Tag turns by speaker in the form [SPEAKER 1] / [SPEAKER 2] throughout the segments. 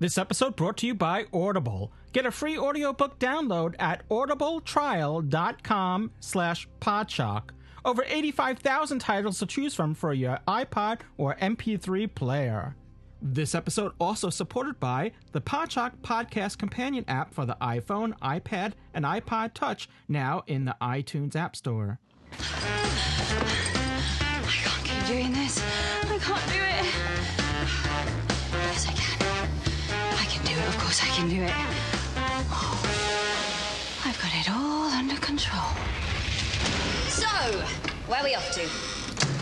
[SPEAKER 1] This episode brought to you by Audible. Get a free audiobook download at audibletrial.com slash podshock. Over 85,000 titles to choose from for your iPod or MP3 player. This episode also supported by the Podshock Podcast Companion app for the iPhone, iPad, and iPod Touch, now in the iTunes App Store.
[SPEAKER 2] I can't keep doing this. I can't do it. Course, I can do it. Oh, I've got it all under control.
[SPEAKER 3] So, where are we off to?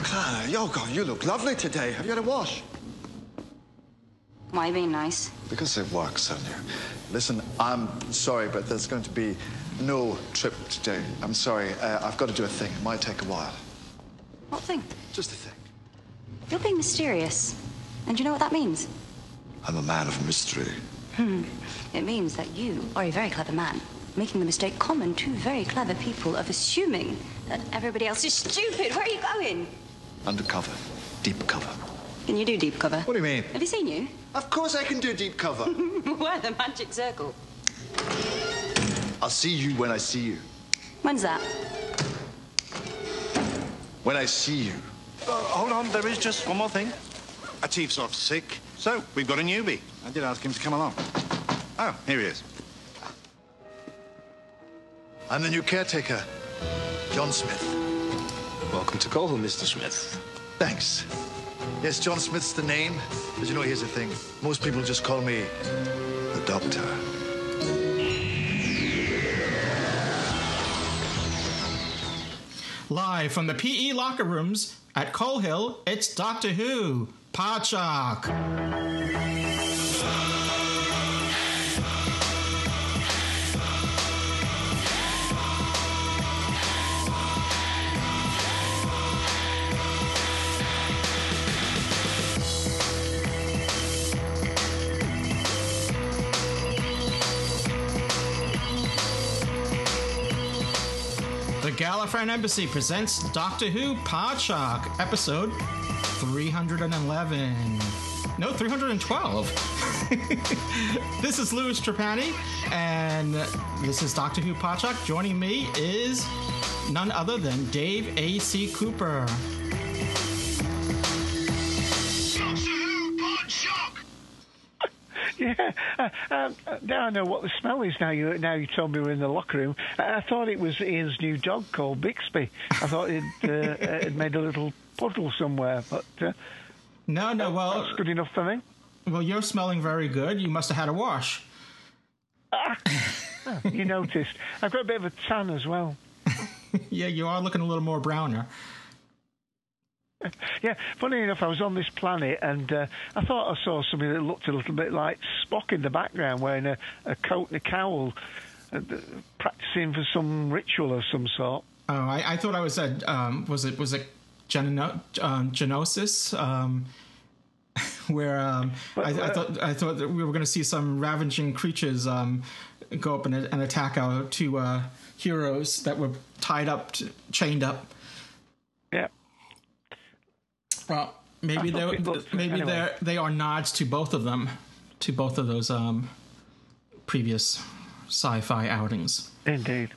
[SPEAKER 4] Clara, oh God, you look lovely today. Have you had a wash?
[SPEAKER 2] Why being nice?
[SPEAKER 4] Because it works on you. Listen, I'm sorry, but there's going to be no trip today. I'm sorry. Uh, I've got to do a thing. It might take a while.
[SPEAKER 2] What thing?
[SPEAKER 4] Just a thing.
[SPEAKER 2] You're being mysterious. And do you know what that means?
[SPEAKER 4] I'm a man of mystery.
[SPEAKER 2] It means that you are a very clever man, making the mistake common to very clever people of assuming that everybody else is stupid. Where are you going?
[SPEAKER 4] Undercover. Deep cover.
[SPEAKER 2] Can you do deep cover?
[SPEAKER 4] What do you mean?
[SPEAKER 2] Have you seen you?
[SPEAKER 4] Of course I can do deep cover.
[SPEAKER 2] Where the magic circle?
[SPEAKER 4] I'll see you when I see you.
[SPEAKER 2] When's that?
[SPEAKER 4] When I see you.
[SPEAKER 5] Uh, hold on, there is just one more thing. Our chief's off sick, so we've got a newbie. I did ask him to come along. Oh, here he is.
[SPEAKER 4] I'm the new caretaker, John Smith.
[SPEAKER 6] Welcome to Coal Hill, Mr. Smith.
[SPEAKER 4] Thanks. Yes, John Smith's the name. But you know, here's the thing. Most people just call me the Doctor.
[SPEAKER 1] Live from the PE locker rooms at Coal Hill, it's Doctor Who, Podshock. Gallifreyan Embassy presents Doctor Who Podshock, episode 311. No, 312. this is Louis Trapani, and this is Doctor Who Podshock. Joining me is none other than Dave A.C. Cooper.
[SPEAKER 7] Yeah, uh, uh, now I know what the smell is. Now you now you told me we're in the locker room. I, I thought it was Ian's new dog called Bixby. I thought it uh, it made a little puddle somewhere, but uh,
[SPEAKER 1] No, no, well,
[SPEAKER 7] that's good enough for me.
[SPEAKER 1] well, you're smelling very good. You must have had a wash.
[SPEAKER 7] You noticed. I've got a bit of a tan as well.
[SPEAKER 1] Yeah, you are looking a little more browner.
[SPEAKER 7] Yeah, funny enough, I was on this planet and uh, I thought I saw something that looked a little bit like Spock in the background, wearing a, a coat and a cowl, uh, practicing for some ritual of some sort.
[SPEAKER 1] Oh, I, I thought I was at um, was it was it Geno- um, Genosis, um, where um, I, I thought I thought that we were going to see some ravaging creatures um, go up and, and attack our two uh, heroes that were tied up, to, chained up.
[SPEAKER 7] Yeah.
[SPEAKER 1] Well, maybe they maybe
[SPEAKER 7] anyway.
[SPEAKER 1] they're they are nods to both of them, to both of those um, previous sci-fi outings.
[SPEAKER 7] Indeed.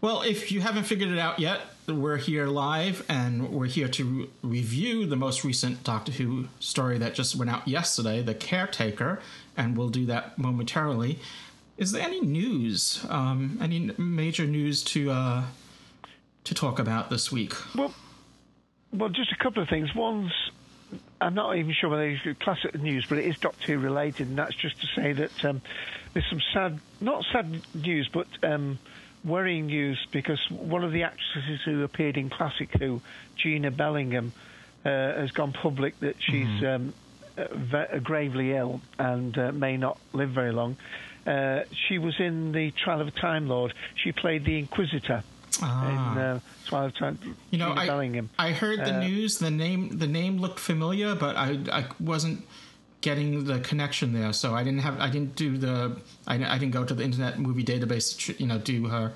[SPEAKER 1] Well, if you haven't figured it out yet, we're here live and we're here to re- review the most recent Doctor Who story that just went out yesterday, The Caretaker, and we'll do that momentarily. Is there any news, um, any major news to uh, to talk about this week?
[SPEAKER 7] Well, well, just a couple of things. One's, I'm not even sure whether it's classic news, but it is Doctor Who related, and that's just to say that um, there's some sad, not sad news, but um, worrying news because one of the actresses who appeared in Classic Who, Gina Bellingham, uh, has gone public that she's um, uh, ve- gravely ill and uh, may not live very long. uh, she was in the Trial of a Time Lord. She played the Inquisitor
[SPEAKER 1] Ah.
[SPEAKER 7] in uh, Trial of Time.
[SPEAKER 1] You know, I,
[SPEAKER 7] Bellingham.
[SPEAKER 1] I heard the
[SPEAKER 7] Uh,
[SPEAKER 1] news. The name the name looked familiar, but I I wasn't getting the connection there. So I didn't have I didn't do the I, I didn't go to the Internet Movie Database. To, you know, do her.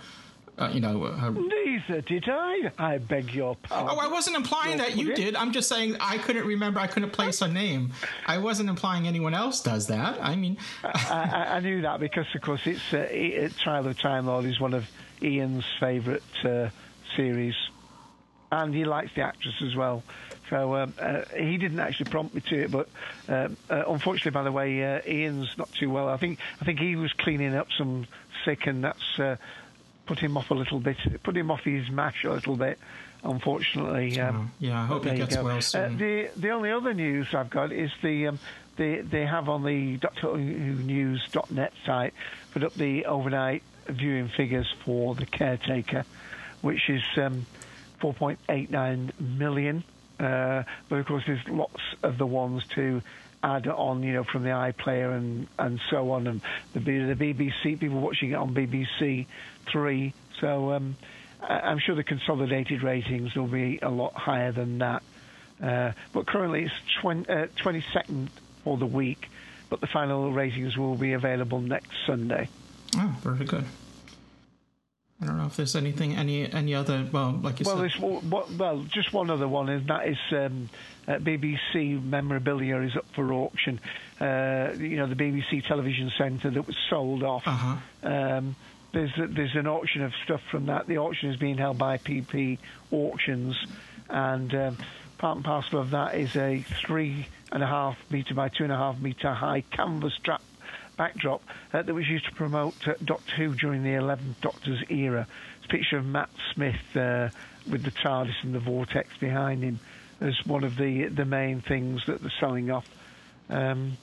[SPEAKER 1] Uh, you know, her.
[SPEAKER 7] Neither did I. I beg your pardon.
[SPEAKER 1] Oh, I wasn't implying
[SPEAKER 7] Your
[SPEAKER 1] that you did. I'm just saying I couldn't remember. I couldn't place her name. I wasn't implying anyone else does that. I mean,
[SPEAKER 7] I, I, I knew that because, of course, it's uh, I- uh, Trial of Time Lord is one of Ian's favourite uh, series, and he likes the actress as well. So um, uh, he didn't actually prompt me to it, but uh, uh, unfortunately, by the way, uh, Ian's not too well. I think I think he was cleaning up some sick, and that's uh, put him off a little bit, put him off his mash a little bit. Unfortunately, um,
[SPEAKER 1] yeah, I hope he gets well
[SPEAKER 7] Uh,
[SPEAKER 1] soon.
[SPEAKER 7] the the only other news I've got is the um, they they have on the Doctor Who News.net site put up the overnight viewing figures for the caretaker, which is um, 4.89 million. Uh, but of course, there's lots of the ones to add on, you know, from the iPlayer and, and so on, and the, the BBC people watching it on BBC Three. So um, I'm sure the consolidated ratings will be a lot higher than that. Uh, but currently it's 20, uh, 22nd for the week, but the final ratings will be available next Sunday.
[SPEAKER 1] Oh, very good. I don't know if there's anything, any any other. Well, like you
[SPEAKER 7] Well,
[SPEAKER 1] said,
[SPEAKER 7] there's w- w- well just one other one, and that is um, uh, BBC memorabilia is up for auction. Uh, you know, the BBC television centre that was sold off.
[SPEAKER 1] Uh-huh.
[SPEAKER 7] Um, there's there's an auction of stuff from that. The auction is being held by PP Auctions, and um, part and parcel of that is a three and a half metre by two and a half metre high canvas strap backdrop uh, that was used to promote uh, Doctor Who during the 11th Doctor's era. It's a picture of Matt Smith uh, with the TARDIS and the vortex behind him as one of the the main things that they're selling off. Um,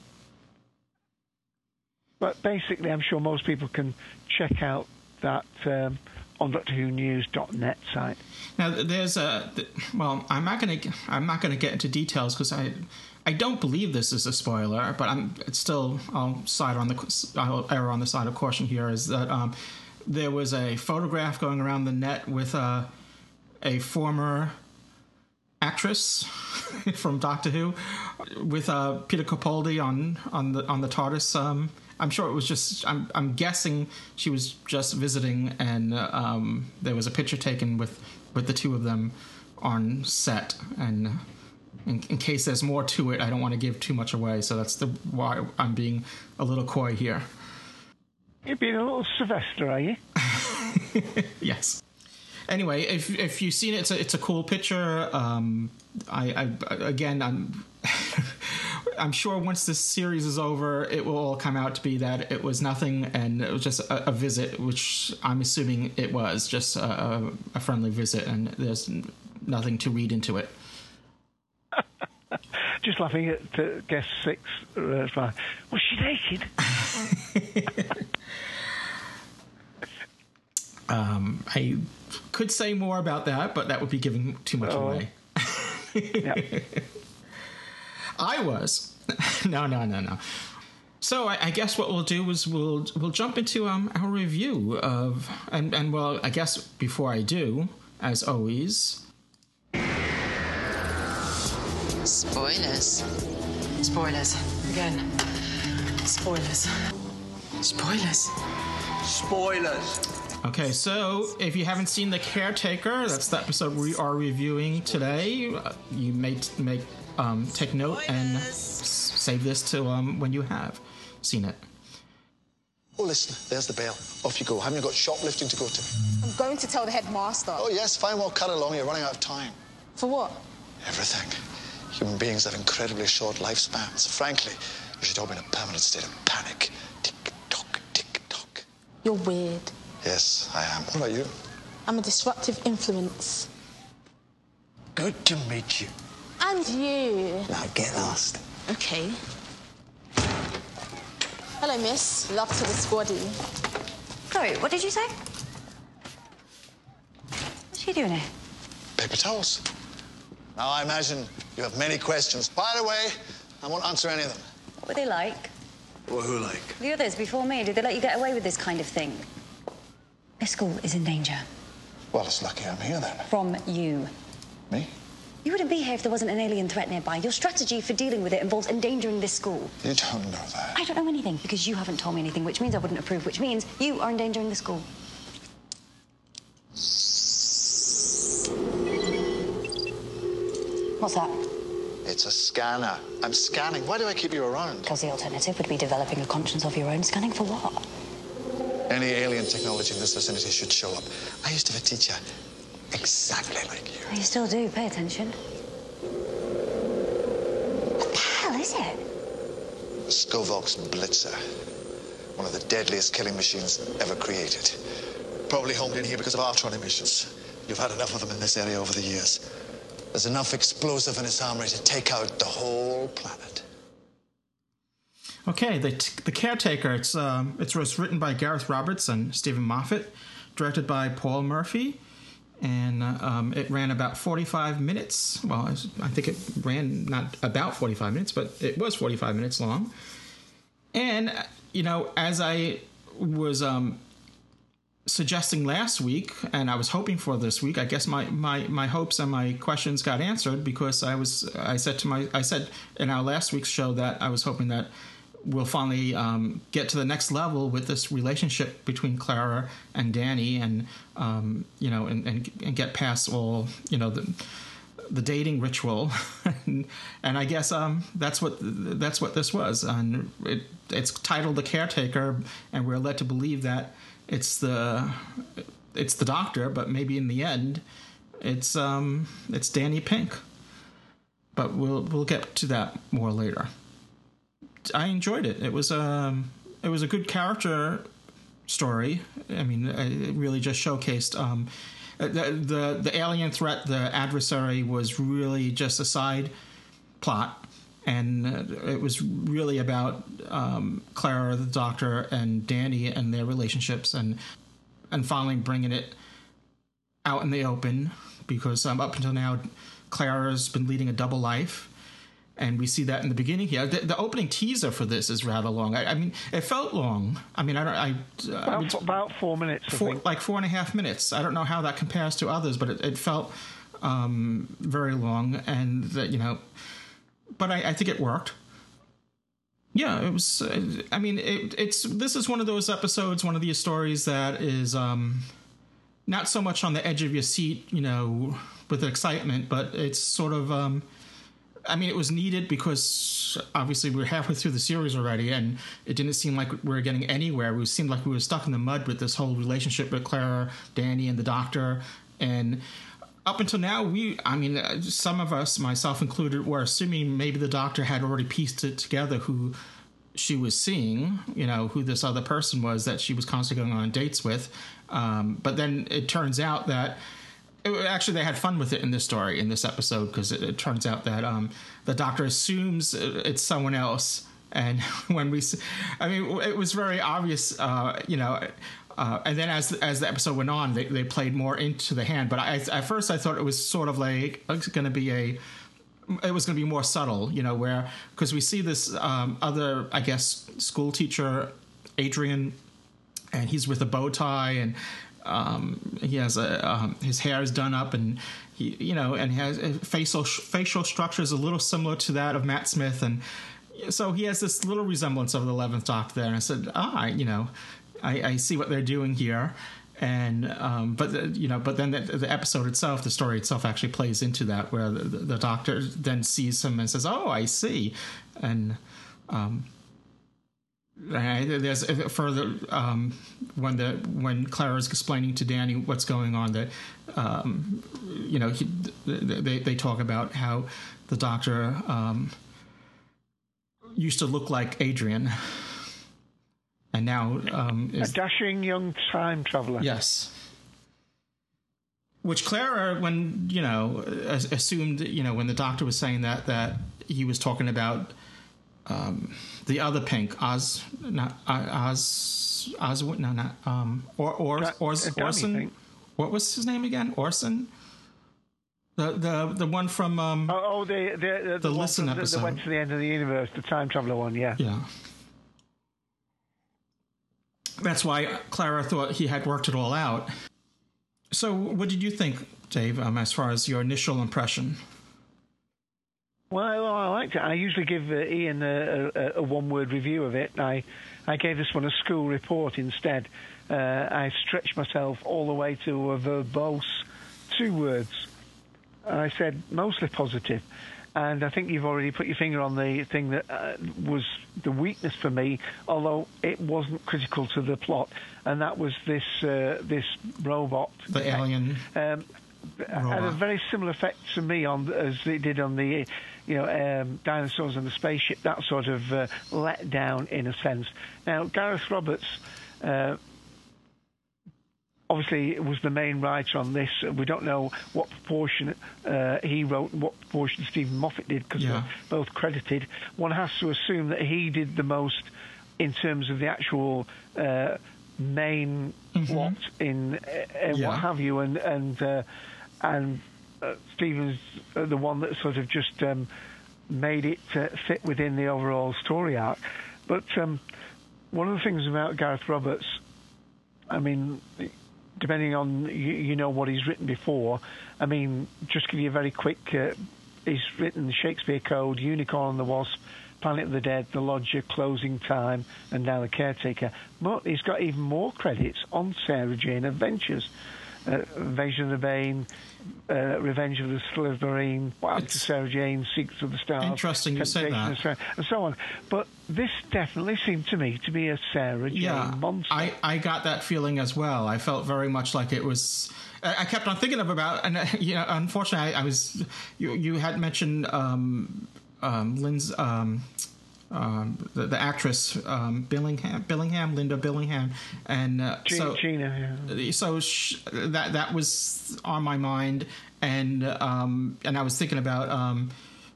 [SPEAKER 7] but basically, I'm sure most people can check out that um, on DoctorWhoNews.net site.
[SPEAKER 1] now there's a. Well, I'm not gonna. I'm not gonna get into details because I. I don't believe this is a spoiler, but I'm it's still. I'll side on the. I'll err on the side of caution here. Is that um, there was a photograph going around the net with a a former actress from Doctor Who with uh, Peter Capaldi on on the on the TARDIS. Um, I'm sure it was just. I'm I'm guessing she was just visiting, and uh, um, there was a picture taken with with the two of them on set. And in, in case there's more to it, I don't want to give too much away. So that's the why I'm being a little coy here.
[SPEAKER 7] You're being a little Sylvester, are you?
[SPEAKER 1] Yes. Anyway, if if you've seen it, it's a it's a cool picture. Um, I, I again, I'm I'm sure once this series is over, it will all come out to be that it was nothing and it was just a, a visit, which I'm assuming it was just a, a, a friendly visit, and there's nothing to read into it.
[SPEAKER 7] Just laughing at uh, guest six. Uh, it's was she naked?
[SPEAKER 1] Um, I could say more about that, but that would be giving too much
[SPEAKER 7] Oh.
[SPEAKER 1] away.
[SPEAKER 7] yeah.
[SPEAKER 1] I was. no, no, no, no. So I, I guess what we'll do is we'll we'll jump into um our review of and and well I guess before I do, as always,
[SPEAKER 8] Spoilers.
[SPEAKER 9] Spoilers. Again. Spoilers.
[SPEAKER 8] Spoilers.
[SPEAKER 5] Spoilers.
[SPEAKER 1] Okay, so if you haven't seen The Caretaker, that's the episode we are reviewing today. Uh, You may t- make um, take note and s- save this to um, when you have seen it.
[SPEAKER 4] Oh, listen, there's the bell. Off you go. Haven't you got shoplifting to go to?
[SPEAKER 10] I'm going to tell the headmaster.
[SPEAKER 4] Oh, yes, fine, well, cut along. You're running out of time.
[SPEAKER 10] For what?
[SPEAKER 4] Everything. Human beings have incredibly short lifespans. Frankly, you should all be in a permanent state of panic. Tick tock, tick tock.
[SPEAKER 10] You're weird.
[SPEAKER 4] Yes, I am. What about you?
[SPEAKER 10] I'm a disruptive influence.
[SPEAKER 5] Good to meet you.
[SPEAKER 10] And you.
[SPEAKER 5] Now get lost.
[SPEAKER 10] Okay. Hello, miss. Love to the squaddy.
[SPEAKER 3] Sorry, what did you say? What's she doing here?
[SPEAKER 4] Paper towels. Now, I imagine you have many questions. By the way, I won't answer any of them.
[SPEAKER 3] What were they like?
[SPEAKER 4] Well, who like?
[SPEAKER 3] The others before me, did they let you get away with this kind of thing? This school is in danger.
[SPEAKER 4] Well, it's lucky I'm here then.
[SPEAKER 3] From you.
[SPEAKER 4] Me?
[SPEAKER 3] You wouldn't be here if there wasn't an alien threat nearby. Your strategy for dealing with it involves endangering this school.
[SPEAKER 4] You don't know that.
[SPEAKER 3] I don't know anything because you haven't told me anything, which means I wouldn't approve, which means you are endangering the school. What's that?
[SPEAKER 4] It's a scanner. I'm scanning. Why do I keep you around?
[SPEAKER 3] Because the alternative would be developing a conscience of your own. Scanning for what?
[SPEAKER 4] Any alien technology in this vicinity should show up. I used to have a teacher exactly like you.
[SPEAKER 3] You still do. Pay attention. What the hell is it?
[SPEAKER 4] Skovox Blitzer. One of the deadliest killing machines ever created. Probably homed in here because of Artron emissions. You've had enough of them in this area over the years. There's enough explosive in its armory to take out the whole planet.
[SPEAKER 1] Okay, the, t- the caretaker. It's um, was written by Gareth Roberts and Steven Moffat, directed by Paul Murphy, and uh, um, it ran about forty five minutes. Well, I think it ran not about forty five minutes, but it was forty five minutes long. And uh, you know, as I was um, suggesting last week, and I was hoping for this week. I guess my, my, my hopes and my questions got answered because I was I said to my I said in our last week's show that I was hoping that we'll finally um, get to the next level with this relationship between Clara and Danny, and um, you know, and, and and get past all you know the the dating ritual, and, and I guess um, that's what that's what this was. And it, it's titled "The Caretaker," and we're led to believe that it's the it's the doctor, but maybe in the end, it's um, it's Danny Pink. But we'll we'll get to that more later. I enjoyed it. It was um, it was a good character story. I mean, it really just showcased um, the, the the alien threat, the adversary was really just a side plot, and uh, it was really about um, Clara, the doctor, and Danny and their relationships, and and finally bringing it out in the open because um, up until now, Clara's been leading a double life. And we see that in the beginning here. The, the opening teaser for this is rather long. I, I mean, it felt long. I mean, I don't. I, I
[SPEAKER 7] About,
[SPEAKER 1] would-
[SPEAKER 7] about four minutes, I
[SPEAKER 1] four,
[SPEAKER 7] think.
[SPEAKER 1] like four and a half minutes. I don't know how that compares to others, but it, it felt um, very long, and that you know, but I, I think it worked. Yeah, it was. Uh, I mean, it, it's this is one of those episodes, one of these stories that is um, not so much on the edge of your seat, you know, with excitement, but it's sort of. Um, I mean, it was needed because obviously we are halfway through the series already, and it didn't seem like we were getting anywhere. We seemed like we were stuck in the mud with this whole relationship with Clara, Danny, and the Doctor, and up until now, we, I mean, uh, some of us, myself included, were assuming maybe the Doctor had already pieced it together who she was seeing, you know, who this other person was that she was constantly going on dates with. Um, but then it turns out that it, actually they had fun with it in this story in this episode because it, it turns out that um, the doctor assumes it's someone else and when we, I mean it was very obvious uh, you know uh, and then as as the episode went on they, they played more into the hand. But I, at first i thought it was sort of like it's going to be a it was going to be more subtle you know where because we see this um, other i guess school teacher adrian and he's with a bow tie and um, he has a um, his hair is done up and he you know and he has facial facial structure is a little similar to that of Matt Smith and so he has this little resemblance of the Eleventh Doctor there and I said ah you know I, I see what they're doing here and um, but the, you know but then the, the episode itself the story itself actually plays into that where the, the, doctor then sees him and says oh I see and um, Right. There's further um, when the when Clara is explaining to Danny what's going on that um, you know he, they they talk about how the doctor um, used to look like Adrian and now um,
[SPEAKER 7] A dashing young time traveller.
[SPEAKER 1] yes. Which Clara, when you know, assumed, you know, when the doctor was saying that that he was talking about um, the other pink, Oz, not uh, Oz, Oz, no, not um, or or or Orson.
[SPEAKER 7] Pink.
[SPEAKER 1] What was his name again? Orson. The the the one from um,
[SPEAKER 7] Oh, oh the the, the,
[SPEAKER 1] The
[SPEAKER 7] one
[SPEAKER 1] Listen episode.
[SPEAKER 7] that went to the end of the universe, the time traveller one. Yeah.
[SPEAKER 1] yeah. That's why Clara thought he had worked it all out. So, what did you think, Dave, um, as far as your initial impression?
[SPEAKER 7] Well, I liked it. I usually give uh, Ian a, a, a one-word review of it. I, I gave this one a school report instead. Uh, I stretched myself all the way to a verbose two words. And I said mostly positive. And I think you've already put your finger on the thing that uh, was the weakness for me, although it wasn't critical to the plot, and that was this uh, this robot,
[SPEAKER 1] the alien.
[SPEAKER 7] Um, had a very similar effect to me on as it did on the you know um, dinosaurs and the spaceship. That sort of uh, let down in a sense. Now Gareth Roberts. Uh, obviously, was the main writer on this. We don't know what proportion uh, he wrote and what proportion Steven Moffat did because
[SPEAKER 1] Yeah.
[SPEAKER 7] they're both credited. One has to assume that he did the most in terms of the actual uh, main plot in uh, and
[SPEAKER 1] Yeah.
[SPEAKER 7] what have you, and and uh, and uh, Steven's uh, the one that sort of just um, made it uh, fit within the overall story arc. But um, one of the things about Gareth Roberts, I mean, depending on you, you know what he's written before. I mean, just give you a very quick. Uh, he's written Shakespeare Code, Unicorn and the Wasp, Planet of the Dead, The Lodger, Closing Time, and now The Caretaker. But he's got even more credits on Sarah Jane Adventures. Uh, Invasion of the Bane, uh, Revenge of the Slitheen, What Happened to Sarah Jane, Secrets of the Stars.
[SPEAKER 1] Interesting you say that.
[SPEAKER 7] And so on. But this definitely seemed to me to be a Sarah Jane
[SPEAKER 1] yeah,
[SPEAKER 7] monster.
[SPEAKER 1] I, I got that feeling as well. I felt very much like it was. I kept on thinking of about, and you know, unfortunately, I, I was. You you had mentioned um, um, Lynn's. Um, um, the, the actress um, Billingham, Billingham, Linda Billingham, and uh,
[SPEAKER 7] Gina-
[SPEAKER 1] so
[SPEAKER 7] Gina,
[SPEAKER 1] so sh- that that was on my mind, and um, and I was thinking about um,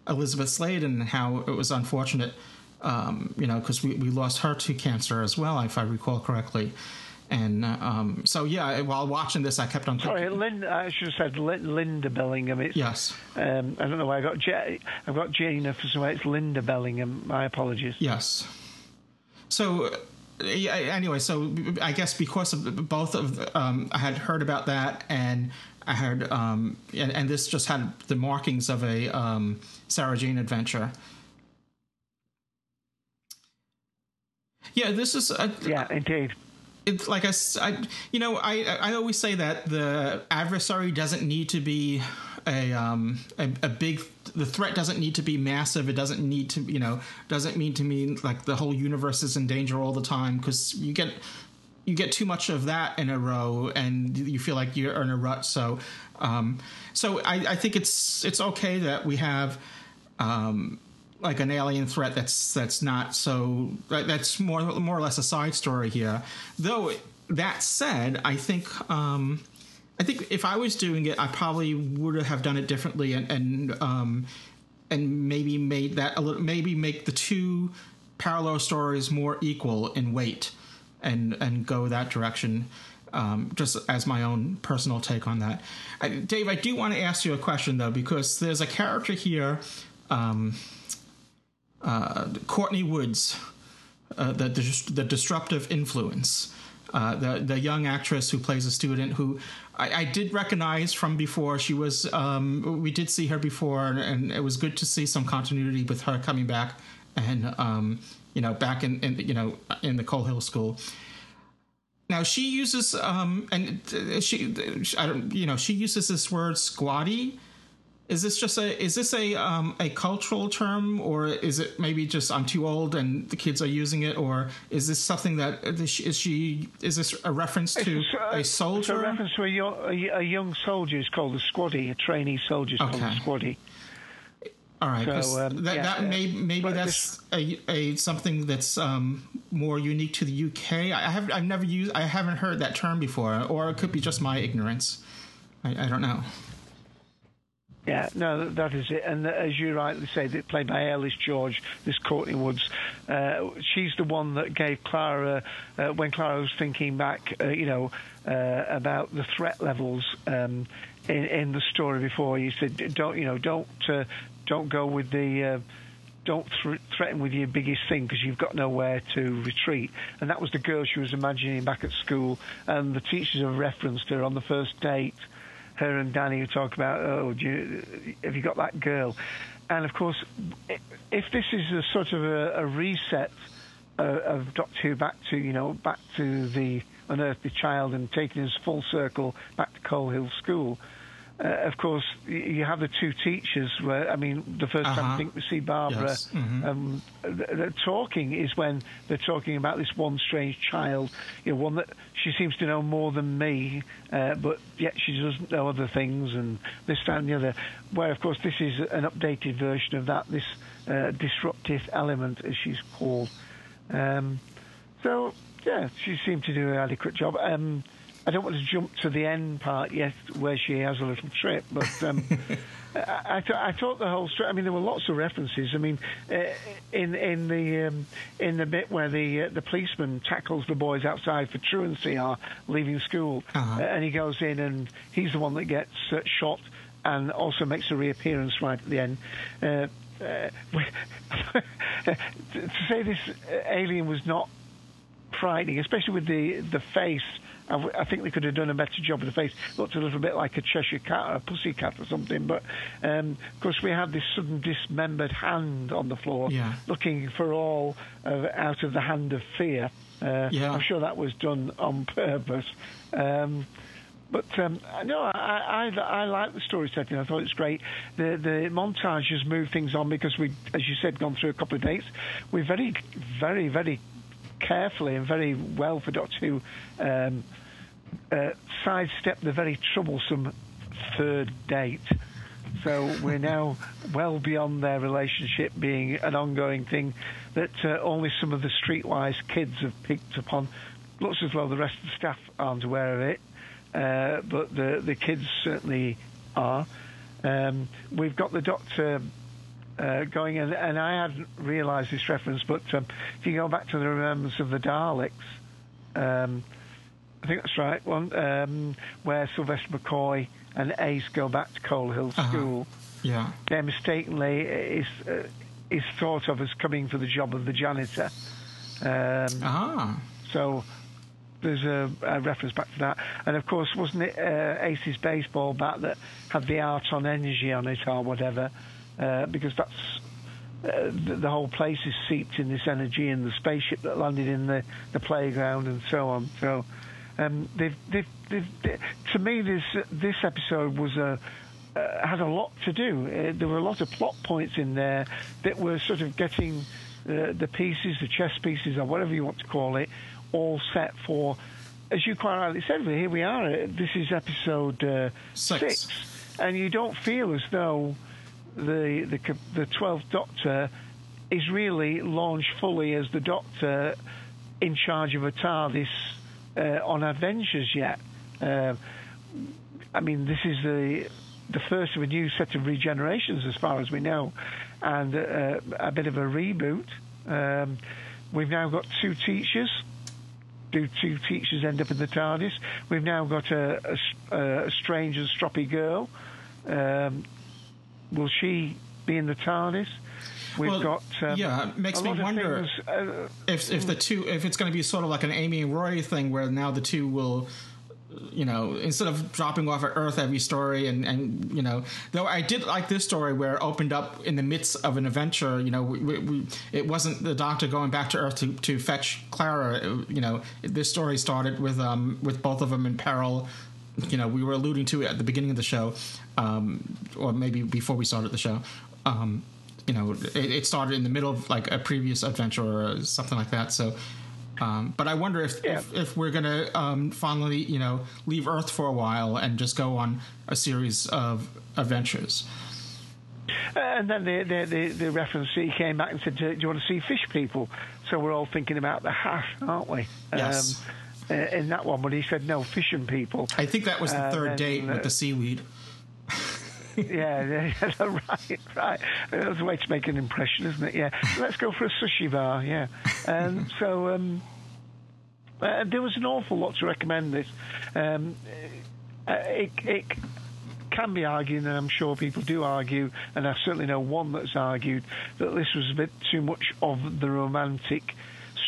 [SPEAKER 1] Elisabeth Sladen and how it was unfortunate, um, you know, because we, we lost her to cancer as well, if I recall correctly, and uh, um, so yeah, while watching this, I kept on
[SPEAKER 7] Sorry, Linda, I should have said Lin- Linda Bellingham. It's,
[SPEAKER 1] Yes.
[SPEAKER 7] Um, I don't know why I got J- I've got Gina for some way. It's Linda Bellingham. My apologies.
[SPEAKER 1] Yes. So, yeah, anyway, so I guess because of both of um, I had heard about that, and I heard, um, and, and this just had the markings of a um, Sarah Jane adventure. Yeah, this is a,
[SPEAKER 7] yeah, indeed.
[SPEAKER 1] It's like I, you know, I I always say that the adversary doesn't need to be a um a, a big. The threat doesn't need to be massive. It doesn't need to, you know, doesn't mean to mean like the whole universe is in danger all the time because you get you get too much of that in a row and you feel like you're in a rut. So, um, so I, I think it's it's okay that we have. Um, like an alien threat that's that's not so that's more more or less a side story here. Though that said, I think um, I think if I was doing it, I probably would have done it differently and and um, and maybe made that a little maybe make the two parallel stories more equal in weight and and go that direction. Um, just as my own personal take on that, I, Dave, I do want to ask you a question though because there's a character here. Um, uh, Courtney Woods, uh, the, the disruptive influence, uh, the the young actress who plays a student who I, I did recognize from before. She was um, we did see her before, and, and it was good to see some continuity with her coming back and um, you know back in, in you know in the Coal Hill School. Now she uses um, and uh, she I don't you know she uses this word squaddy. Is this just a is this a um, a cultural term or is it maybe just I'm too old and the kids are using it or is this something that is she is, she, is this a reference to
[SPEAKER 7] It's
[SPEAKER 1] a
[SPEAKER 7] It's
[SPEAKER 1] soldier?
[SPEAKER 7] a reference to a young, a, a young soldier is called a squaddy. A trainee soldier is called a
[SPEAKER 1] Okay.
[SPEAKER 7] squaddy.
[SPEAKER 1] All right,
[SPEAKER 7] So, um,
[SPEAKER 1] that,
[SPEAKER 7] yeah,
[SPEAKER 1] that
[SPEAKER 7] uh,
[SPEAKER 1] may, maybe
[SPEAKER 7] but
[SPEAKER 1] that's a, a something that's um, more unique to the UK. I have I've never used I haven't heard that term before, or it could be just my ignorance. I, I don't know.
[SPEAKER 7] Yeah, no, that- is it. And as you rightly say, played by Ellis George, this Courtney Woods, uh, she's the one that gave Clara, uh, when Clara was thinking back, uh, you know, uh, about the threat levels um, in, in the story before. You said, don't, you know, don't, uh, don't go with the. Uh, don't thr threaten with your biggest thing because you've got nowhere to retreat. And that was the girl she was imagining back at school. And the teachers have referenced her on the first date. Her and Danny who talk about, oh, do you, have you got that girl? And of course, if this is a sort of a, a reset uh, of Doctor Who back to you know back to the unearthly child and taking us full circle back to Coal Hill School. Uh, of course, you have the two teachers. Where I mean, the 1st time
[SPEAKER 1] Uh-huh.
[SPEAKER 7] I think we see Barbara
[SPEAKER 1] Yes. Mhm.
[SPEAKER 7] um, th- th- talking is when they're talking about this one strange child, you know, one that she seems to know more than me, uh, but yet she doesn't know other things and this, that, and the other. Where, of course, this is an updated version of that, this uh, disruptive element, as she's called. Um, so, yeah, she seemed to do an adequate job. Um, I don't want to jump to the end part yet, where she has a little trip, but um, I, I, th- I thought the whole story. I mean, there were lots of references. I mean, uh, in in the um, in the bit where the uh, the policeman tackles the boys outside for truancy are leaving school,
[SPEAKER 1] Uh-huh.
[SPEAKER 7] uh, and he goes in and he's the one that gets uh, shot and also makes a reappearance right at the end. Uh, uh, to say this alien was not frightening, especially with the the face. I, think they could have done a better job with the face. Looked a little bit like a Cheshire cat or a pussy cat or something. But um, of course, we had this sudden dismembered hand on the floor,
[SPEAKER 1] Yeah.
[SPEAKER 7] looking for all of, out of the hand of fear. Uh,
[SPEAKER 1] Yeah.
[SPEAKER 7] I'm sure that was done on purpose. Um, but um, no, I, I, I like the story setting. I thought it's great. The the has moved things on because we, as you said, gone through a couple of dates. We very, very, very carefully and very well for Doctor Who um, uh, sidestep the very troublesome third date. So we're now well beyond their relationship being an ongoing thing that uh, only some of the streetwise kids have picked up on. Looks as though the rest of the staff aren't aware of it, uh, but the the kids certainly are. Um, we've got the Doctor uh, going, and, and I hadn't realised this reference, but um, if you go back to the Remembrance of the Daleks, um, I think that's right, one um, where Sylvester McCoy and Ace go back to Coal Hill
[SPEAKER 1] Uh-huh.
[SPEAKER 7] School.
[SPEAKER 1] Yeah.
[SPEAKER 7] There mistakenly is uh, is thought of as coming for the job of the janitor. Um,
[SPEAKER 1] Ah.
[SPEAKER 7] so there's a, a reference back to that. And of course, wasn't it uh, Ace's baseball bat that had the Artron energy on it or whatever? Uh, because that's uh, the, the whole place is seeped in this energy and the spaceship that landed in the, the playground and so on. So um, they've, they've, they've, to me, this this episode was a uh, had a lot to do. Uh, there were a lot of plot points in there that were sort of getting uh, the pieces, the chess pieces, or whatever you want to call it, all set for. As you quite rightly said, here we are. uh, This is episode uh,
[SPEAKER 1] Six.
[SPEAKER 7] and you don't feel as though the the the twelfth Doctor is really launched fully as the Doctor in charge of a TARDIS on adventures yet. Uh, I mean, this is the the first of a new set of regenerations, as far as we know, and uh, a bit of a reboot. Um, we've now got two teachers. Do two teachers end up in the TARDIS? We've now got a strange and stroppy girl. Um, will she be in the TARDIS? We've
[SPEAKER 1] Well,
[SPEAKER 7] got um,
[SPEAKER 1] yeah, it makes me wonder
[SPEAKER 7] things, uh,
[SPEAKER 1] if if the two if it's going to be sort of like an Amy and Rory thing where now the two will you know instead of dropping off at Earth every story and and you know though I did like this story where it opened up in the midst of an adventure you know we, we, it wasn't the Doctor going back to Earth to, to fetch Clara you know this story started with um with both of them in peril you know we were alluding to it at the beginning of the show um or maybe before we started the show um you know, it, it started in the middle of like a previous adventure or something like that. So, um, but I wonder if if, if we're gonna um, finally, you know, leave Earth for a while and just go on a series of adventures.
[SPEAKER 7] And then the, the, the, the reference, he came back and said, do you want to see fish people? So we're all thinking about the Hath, aren't we?
[SPEAKER 1] Yes.
[SPEAKER 7] Um, uh, in that one, but he said, no, fishing people.
[SPEAKER 1] I think that was the
[SPEAKER 7] Uh,
[SPEAKER 1] third
[SPEAKER 7] then,
[SPEAKER 1] date
[SPEAKER 7] uh,
[SPEAKER 1] with the seaweed.
[SPEAKER 7] Yeah, yeah, right, right. That's a way to make an impression, isn't it? Yeah. Let's go for a sushi bar, yeah. Um, so um, uh, there was an awful lot to recommend this. Um, uh, it, it, can be argued, and I'm sure people do argue, and I certainly know one that's argued that this was a bit too much of the romantic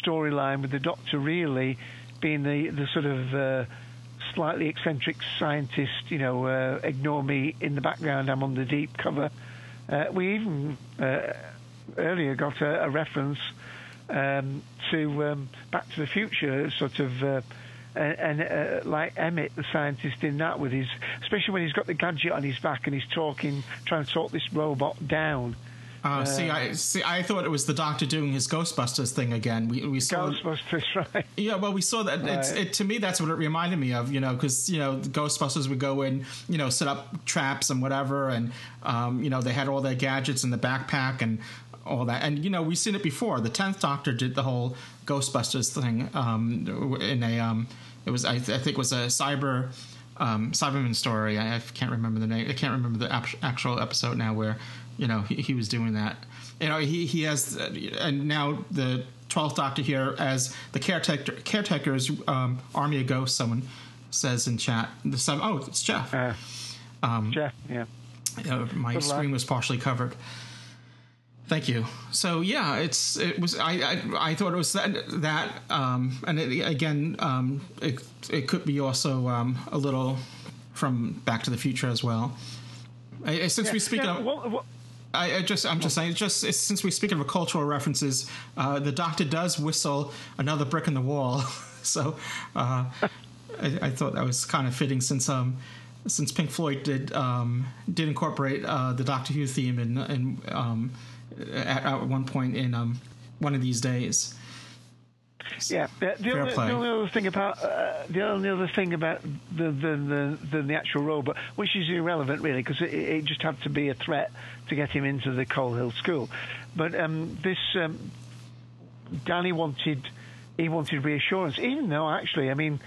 [SPEAKER 7] storyline with the Doctor really being the the sort of uh, slightly eccentric scientist. You know, uh, ignore me in the background. I'm on the deep cover. Uh, we even uh, earlier got a, a reference um, to um, Back to the Future, sort of. Uh, and, and uh, like Emmett, the scientist in that, with his, especially when he's got the gadget on his back and he's talking, trying to talk this robot down.
[SPEAKER 1] Uh, see, I see. I thought it was the Doctor doing his Ghostbusters thing again. We we saw
[SPEAKER 7] Ghostbusters, right?
[SPEAKER 1] Yeah, well, we saw that. It's,
[SPEAKER 7] Right.
[SPEAKER 1] it to me, that's what it reminded me of. You know, because you know, the Ghostbusters would go in, you know, set up traps and whatever, and um, you know, they had all their gadgets in the backpack and all that. And you know, we've seen it before. The tenth Doctor did the whole Ghostbusters thing um, in a. Um, it was, I, I think, it was a cyber. Um, Cyberman story. I, I can't remember the name. I can't remember the ap- actual episode now where you know he, he was doing that. You know he he has uh, and now the twelfth Doctor here as the caretaker caretakers um, army of ghosts. Someone says in chat. The some oh it's Jeff. um,
[SPEAKER 7] Jeff, yeah.
[SPEAKER 1] uh, my
[SPEAKER 7] Good luck.
[SPEAKER 1] screen was partially covered. Thank you. So yeah, it's it was I I, I thought it was that that um, and it, again um, it it could be also um, a little from Back to the Future as well. I, I- since we speak
[SPEAKER 7] yeah,
[SPEAKER 1] of
[SPEAKER 7] what- what-
[SPEAKER 1] I, I just I'm just saying it's just it's, since we speak of cultural references, uh, the Doctor does whistle another brick in the wall. so uh, I, I thought that was kind of fitting since um since Pink Floyd did um, did incorporate uh, the Doctor Who theme in in um, at, at one point in um, one of these days.
[SPEAKER 7] Yeah, the, the,
[SPEAKER 1] play.
[SPEAKER 7] the other thing about uh, the only other thing about the the, the, the, actual robot, which is irrelevant really, because it, it just had to be a threat to get him into the Coal Hill School. But um, this um, Danny wanted he wanted reassurance, even though actually, I mean,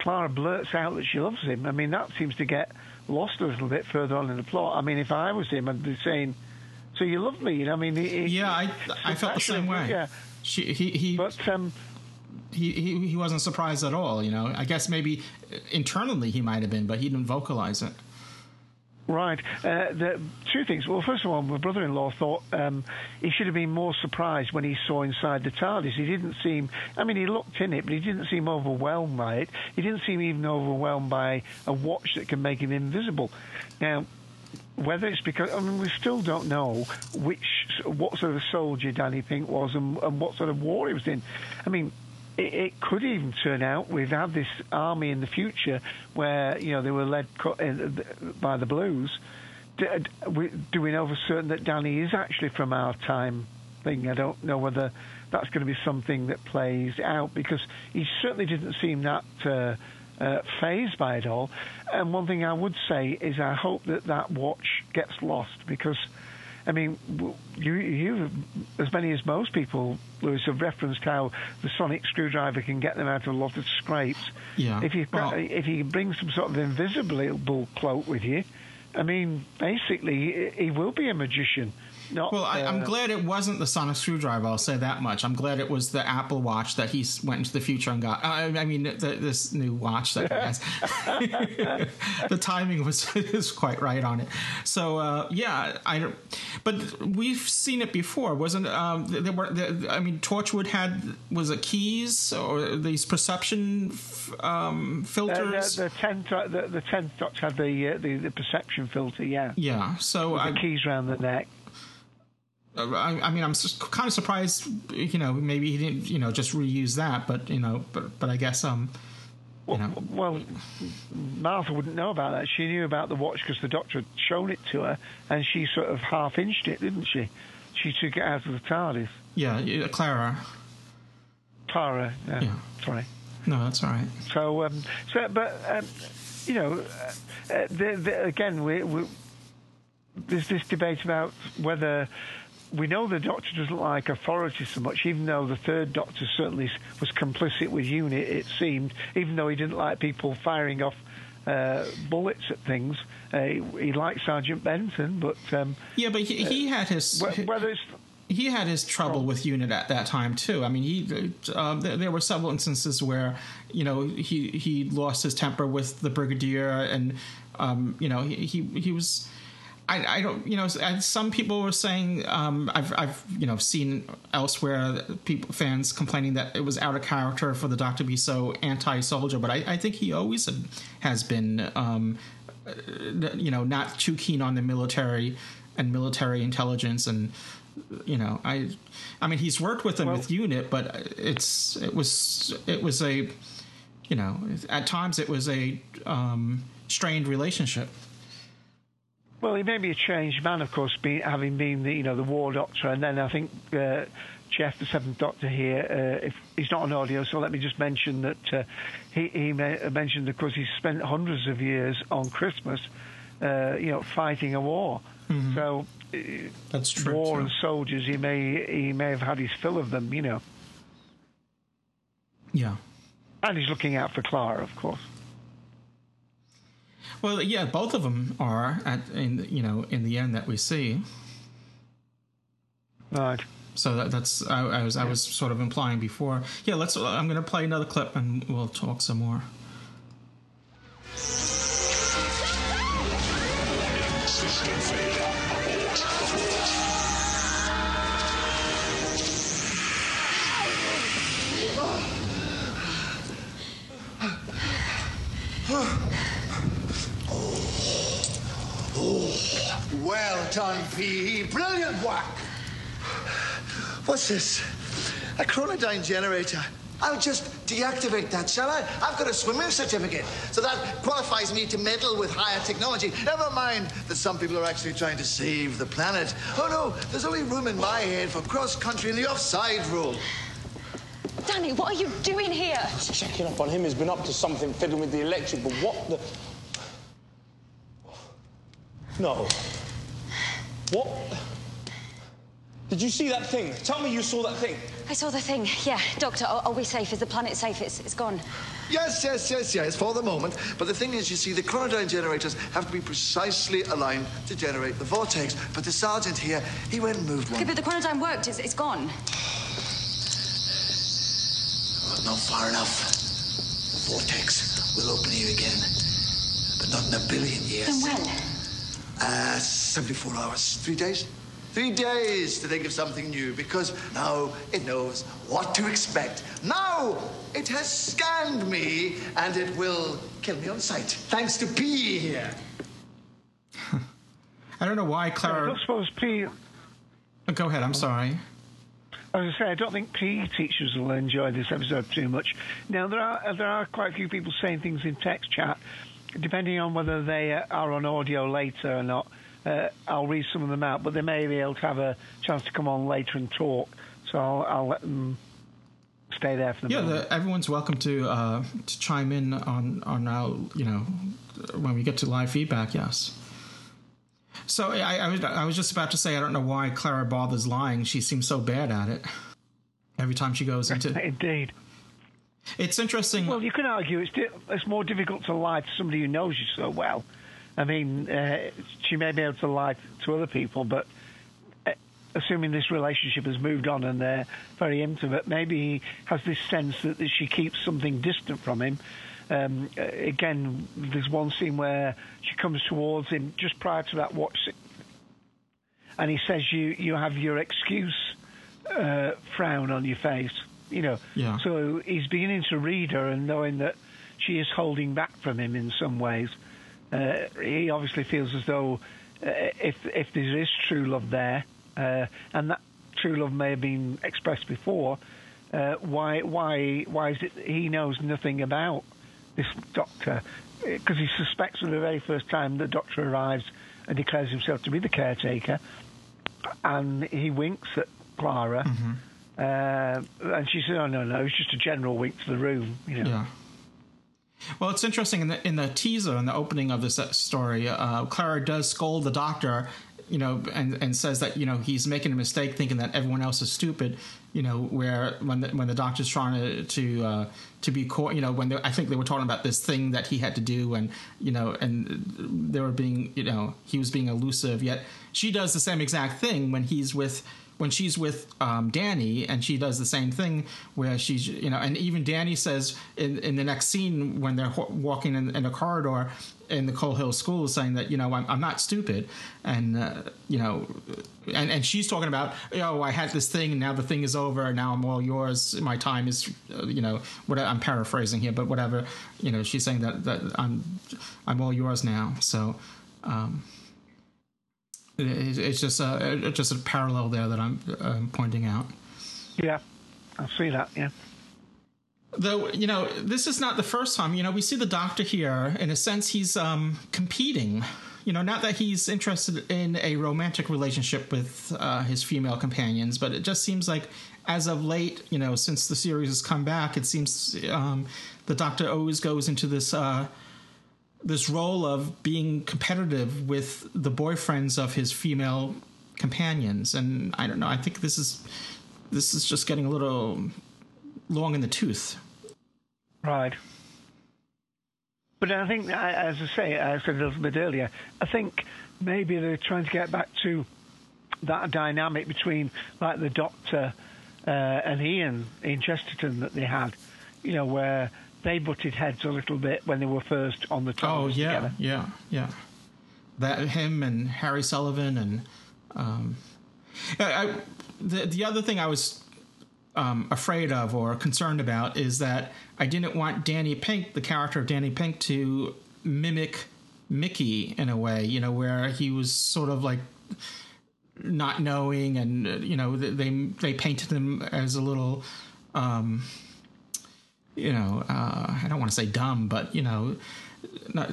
[SPEAKER 7] Clara blurts out that she loves him. I mean, that seems to get lost a little bit further on in the plot. I mean, if I was him, I'd be saying, "So you love me?" You know, I mean, he,
[SPEAKER 1] Yeah, I I felt the same way.
[SPEAKER 7] Yeah.
[SPEAKER 1] She, he he
[SPEAKER 7] but um,
[SPEAKER 1] he, he he wasn't surprised at all. You know, I guess maybe internally he might have been, but he didn't vocalize it.
[SPEAKER 7] Right. Uh, the, two things. Well, first of all, my brother-in-law thought um, he should have been more surprised when he saw inside the TARDIS. He didn't seem. I mean, he looked in it, but he didn't seem overwhelmed by it. He didn't seem even overwhelmed by a watch that can make him invisible. Now, whether it's because I mean we still don't know which what sort of soldier Danny Pink was and, and what sort of war he was in. I mean, it, it could even turn out we've had this army in the future where you know they were led by the Blues. Do, we- do we know for certain that Danny is actually from our time thing? I don't know whether that's going to be something that plays out because he certainly didn't seem that. Uh, uh, phased by it all. And one thing I would say is I hope that that watch gets lost because, I mean, you, you as many as most people, Louis, have referenced how the sonic screwdriver can get them out of a lot of scrapes.
[SPEAKER 1] Yeah,
[SPEAKER 7] If you
[SPEAKER 1] well-
[SPEAKER 7] if you bring some sort of invisible cloak with you, I mean, basically, he he will be a magician. Not,
[SPEAKER 1] Well, I, I'm
[SPEAKER 7] uh,
[SPEAKER 1] glad it wasn't the sonic screwdriver. I'll say that much. I'm glad it was the Apple Watch that he went into the future and got. I, I mean, the, this new watch that he has. the timing was is quite right on it. So uh, yeah, I. But we've seen it before, wasn't? Um, there were. There, I mean, Torchwood had was it keys or these perception f- um, filters?
[SPEAKER 7] the, the tenth the, the tenth doctor had the, uh, the the perception filter, yeah.
[SPEAKER 1] yeah. So
[SPEAKER 7] With
[SPEAKER 1] I,
[SPEAKER 7] the keys around the neck.
[SPEAKER 1] Uh, I, I mean, I'm kind of surprised. You know, maybe he didn't, you know, just reuse that. But you know, but but I guess um, you know,
[SPEAKER 7] Well, Martha wouldn't know about that. She knew about the watch because the doctor had shown it to her, and she sort of half inched it, didn't she? She took it out of the TARDIS.
[SPEAKER 1] yeah, yeah, Clara.
[SPEAKER 7] Tara. yeah,
[SPEAKER 1] Yeah.
[SPEAKER 7] sorry.
[SPEAKER 1] No, that's all right.
[SPEAKER 7] So, um, so, but um, you know, uh, uh, the, the, again, we, we, there's this debate about whether we know the Doctor doesn't like authority so much, even though the third Doctor certainly was complicit with UNIT. It seemed, even though he didn't like people firing off. Uh, bullets at things. Uh, he, he liked Sergeant Benton, but um,
[SPEAKER 1] Yeah, but he, he had his.
[SPEAKER 7] whether it's
[SPEAKER 1] he had his trouble with unit at that time too. I mean, he uh, there, there, were several instances where you know he he lost his temper with the brigadier, and um, you know he, he he was. I, I don't, you know, some people were saying um, I've, I've, you know, seen elsewhere people fans complaining that it was out of character for the Doctor to be so anti-soldier, but I, I think he always has been, um, you know, not too keen on the military and military intelligence and you know i i mean he's worked with them well, with unit but it's it was it was a you know at times it was a um, strained relationship
[SPEAKER 7] well he may be a changed man of course be, having been the you know the war doctor and then i think uh, Jeff, the seventh Doctor here, uh, if he's not on audio, so let me just mention that uh, he, he mentioned, of course, he spent hundreds of years on Christmas, uh, you know, fighting a war. Mm-hmm. So
[SPEAKER 1] that's true.
[SPEAKER 7] War
[SPEAKER 1] too.
[SPEAKER 7] and soldiers, he may he may have had his fill of them, you know.
[SPEAKER 1] Yeah.
[SPEAKER 7] And he's looking out for Clara, of course.
[SPEAKER 1] Well, yeah, both of them are at in you know in the end that we see.
[SPEAKER 7] Right.
[SPEAKER 1] So that, that's I, I was I was sort of implying before. Yeah, let's. I'm going to play another clip and we'll talk some more.
[SPEAKER 4] Well done, P. Brilliant work. What's this? A chronodyne generator. I'll just deactivate that, shall I? I've got a swimming certificate, so that qualifies me to meddle with higher technology. Never mind that some people are actually trying to save the planet. Oh no, there's only room in my head for cross country and the offside rule.
[SPEAKER 3] Danny, what are you doing here?
[SPEAKER 11] Just checking up on him. He's been up to something fiddling with the electric, but what the. No. What? Did you see that thing? Tell me you saw that thing.
[SPEAKER 3] I saw the thing, yeah. Doctor, are, are we safe? Is the planet safe? It's, it's gone.
[SPEAKER 4] Yes, yes, yes, yes, for the moment. But the thing is, you see, the chronodyne generators have to be precisely aligned to generate the vortex. But the sergeant here, he went and moved one.
[SPEAKER 3] Okay, but the chronodyne worked. It's, it's gone.
[SPEAKER 4] Well, not far enough. The vortex will open here again. But not in a billion years.
[SPEAKER 3] Then when?
[SPEAKER 4] Uh, 74 hours. Three days? Three days to think of something new because now it knows what to expect. Now it has scanned me and it will kill me on sight. Thanks to P here.
[SPEAKER 1] I don't know why Clara.
[SPEAKER 7] I don't suppose P.
[SPEAKER 1] Oh, go ahead. I'm sorry.
[SPEAKER 7] As I say I don't think PE teachers will enjoy this episode too much. Now there are there are quite a few people saying things in text chat, depending on whether they are on audio later or not uh, I'll read some of them out, but they may be able to have a chance to come on later and talk. So I'll, I'll let them stay there for the
[SPEAKER 1] yeah.
[SPEAKER 7] The,
[SPEAKER 1] everyone's welcome to uh, to chime in on on our you know when we get to live feedback. Yes. So I, I, was I was just about to say I don't know why Clara bothers lying. She seems so bad at it. Every time she goes into
[SPEAKER 7] indeed.
[SPEAKER 1] It's interesting.
[SPEAKER 7] Well, you can argue it's di- it's more difficult to lie to somebody who knows you so well I mean, uh, she may be able to lie to other people, but uh, assuming this relationship has moved on and they're very intimate, maybe he has this sense that, she keeps something distant from him. Um, uh, again, there's one scene where she comes towards him just prior to that watch, and he says, "You you have your excuse uh, frown on your face." You know,
[SPEAKER 1] yeah.
[SPEAKER 7] so he's beginning to read her and knowing that she is holding back from him in some ways. Uh, he obviously feels as though uh, if if there is true love there, uh, and that true love may have been expressed before, uh, why why why is it he knows nothing about this doctor? Because he suspects from the very first time the doctor arrives and declares himself to be the caretaker, and he winks at Clara.
[SPEAKER 1] Mm-hmm.
[SPEAKER 7] Uh, and she said, "Oh no, no, it's just a general wink to the room." You know.
[SPEAKER 1] Yeah. Well, it's interesting in the in the teaser in the opening of this story, uh, Clara does scold the doctor, you know, and, and says that you know he's making a mistake thinking that everyone else is stupid, you know, where when the, when the doctor's trying to to uh, to be court, you know, when they, I think they were talking about this thing that he had to do, and you know, and they were being, you know, he was being elusive. Yet she does the same exact thing when he's with when she's with um, Danny and she does the same thing where she's you know and even Danny says in in the next scene when they're walking in, in a corridor in the Coal Hill School saying that you know I'm, I'm not stupid and uh, you know and and she's talking about oh I had this thing and now the thing is over now I'm all yours my time is uh, you know what I'm paraphrasing here but whatever you know she's saying that that I'm I'm all yours now so. Um, it's just a just a parallel there that I'm pointing out.
[SPEAKER 7] Yeah, I see that. Yeah.
[SPEAKER 1] Though you know, this is not the first time. You know, we see the Doctor here. In a sense, he's um, competing. You know, not that he's interested in a romantic relationship with uh, his female companions, but it just seems like, as of late, you know, since the series has come back, it seems um, the Doctor always goes into this. Uh, this role of being competitive with the boyfriends of his female companions and i don't know i think this is this is just getting a little long in the tooth
[SPEAKER 7] Right. But I think, as I say, I said a little bit earlier, I think maybe they're trying to get back to that dynamic between, like, the Doctor uh, and Ian in Chesterton that they had, you know, where they butted heads a little bit when they were first on the TARDIS
[SPEAKER 1] oh yeah
[SPEAKER 7] together.
[SPEAKER 1] yeah yeah that him and harry sullivan and um I, I, the, the other thing i was um, afraid of or concerned about is that I didn't want Danny Pink, the character of Danny Pink, to mimic Mickey in a way, you know, where he was sort of like not knowing, and uh, you know, they they painted him as a little, um, you know, uh, I don't want to say dumb, but you know. Not,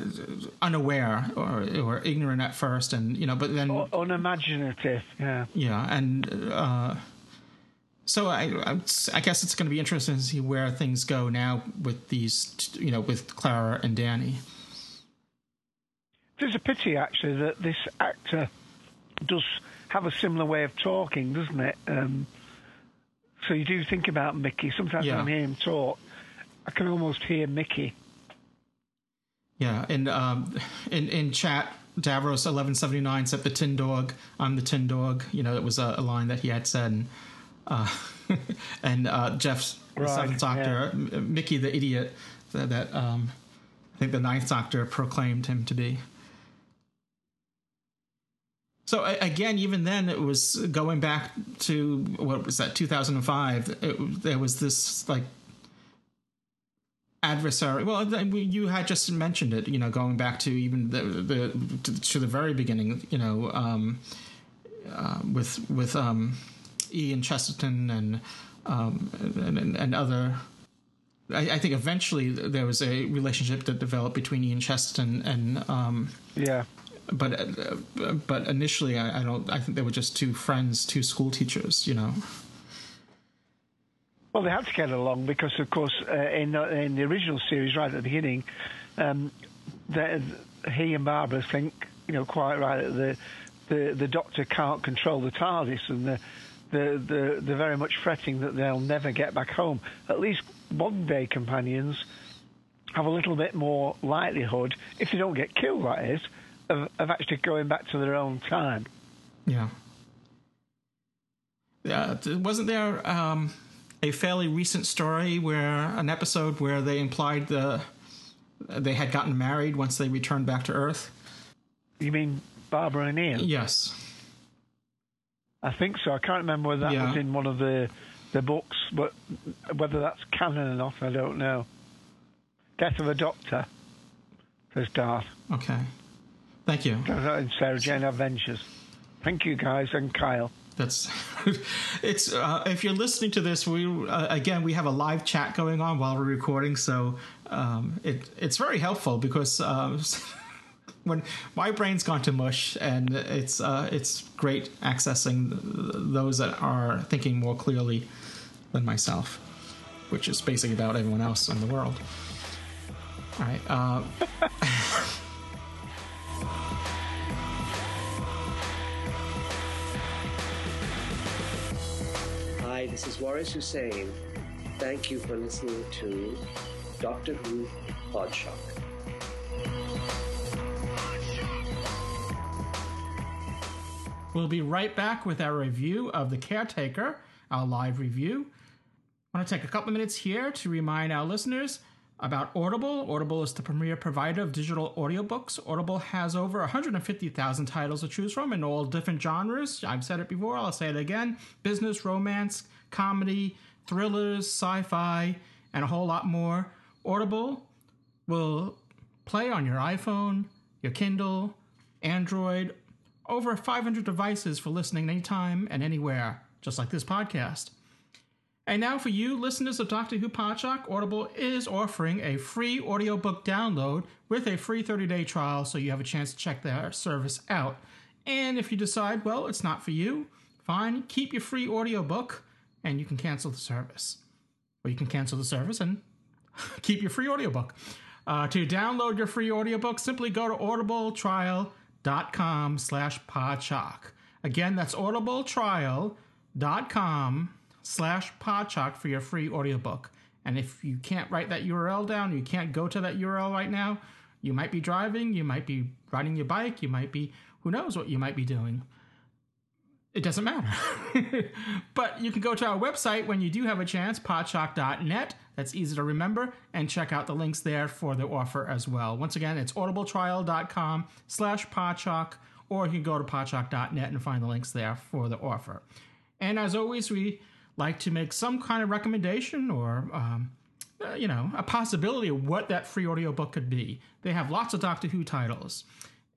[SPEAKER 1] unaware or or ignorant at first, and you know, but then
[SPEAKER 7] unimaginative. Yeah,
[SPEAKER 1] yeah, and uh, so I, I, I guess it's going to be interesting to see where things go now with these, you know, with Clara and Danny.
[SPEAKER 7] It's a pity, actually, that this actor does have a similar way of talking, doesn't it? Um, so you do think about Mickey. Sometimes
[SPEAKER 1] Yeah.
[SPEAKER 7] when I hear him talk, I can almost hear Mickey.
[SPEAKER 1] Yeah, and um, in in chat, Davros eleven seventy nine said the Tin Dog. I'm the Tin Dog. You know, it was a, a line that he had said. And, uh, and uh, Jeff's the
[SPEAKER 7] Right,
[SPEAKER 1] Seventh Doctor, M- Mickey the idiot that, that um, I think the Ninth Doctor proclaimed him to be. So again, even then, it was going back to what was that 2005. It, there was this like adversary. Well, you had just mentioned it. You know, going back to even the the to, to the very beginning. You know, um, uh, with with um, Ian Chesterton and um, and, and, and other. I, I think eventually there was a relationship that developed between Ian Chesterton and um,
[SPEAKER 7] yeah.
[SPEAKER 1] But uh, but initially, I, I don't. I think they were just two friends, two school teachers. You know.
[SPEAKER 7] Well, they had to get along because, of course, uh, in, the, in the original series, right at the beginning, um, he and Barbara think, you know, quite right that the the, the Doctor can't control the TARDIS, and the, the, the, they're very much fretting that they'll never get back home. At least modern day companions have a little bit more likelihood, if they don't get killed, that is, of, of actually going back to their own time.
[SPEAKER 1] Yeah. Yeah. Wasn't there um, a fairly recent story where an episode where they implied the they had gotten married once they returned back to Earth?
[SPEAKER 7] You mean Barbara and Ian?
[SPEAKER 1] Yes.
[SPEAKER 7] I think so. I can't remember whether that
[SPEAKER 1] Yeah.
[SPEAKER 7] was in one of the the books, but whether that's canon or not, I don't know. Death of a Doctor, says Darth.
[SPEAKER 1] Okay. Thank you.
[SPEAKER 7] In Sarah Jane Adventures. Thank you, guys, and Kyle.
[SPEAKER 1] That's it's. Uh, if you're listening to this, we uh, again we have a live chat going on while we're recording, so um, it it's very helpful because um, when my brain's gone to mush, and it's uh, it's great accessing those that are thinking more clearly than myself, which is basically about everyone else in the world. All right.
[SPEAKER 12] this is Waris Hussein. Thank you for listening to Doctor Who Podshock.
[SPEAKER 1] We'll be right back with our review of The Caretaker, our live review. I want to take a couple of minutes here to remind our listeners about Audible. Audible is the premier provider of digital audiobooks. Audible has over 150,000 titles to choose from in all different genres. I've said it before, I'll say it again business, romance, comedy, thrillers, sci fi, and a whole lot more. Audible will play on your iPhone, your Kindle, Android, over 500 devices for listening anytime and anywhere, just like this podcast. And now, for you listeners of Doctor Who Podshock, Audible is offering a free audiobook download with a free 30 day trial so you have a chance to check their service out. And if you decide, well, it's not for you, fine, keep your free audiobook and you can cancel the service. Or you can cancel the service and keep your free audiobook. Uh, to download your free audiobook, simply go to audibletrial.com slash podshock. Again, that's audibletrial.com slash podshock for your free audiobook. And if you can't write that URL down, you can't go to that URL right now, you might be driving, you might be riding your bike, you might be, who knows what you might be doing. It doesn't matter. but you can go to our website when you do have a chance, podshock.net. That's easy to remember, and check out the links there for the offer as well. Once again, it's audibletrial.com slash podshock, or you can go to podshock.net and find the links there for the offer. And as always, we like to make some kind of recommendation or um, uh, you know a possibility of what that free audiobook could be they have lots of doctor who titles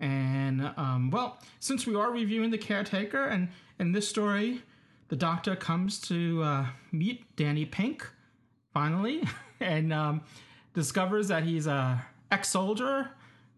[SPEAKER 1] and um, well since we are reviewing the caretaker and in this story the doctor comes to uh, meet danny pink finally and um, discovers that he's a ex-soldier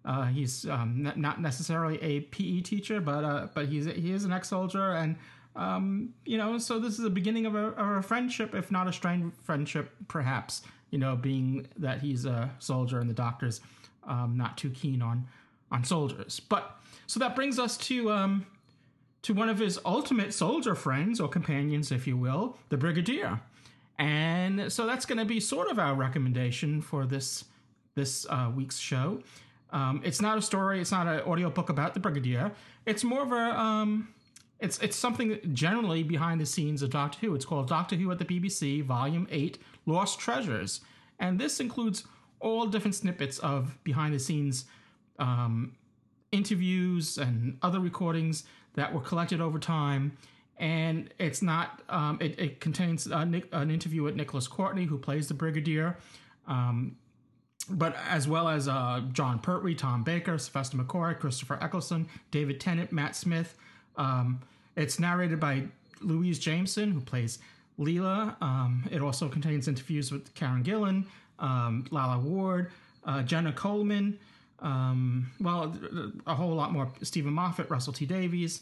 [SPEAKER 1] uh, he's um, not necessarily a PE teacher, but uh, but he's he is an ex-soldier, and um, you know, so this is the beginning of a, of a friendship, if not a strained friendship, perhaps. You know, being that he's a soldier and the doctor's um, not too keen on on soldiers. But so that brings us to um, to one of his ultimate soldier friends or companions, if you will, the Brigadier. And so that's going to be sort of our recommendation for this this uh, week's show. Um, it's not a story. It's not an audiobook about the Brigadier. It's more of a um, it's it's something generally behind the scenes of Doctor Who. It's called Doctor Who at the BBC, Volume Eight, Lost Treasures, and this includes all different snippets of behind the scenes um, interviews and other recordings that were collected over time. And it's not. Um, it, it, contains an interview with Nicholas Courtney, who plays the Brigadier. Um, but as well as uh, Jon Pertwee, Tom Baker, Sylvester McCoy, Christopher Eccleston, David Tennant, Matt Smith, um, it's narrated by Louise Jameson, who plays Leela. Um, it also contains interviews with Karen Gillan, um, Lalla Ward, uh, Jenna Coleman, um, well, a whole lot more. Steven Moffat, Russell T Davies.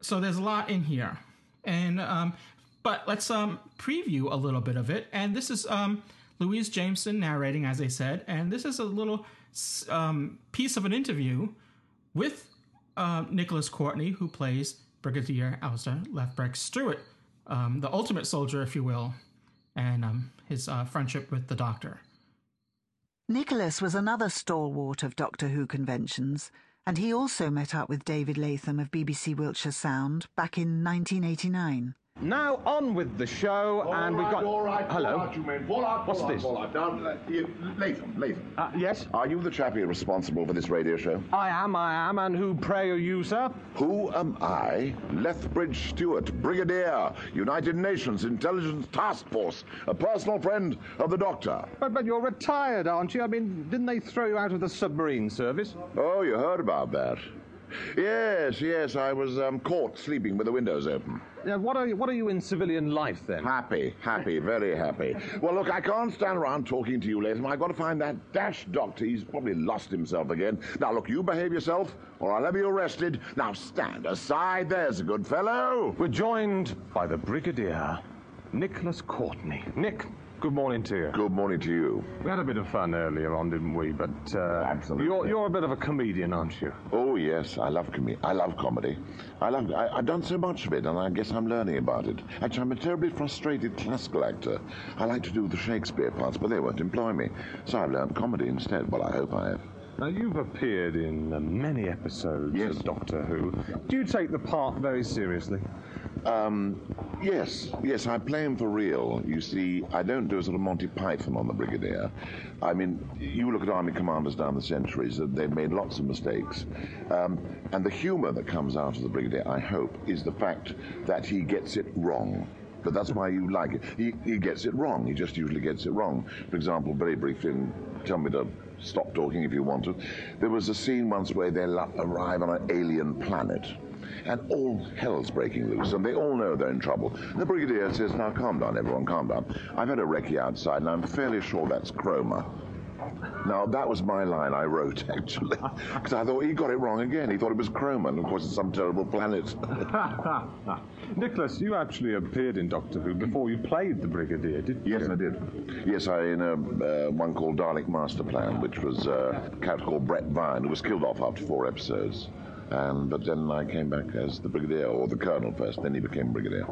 [SPEAKER 1] So there's a lot in here, and um, but let's um, preview a little bit of it. And this is um, Louise Jameson narrating, as I said, and this is a little um, piece of an interview with uh, Nicholas Courtney, who plays Brigadier Alistair Lethbridge Stewart, um, the ultimate soldier, if you will, and um, his uh, friendship with the Doctor.
[SPEAKER 13] Nicholas was another stalwart of Doctor Who conventions, and he also met up with David Latham of BBC Wiltshire Sound back in 1989.
[SPEAKER 14] Now on with the show,
[SPEAKER 15] all
[SPEAKER 14] and
[SPEAKER 15] right,
[SPEAKER 14] we've got.
[SPEAKER 15] All right,
[SPEAKER 14] Hello.
[SPEAKER 15] All right, you mean. Voila,
[SPEAKER 14] What's
[SPEAKER 15] voila,
[SPEAKER 14] this?
[SPEAKER 15] Down, uh, you, Latham, Latham.
[SPEAKER 14] Uh, yes?
[SPEAKER 15] Are you the chappie responsible for this radio show?
[SPEAKER 14] I am, I am, and who pray are you, sir?
[SPEAKER 15] Who am I? Lethbridge Stewart, Brigadier, United Nations Intelligence Task Force, a personal friend of the Doctor.
[SPEAKER 14] But, but you're retired, aren't you? I mean, didn't they throw you out of the submarine service?
[SPEAKER 15] Oh, you heard about that? Yes, yes, I was um, caught sleeping with the windows open.
[SPEAKER 14] Yeah, what are you, what are you in civilian life then?
[SPEAKER 15] Happy, happy, very happy. Well, look, I can't stand around talking to you, Latham. I've got to find that dash doctor. He's probably lost himself again. Now, look, you behave yourself, or I'll have you arrested. Now, stand aside. There's a good fellow.
[SPEAKER 14] We're joined by the Brigadier, Nicholas Courtney. Nick, good morning to you.
[SPEAKER 15] Good morning to you.
[SPEAKER 14] We had a bit of fun earlier on, didn't we? But uh,
[SPEAKER 15] Absolutely.
[SPEAKER 14] You're, you're a bit of a comedian, aren't you?
[SPEAKER 15] Oh yes, I love com- I love comedy. I love. I, I've done so much of it, and I guess I'm learning about it. Actually, I'm a terribly frustrated classical actor. I like to do the Shakespeare parts, but they won't employ me, so I've learned comedy instead. Well, I hope I have.
[SPEAKER 14] Now, you've appeared in uh, many episodes of Doctor Who. Do you take the part very seriously?
[SPEAKER 15] Um, yes, yes, I play him for real. You see, I don't do a sort of Monty Python on the Brigadier. I mean, you look at army commanders down the centuries, uh, they've made lots of mistakes. Um, and the humour that comes out of the Brigadier, I hope, is the fact that he gets it wrong. But that's why you like it. He, he gets it wrong. He just usually gets it wrong. For example, very briefly, and tell me to stop talking if you want to. There was a scene once where they arrive on an alien planet. And all hell's breaking loose, and they all know they're in trouble. The brigadier says, "Now calm down, everyone, calm down. I've had a recce outside, and I'm fairly sure that's Cromer. Now that was my line I wrote actually, because I thought he got it wrong again. He thought it was Cromer, and of course it's some terrible planet.
[SPEAKER 14] Nicholas, you actually appeared in Doctor Who before you played the Brigadier, didn't you?
[SPEAKER 15] Yes, I did. Yes, I in a uh, one called Dalek Master Plan, which was uh, a character called Bret Vyon, who was killed off after four episodes. And but then I came back as the Brigadier, or the Colonel first. Then he became Brigadier.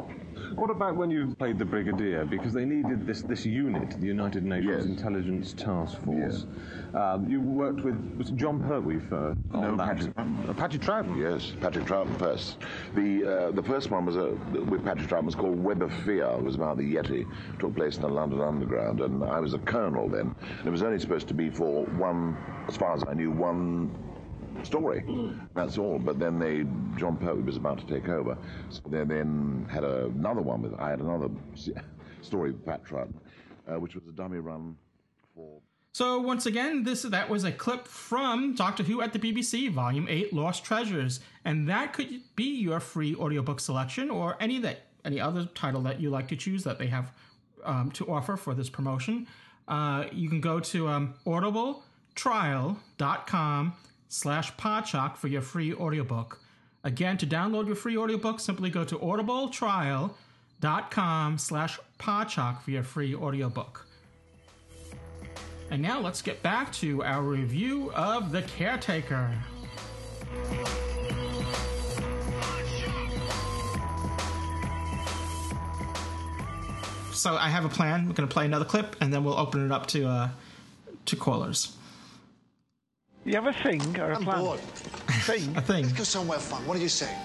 [SPEAKER 14] What about when you played the Brigadier? Because they needed this, this unit, the United Nations Intelligence Task Force. Um, you worked with was Jon Pertwee for
[SPEAKER 15] No,
[SPEAKER 14] on that?
[SPEAKER 15] Patrick
[SPEAKER 14] Uh, Patrick Troughton.
[SPEAKER 15] Yes, Patrick Troughton first. The uh, the first one was uh, with Patrick Troughton was called Web of Fear. It was about the Yeti. Took place in the London Underground, and I was a colonel then. And it was only supposed to be for one, as far as I knew, one story. That's all. But then they, Jon Pertwee was about to take over, so they then had another one with. I had another story with Pat Troughton, uh, which was a dummy run for.
[SPEAKER 1] So once again, this that was a clip from Doctor Who at the BBC, Volume 8, Lost Treasures. And that could be your free audiobook selection or any that any other title that you like to choose that they have um, to offer for this promotion. Uh, you can go to um, audibletrial.com slash podshock for your free audiobook. Again, to download your free audiobook, simply go to audibletrial.com slash podshock for your free audiobook. And now let's get back to our review of The Caretaker. So I have a plan. We're going to play another clip, and then we'll open it up to uh, to callers.
[SPEAKER 7] You have a thing or a
[SPEAKER 4] I'm
[SPEAKER 7] plan?
[SPEAKER 4] bored.
[SPEAKER 7] Thing?
[SPEAKER 1] A thing.
[SPEAKER 4] Let's go somewhere fun. What do you say?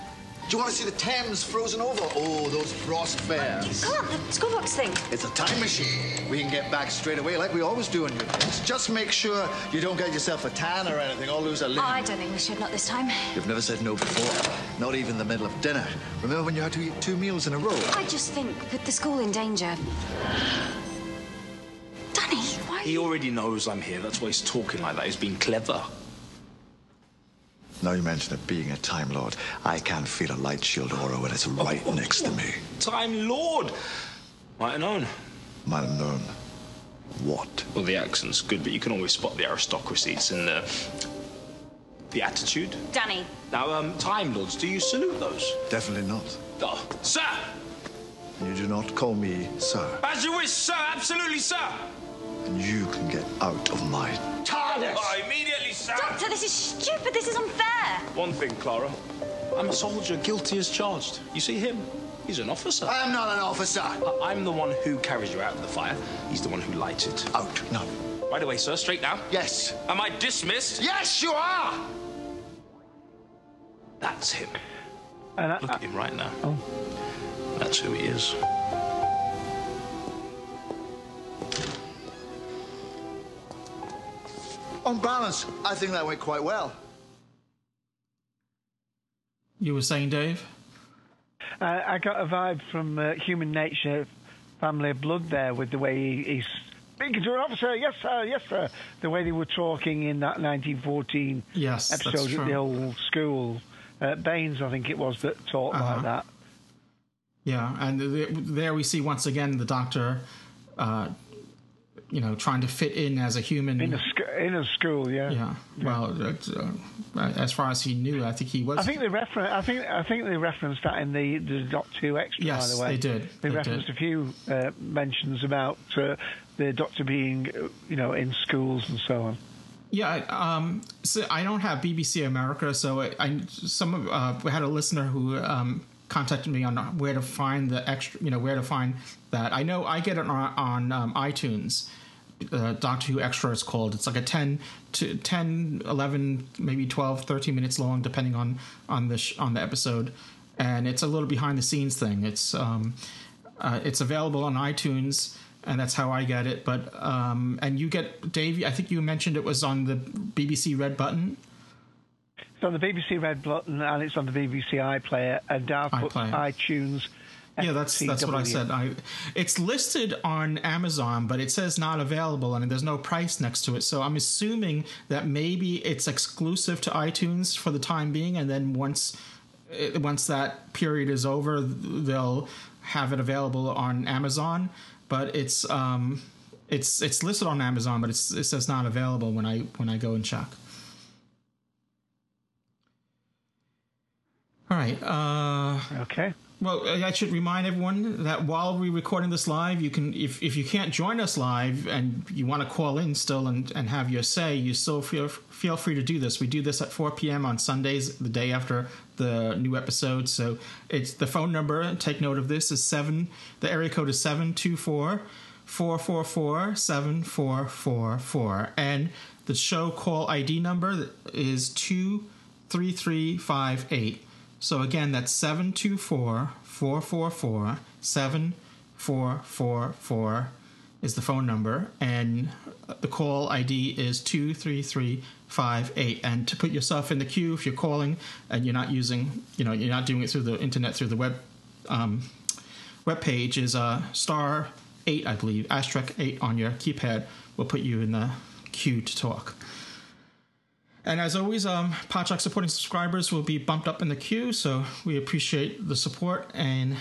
[SPEAKER 4] Do you want to see the Thames frozen over? Oh, those frost fairs.
[SPEAKER 3] Come on, the schoolbox thing.
[SPEAKER 4] It's a time machine. We can get back straight away like we always do in your place. Just make sure you don't get yourself a tan or anything or lose a limb.
[SPEAKER 3] Oh, I don't think we should, not this time.
[SPEAKER 4] You've never said no before. Not even in the middle of dinner. Remember when you had to eat two meals in a row?
[SPEAKER 3] I just think, with the school in danger. Danny, why?
[SPEAKER 6] He already knows I'm here. That's why he's talking like that. He's being clever.
[SPEAKER 4] Now you mention it being a Time Lord, I can feel a light shield aura when it's right next to me.
[SPEAKER 6] Time Lord! Might have known.
[SPEAKER 4] Might have known. What?
[SPEAKER 6] Well, the accent's good, but you can always spot the aristocracy. It's in the. the attitude.
[SPEAKER 3] Danny,
[SPEAKER 6] Now, um, Time Lords, do you salute those?
[SPEAKER 4] Definitely not.
[SPEAKER 6] Oh, sir!
[SPEAKER 4] You do not call me sir,
[SPEAKER 6] As you wish, sir! Absolutely, sir!
[SPEAKER 4] And you can get out of my
[SPEAKER 6] TARDIS! Oh, immediately, sir!
[SPEAKER 3] Doctor, this is stupid. This is unfair.
[SPEAKER 6] One thing, Clara. I'm a soldier, guilty as charged. You see him? He's an officer.
[SPEAKER 4] I am not an officer.
[SPEAKER 6] I- I'm the one who carries you out of the fire. He's the one who lights it.
[SPEAKER 4] Out, no.
[SPEAKER 6] Right away, sir. Straight now.
[SPEAKER 4] Yes.
[SPEAKER 6] Am I dismissed?
[SPEAKER 4] Yes, you are!
[SPEAKER 6] That's him.
[SPEAKER 7] And I,
[SPEAKER 6] Look at him right now.
[SPEAKER 7] Oh.
[SPEAKER 6] That's who he is.
[SPEAKER 4] On balance, I think that went quite well.
[SPEAKER 1] You were saying, Dave?
[SPEAKER 7] I, I got a vibe from uh, Human Nature, Family of Blood there with the way he, he's speaking to an officer. Yes, sir. Yes, sir. The way they were talking in that 1914
[SPEAKER 1] Yes,
[SPEAKER 7] episode at the old school. Uh, Baines, I think it was, that talked
[SPEAKER 1] Uh-huh.
[SPEAKER 7] like that.
[SPEAKER 1] Yeah, and th- there we see once again the Doctor, uh, you know, trying to fit in as a human.
[SPEAKER 7] In a, sc- in a school, yeah.
[SPEAKER 1] yeah. Well, it's, uh, as far as he knew, I think he was.
[SPEAKER 7] I think they refer- I think I think they referenced that in the, the Doctor Who extra.
[SPEAKER 1] Yes,
[SPEAKER 7] by the way,
[SPEAKER 1] they did.
[SPEAKER 7] They,
[SPEAKER 1] They
[SPEAKER 7] referenced
[SPEAKER 1] did.
[SPEAKER 7] a few uh, mentions about uh, the Doctor being, uh, you know, in schools and so on.
[SPEAKER 1] Yeah, um, so I don't have BBC America, so I, I some of uh, we had a listener who um, contacted me on where to find the extra, you know, where to find that. I know I get it on, on um, iTunes, uh, Doctor Who Extra is called. It's like a 10 to 10, 11, maybe 12, 13 minutes long, depending on on the sh- on the episode, and it's a little behind the scenes thing. It's um, uh, it's available on iTunes. And that's how I get it. But um, and you get Dave. I think you mentioned it was on the BBC Red button.
[SPEAKER 7] It's on the BBC Red button and it's on the BBC iPlayer and I've put
[SPEAKER 1] iPlayer.
[SPEAKER 7] iTunes.
[SPEAKER 1] Yeah, that's that's what I said. I, it's listed on Amazon, but it says not available, and there's no price next to it. So I'm assuming that maybe it's exclusive to iTunes for the time being, and then once once that period is over, they'll have it available on Amazon. But it's um, it's it's listed on Amazon, but it's, it says not available when I when I go and check. All right. Uh,
[SPEAKER 7] okay.
[SPEAKER 1] Well, uh, I should remind everyone that while we're recording this live, you can, if, if you can't join us live and you want to call in still and, and have your say, you still feel feel free to do this. We do this at 4 p.m. on Sundays, the day after the new episode. So it's the phone number. Take note of this is seven. The area code is seven two four four four four seven four four four, and the show call ID number is two three three five eight. So again, that's 724 444 7444 is the phone number, and the call ID is 23358. And to put yourself in the queue, if you're calling and you're not using, you know, you're not doing it through the internet, through the web um, web page, is uh, star 8, I believe, asterisk 8 on your keypad will put you in the queue to talk. And as always, um, supporting subscribers will be bumped up in the queue, so we appreciate the support. And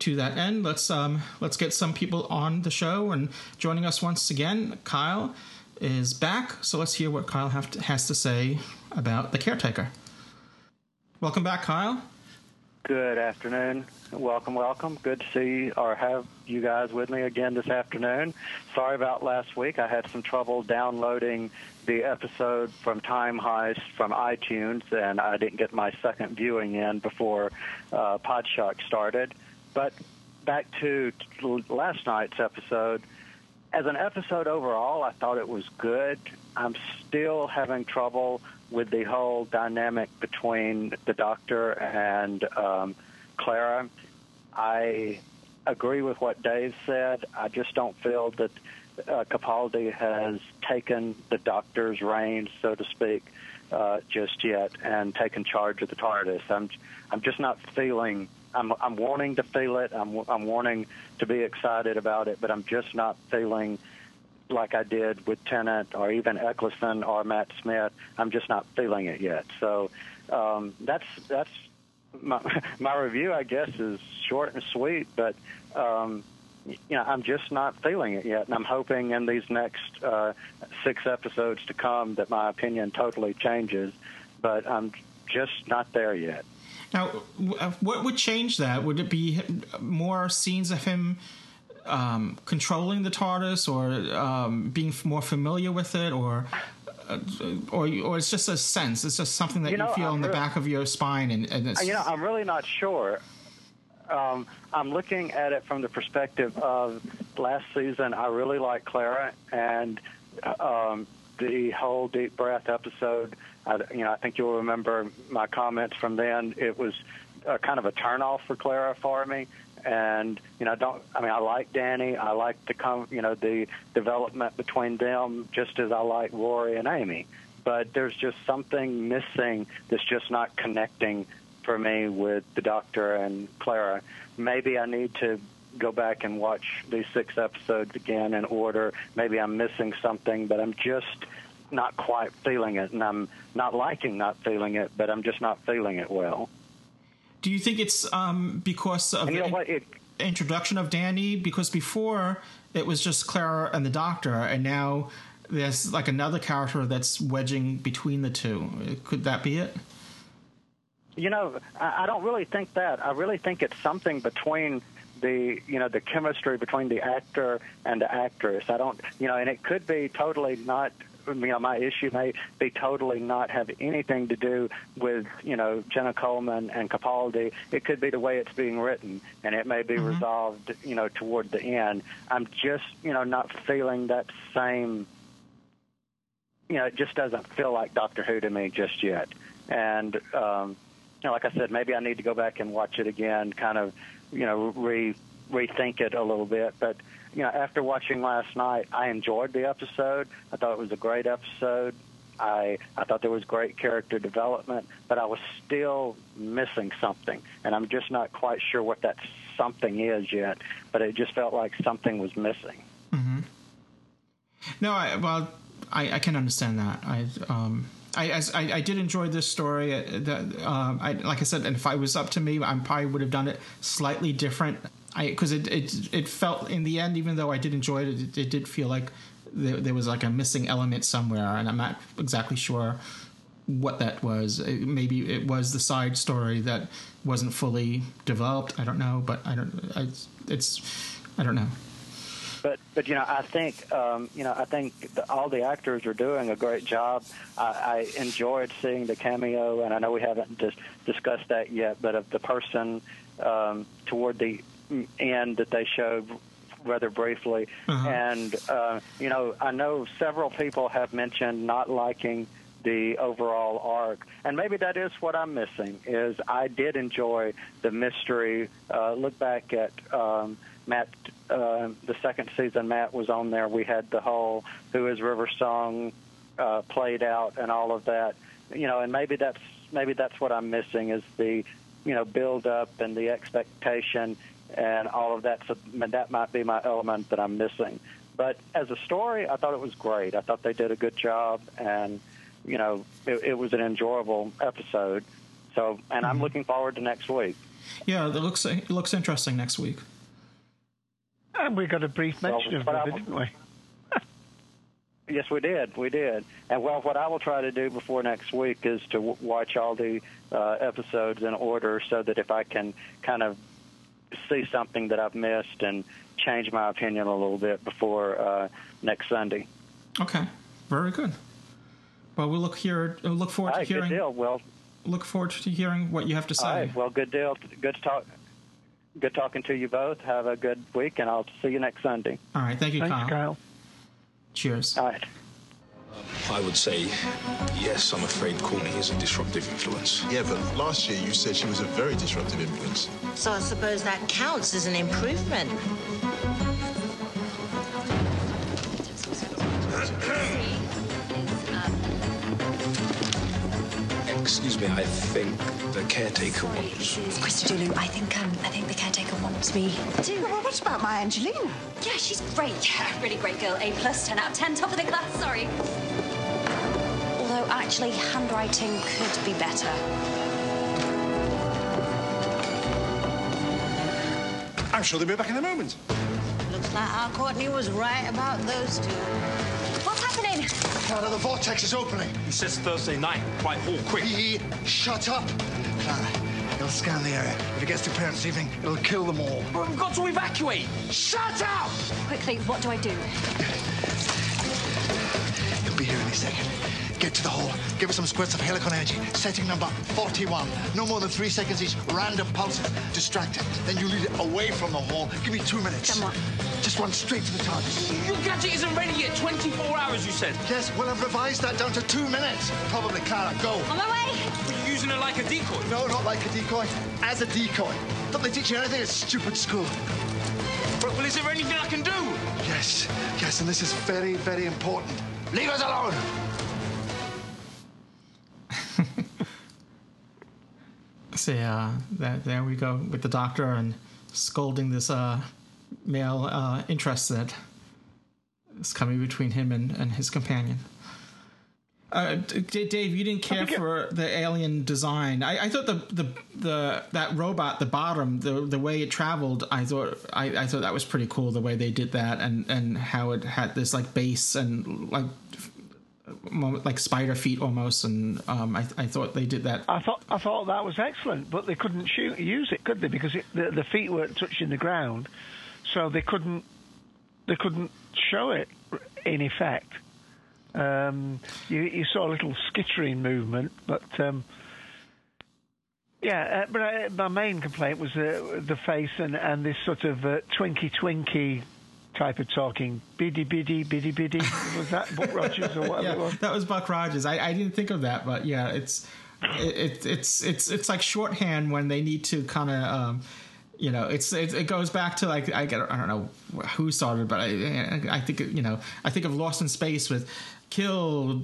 [SPEAKER 1] to that end, let's um, let's get some people on the show. And joining us once again, Kyle is back. So let's hear what Kyle to, has to say about the caretaker. Welcome back, Kyle.
[SPEAKER 16] Good afternoon. Welcome, welcome. Good to see or have you guys with me again this afternoon. Sorry about last week. I had some trouble downloading the episode from Time Heist from iTunes, and I didn't get my second viewing in before uh, Podshock started. But back to last night's episode. As an episode overall, I thought it was good. I'm still having trouble with the whole dynamic between the doctor and um, Clara. I agree with what Dave said. I just don't feel that uh, Capaldi has taken the doctor's reins, so to speak, uh, just yet, and taken charge of the TARDIS. I'm, I'm just not feeling. I'm, I'm wanting to feel it. I'm, I'm wanting to be excited about it, but I'm just not feeling like I did with Tennant or even Eccleston or Matt Smith. I'm just not feeling it yet. So um, that's that's my, my review. I guess is short and sweet, but um, you know I'm just not feeling it yet, and I'm hoping in these next uh, six episodes to come that my opinion totally changes. But I'm just not there yet.
[SPEAKER 1] Now, uh, what would change that? Would it be more scenes of him um, controlling the TARDIS, or um, being f- more familiar with it, or uh, or or it's just a sense? It's just something that
[SPEAKER 16] You
[SPEAKER 1] you, feel
[SPEAKER 16] I'm
[SPEAKER 1] in the
[SPEAKER 16] really-
[SPEAKER 1] back of your spine, and, and it's
[SPEAKER 16] Uh, You know, I'm really not sure. Um, I'm looking at it from the perspective of last season. I really like Clara, and um, the whole deep breath episode. I, you know, I think you'll remember my comments from then. It was uh, kind of a turnoff for Clara for me. And you know, I don't I mean I like Danny. I like the com, you know the development between them, just as I like Rory and Amy. But there's just something missing that's just not connecting for me with the Doctor and Clara. Maybe I need to go back and watch these six episodes again in order. Maybe I'm missing something, but I'm just not quite feeling it, and I'm not liking not feeling it, but I'm just not feeling it well.
[SPEAKER 1] Do you think it's um, because of the in- introduction of Danny? Because before it was just Clara and the Doctor, and now there's like another character that's wedging between the two. Could that be it?
[SPEAKER 16] You know, I, I don't really think that. I really think it's something between the you know the chemistry between the actor and the actress. I don't you know, and it could be totally not you know, my issue may be totally not have anything to do with, you know, Jenna Coleman and Capaldi. It could be the way it's being written, and it may be
[SPEAKER 1] Mm-hmm.
[SPEAKER 16] resolved, you know, toward the end. I'm just, you know, not feeling that same you know, it just doesn't feel like Doctor Who to me just yet. And um, you know, like I said, maybe I need to go back and watch it again, kind of, you know, re rethink it a little bit. But you know, after watching last night, I enjoyed the episode. I thought it was a great episode. I I thought there was great character development, but I was still missing something, and I'm just not quite sure what that something is yet. But it just felt like something was missing.
[SPEAKER 1] No, I, well, I, I can understand that. I, um, I, as, I, I did enjoy this story. uh, That, um, I, like I said, and if I was up to me, I probably would have done it slightly different. I because it, it it felt in the end, even though I did enjoy it, it, it did feel like there, there was like a missing element somewhere, and I'm not exactly sure what that was. It, maybe it was the side story that wasn't fully developed. I don't know, but I don't. I, it's I don't know.
[SPEAKER 16] But but you know I think um, you know I think the, all the actors are doing a great job. I, I enjoyed seeing the cameo, and I know we haven't dis- discussed that yet, but of the person um, toward the end that they showed rather briefly, and uh, you know I know several people have mentioned not liking the overall arc and maybe that is what i'm missing is i did enjoy the mystery uh, look back at um, Matt, uh, the second season, Matt was on there. We had the whole "Who Is River Song" uh, played out and all of that. You know, and maybe that's maybe that's what I'm missing is the you know build up and the expectation and all of that. So that might be my element that I'm missing. But as a story, I thought it was great. I thought they did a good job, and you know, it, it was an enjoyable episode. So, and I'm looking forward to next week.
[SPEAKER 1] Yeah, it looks it looks interesting next week.
[SPEAKER 7] And we got a brief mention of
[SPEAKER 16] but I-
[SPEAKER 7] River, didn't we?
[SPEAKER 16] Yes, we did. We did. And well, what I will try to do before next week is to w- watch all the uh, episodes in order, so that if I can kind of see something that I've missed and change my opinion a little bit before uh, next Sunday.
[SPEAKER 1] Okay, very good. Well, we'll look here. We'll look forward
[SPEAKER 16] All
[SPEAKER 1] to
[SPEAKER 16] right, good
[SPEAKER 1] hearing.
[SPEAKER 16] deal. Well,
[SPEAKER 1] Look forward to hearing what you have to say.
[SPEAKER 16] all right. Well, good deal. Good to talk. Good talking to you both. Have a good week, and I'll see you next Sunday.
[SPEAKER 1] All right, thank you,
[SPEAKER 7] Thanks,
[SPEAKER 1] Kyle.
[SPEAKER 7] Kyle.
[SPEAKER 1] Cheers.
[SPEAKER 16] All right.
[SPEAKER 6] I would say, yes, I'm afraid Courtney is a disruptive influence.
[SPEAKER 4] Yeah, but last year you said she was a very disruptive influence.
[SPEAKER 17] So I suppose that counts as an improvement.
[SPEAKER 6] Excuse me, I think the caretaker wants.
[SPEAKER 3] Mr. Dulu, I think um, I think the caretaker wants me to.
[SPEAKER 18] Well, what about my Angelina?
[SPEAKER 3] Yeah, she's great. Yeah, really great girl. A plus, ten out of ten, top of the class. Sorry. Although actually, handwriting could be better.
[SPEAKER 5] I'm sure they'll be back in a moment.
[SPEAKER 17] Looks like our Courtney was right about those two.
[SPEAKER 3] What's?
[SPEAKER 4] Clara, the vortex is opening.
[SPEAKER 11] It says Thursday night, Whitehall, quick.
[SPEAKER 4] He, shut up. Clara, it'll scan the area. If it gets to parents' evening, it'll kill them all.
[SPEAKER 11] But we've got to evacuate.
[SPEAKER 4] Shut up!
[SPEAKER 3] Quickly, what do I do?
[SPEAKER 4] He'll be here any second. Get to the hall. Give us some squirts of helicon energy. Setting number 41. No more than three seconds each. Random pulses. Distract it. Then you lead it away from the hall. Give me two minutes.
[SPEAKER 3] Come on.
[SPEAKER 4] Just run straight to the target.
[SPEAKER 11] Your gadget isn't ready yet. 24 hours, you said.
[SPEAKER 4] Yes, well, I've revised that down to two minutes. Probably, Clara. Go.
[SPEAKER 3] On my way.
[SPEAKER 11] Were you using it like a decoy?
[SPEAKER 4] No, not like a decoy. As a decoy. Don't they teach you anything at stupid school?
[SPEAKER 11] But, well, is there anything I can do?
[SPEAKER 4] Yes, yes, and this is very, very important. Leave us alone.
[SPEAKER 1] So yeah, that, there we go with the doctor and scolding this uh, male uh, interest that is coming between him and, and his companion. Uh, D- Dave, you didn't care for the alien design. I, I thought the, the the that robot, the bottom, the the way it traveled, I thought I, I thought that was pretty cool. The way they did that, and and how it had this like base and like like spider feet almost, and um, I I thought they did that
[SPEAKER 7] I thought I thought that was excellent, but they couldn't shoot, use it, could they? Because it, the, the feet weren't touching the ground, so they couldn't they couldn't show it in effect. Um, you, you saw a little skittering movement, but um, yeah. Uh, but uh, my main complaint was uh, the face and, and this sort of uh, twinky twinky type of talking. Biddy biddy biddy biddy. was that Buck Rogers or whatever
[SPEAKER 1] yeah,
[SPEAKER 7] it was?
[SPEAKER 1] that was Buck Rogers. I, I didn't think of that, but yeah, it's it, it, it's it's it's like shorthand when they need to kind of. Um, you know, it's it, it, goes back to like I, get I don't know who started, but I I think you know I think of Lost in Space with kill,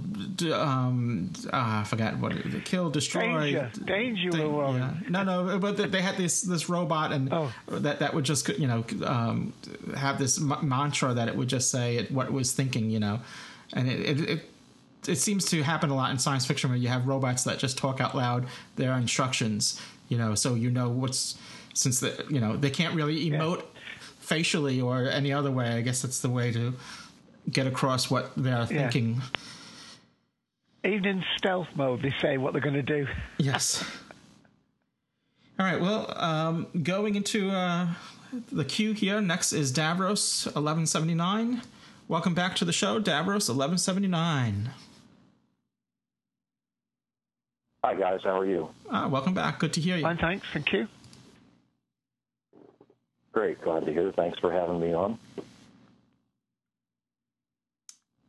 [SPEAKER 1] um, uh, I forgot what it, was. kill, destroy,
[SPEAKER 7] danger, danger. Thing, yeah.
[SPEAKER 1] No, no, but they had this this robot and
[SPEAKER 7] oh.
[SPEAKER 1] that that would just you know um, have this m- mantra that it would just say it, what it was thinking, you know, and it, it, it it seems to happen a lot in science fiction where you have robots that just talk out loud their instructions, you know, so you know what's since the you know they can't really emote yeah. facially or any other way. I guess that's the way to get across what they're thinking.
[SPEAKER 7] Yeah. Even in stealth mode, they say what they're going to do.
[SPEAKER 1] Yes. All right. Well, um, going into uh, the queue here. Next is Davros eleven seventy nine. Welcome back to the show, Davros eleven seventy nine.
[SPEAKER 18] Hi guys, how are you?
[SPEAKER 1] Uh, welcome back. Good to hear you.
[SPEAKER 7] Fine, thanks. Thank you.
[SPEAKER 18] Great, glad to hear. Thanks for having me on.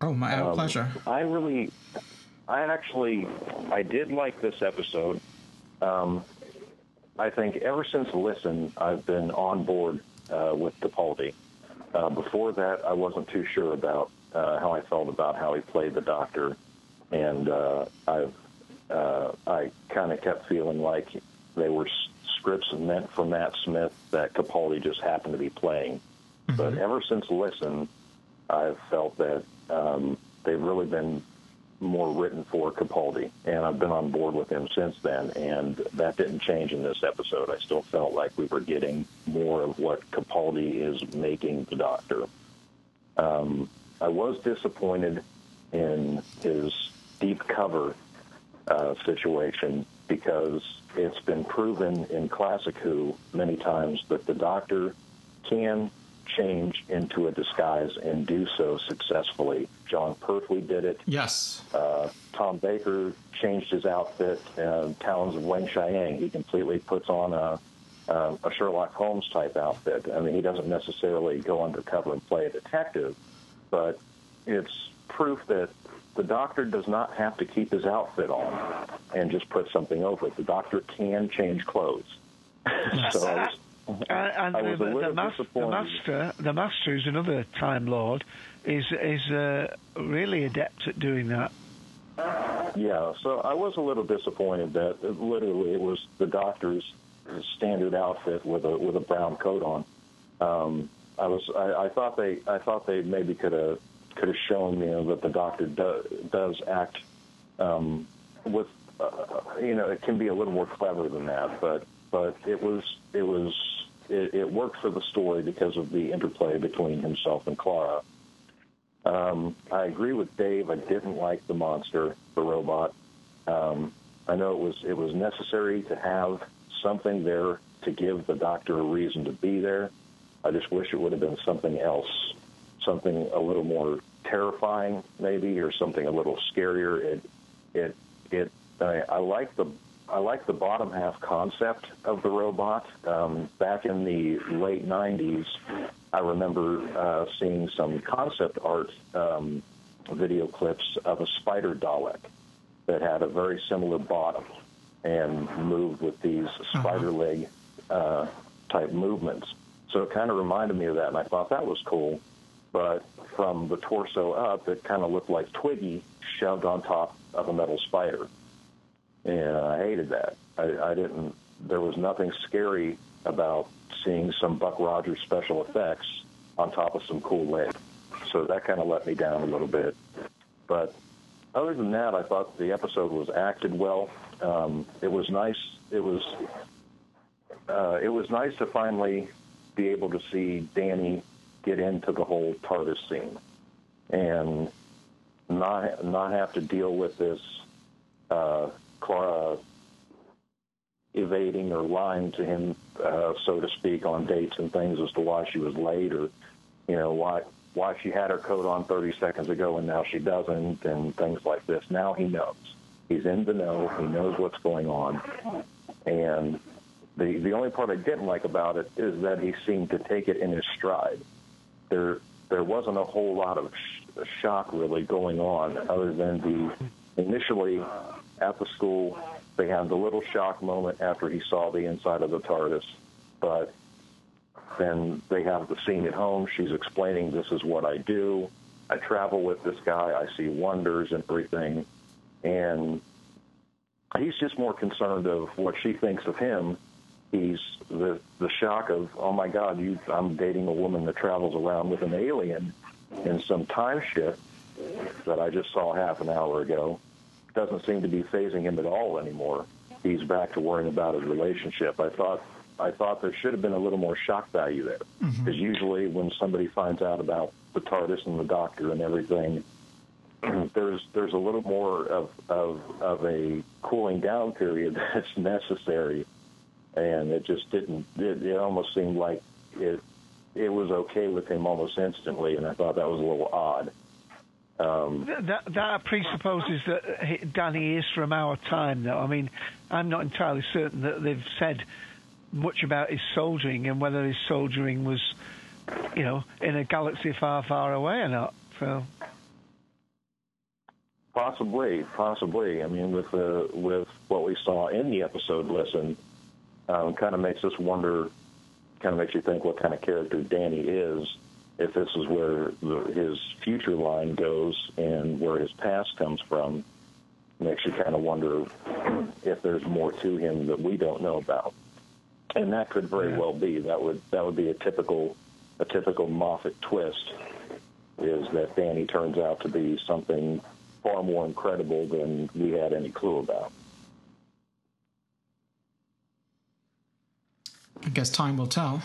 [SPEAKER 1] Oh, my um, pleasure.
[SPEAKER 18] I really, I actually, I did like this episode. Um, I think ever since Listen, I've been on board uh, with Capaldi. Uh, before that, I wasn't too sure about uh, how I felt about how he played the Doctor, and uh, I've uh, I kind of kept feeling like they were scripts meant for Matt Smith that Capaldi just happened to be playing. Mm-hmm. But ever since Listen, I've felt that um, they've really been more written for Capaldi, and I've been on board with him since then. And that didn't change in this episode. I still felt like we were getting more of what Capaldi is making the Doctor. Um, I was disappointed in his deep cover uh, situation because it's been proven in Classic Who many times that the Doctor can change into a disguise and do so successfully. Jon Pertwee did it.
[SPEAKER 1] Yes.
[SPEAKER 18] Uh, Tom Baker changed his outfit. Uh, Talons of Weng-Chiang, he completely puts on a, uh, a Sherlock Holmes type outfit. I mean, he doesn't necessarily go undercover and play a detective, but it's proof that the doctor does not have to keep his outfit on and just put something over it. The doctor can change clothes. so I was,
[SPEAKER 7] and, and the, the, mas- the, master, the master, who's another Time Lord, is is uh, really adept at doing that.
[SPEAKER 18] Yeah, so I was a little disappointed that it, literally it was the doctor's standard outfit with a with a brown coat on. Um, I was I, I thought they I thought they maybe could have could have shown you know that the doctor do, does act um, with uh, you know it can be a little more clever than that, but but it was it was it, it worked for the story because of the interplay between himself and Clara. Um, I agree with Dave. I didn't like the monster, the robot. Um, I know it was it was necessary to have something there to give the doctor a reason to be there. I just wish it would have been something else, something a little more terrifying, maybe, or something a little scarier. It, it, it. I, I like the I like the bottom half concept of the robot. Um, back in the late 90s, I remember uh, seeing some concept art um, video clips of a spider Dalek that had a very similar bottom and moved with these spider leg uh, type movements. So it kind of reminded me of that, and I thought that was cool. But from the torso up, it kind of looked like Twiki shoved on top of a metal spider and I hated that. I, I didn't. There was nothing scary about seeing some Buck Rogers special effects on top of some cool lead. So that kind of let me down a little bit. But other than that, I thought the episode was acted well. Um, it was nice. It was uh, it was nice to finally be able to see Danny get into the whole TARDIS scene and not not have to deal with this uh, Clara evading or lying to him, uh, so to speak, on dates and things as to why she was late or, you know, why why she had her coat on 30 seconds ago and now she doesn't, and things like this. Now he knows. He's in the know. He knows what's going on. And the the only part I didn't like about it is that he seemed to take it in his stride. There there wasn't a whole lot of sh- shock really going on, other than the initially at the school they had the little shock moment after he saw the inside of the TARDIS, but then they have the scene at home. She's explaining, "This is what I do. I travel with this guy. I see wonders and everything." And he's just more concerned of what she thinks of him. He's the the shock of, "Oh my God, you! I'm dating a woman that travels around with an alien in some time ship that I just saw half an hour ago." Doesn't seem to be phasing him at all anymore. He's back to worrying about his relationship. I thought I thought there should have been a little more shock value there. Mm-hmm. Because usually when somebody finds out about the TARDIS and the Doctor and everything, there's there's a little more of, of of a cooling down period that's necessary, and it just didn't. It, it almost seemed like it it was okay with him almost instantly, and I thought that was a little odd. Um,
[SPEAKER 7] That that presupposes that Danny is from our time, though. I mean, I'm not entirely certain that they've said much about his soldiering and whether his soldiering was, you know, in a galaxy far, far away or not. So
[SPEAKER 18] Possibly, possibly. I mean, with the with what we saw in the episode, listen, um, kind of makes us wonder. Kind of makes you think what kind of character Danny is. If this is where the, his future line goes and where his past comes from, makes you kind of wonder if there's more to him that we don't know about. And that could very well be. That would that would be a typical a typical Moffat twist. Is that Danny turns out to be something far more incredible than we had any clue about.
[SPEAKER 1] I guess time will tell.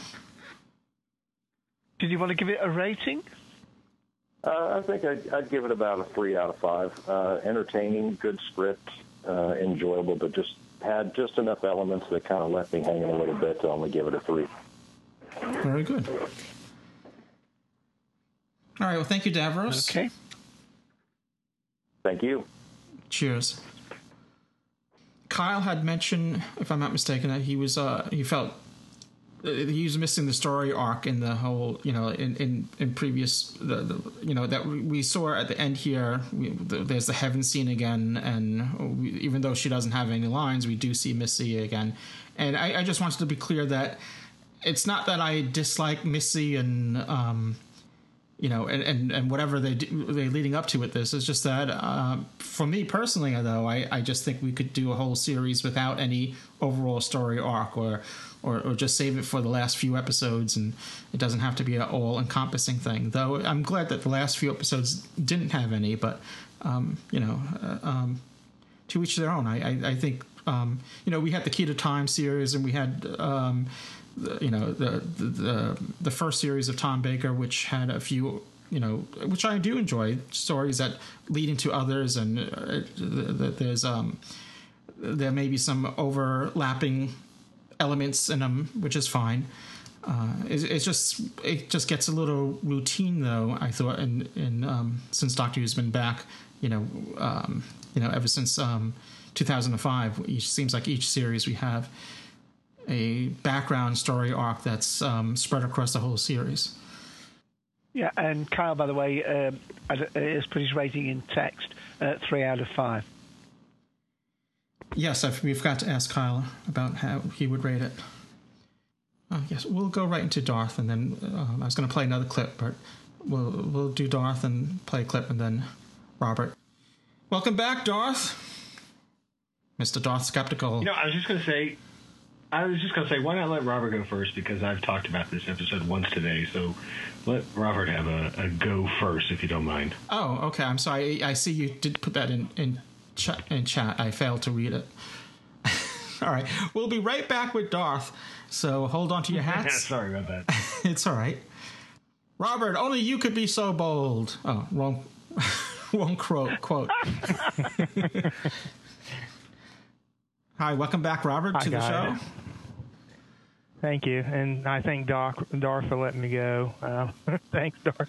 [SPEAKER 7] Did you want to give it a rating?
[SPEAKER 18] Uh, I think I'd, I'd give it about a three out of five. Uh, entertaining, good script, uh, enjoyable, but just had just enough elements that kind of left me hanging a little bit to only give it a three.
[SPEAKER 1] Very good. All right. Well, thank you, Davros.
[SPEAKER 7] Okay.
[SPEAKER 18] Thank you.
[SPEAKER 1] Cheers. Kyle had mentioned, if I'm not mistaken, that he was uh, he felt he was missing the story arc in the whole, you know, in in, in previous, the, the you know that we, saw at the end here. We, the, there's the heaven scene again, and we, even though she doesn't have any lines, we do see Missy again. And I, I just wanted to be clear that it's not that I dislike Missy and. Um, you know, and, and, and whatever they do, they leading up to with this is just that um, for me personally, though, I, I just think we could do a whole series without any overall story arc, or, or or just save it for the last few episodes, and it doesn't have to be an all encompassing thing. Though I'm glad that the last few episodes didn't have any, but um, you know, uh, um, to each their own. I I, I think um, you know we had the Key to Time series, and we had. Um, the, you know the, the the the first series of Tom Baker, which had a few you know which I do enjoy stories that lead into others, and uh, th- th- there's um there may be some overlapping elements in them, which is fine. Uh, it's, it's just it just gets a little routine though. I thought, and um, since Doctor Who's been back, you know, um, you know, ever since um, 2005, each seems like each series we have a background story arc that's um, spread across the whole series.
[SPEAKER 7] Yeah, and Kyle, by the way, had- has put his rating in text at three out of five.
[SPEAKER 1] Yes, I've, we've got to ask Kyle about how he would rate it. Uh, yes, we'll go right into Darth, and then um, I was going to play another clip, but we'll we'll do Darth and play a clip, and then Robert. Welcome back, Darth. Mister Darth Skeptical.
[SPEAKER 19] You know, I was just going to say, I was just going to say, why not let Robert go first? Because I've talked about this episode once today, so let Robert have a, a go first, if you don't mind.
[SPEAKER 1] Oh, okay. I'm sorry. I, I see you did put that in in chat. In chat, I failed to read it. all right, we'll be right back with Darth. So hold on to your hats.
[SPEAKER 19] Sorry about that.
[SPEAKER 1] it's all right. Robert, only you could be so bold. Oh, wrong, wrong quote. Quote. Hi, welcome back, Robert,
[SPEAKER 20] Hi,
[SPEAKER 1] to the
[SPEAKER 20] guys.
[SPEAKER 1] show.
[SPEAKER 20] Thank you, and I thank Doc Dar for letting me go. Uh, thanks, Dar.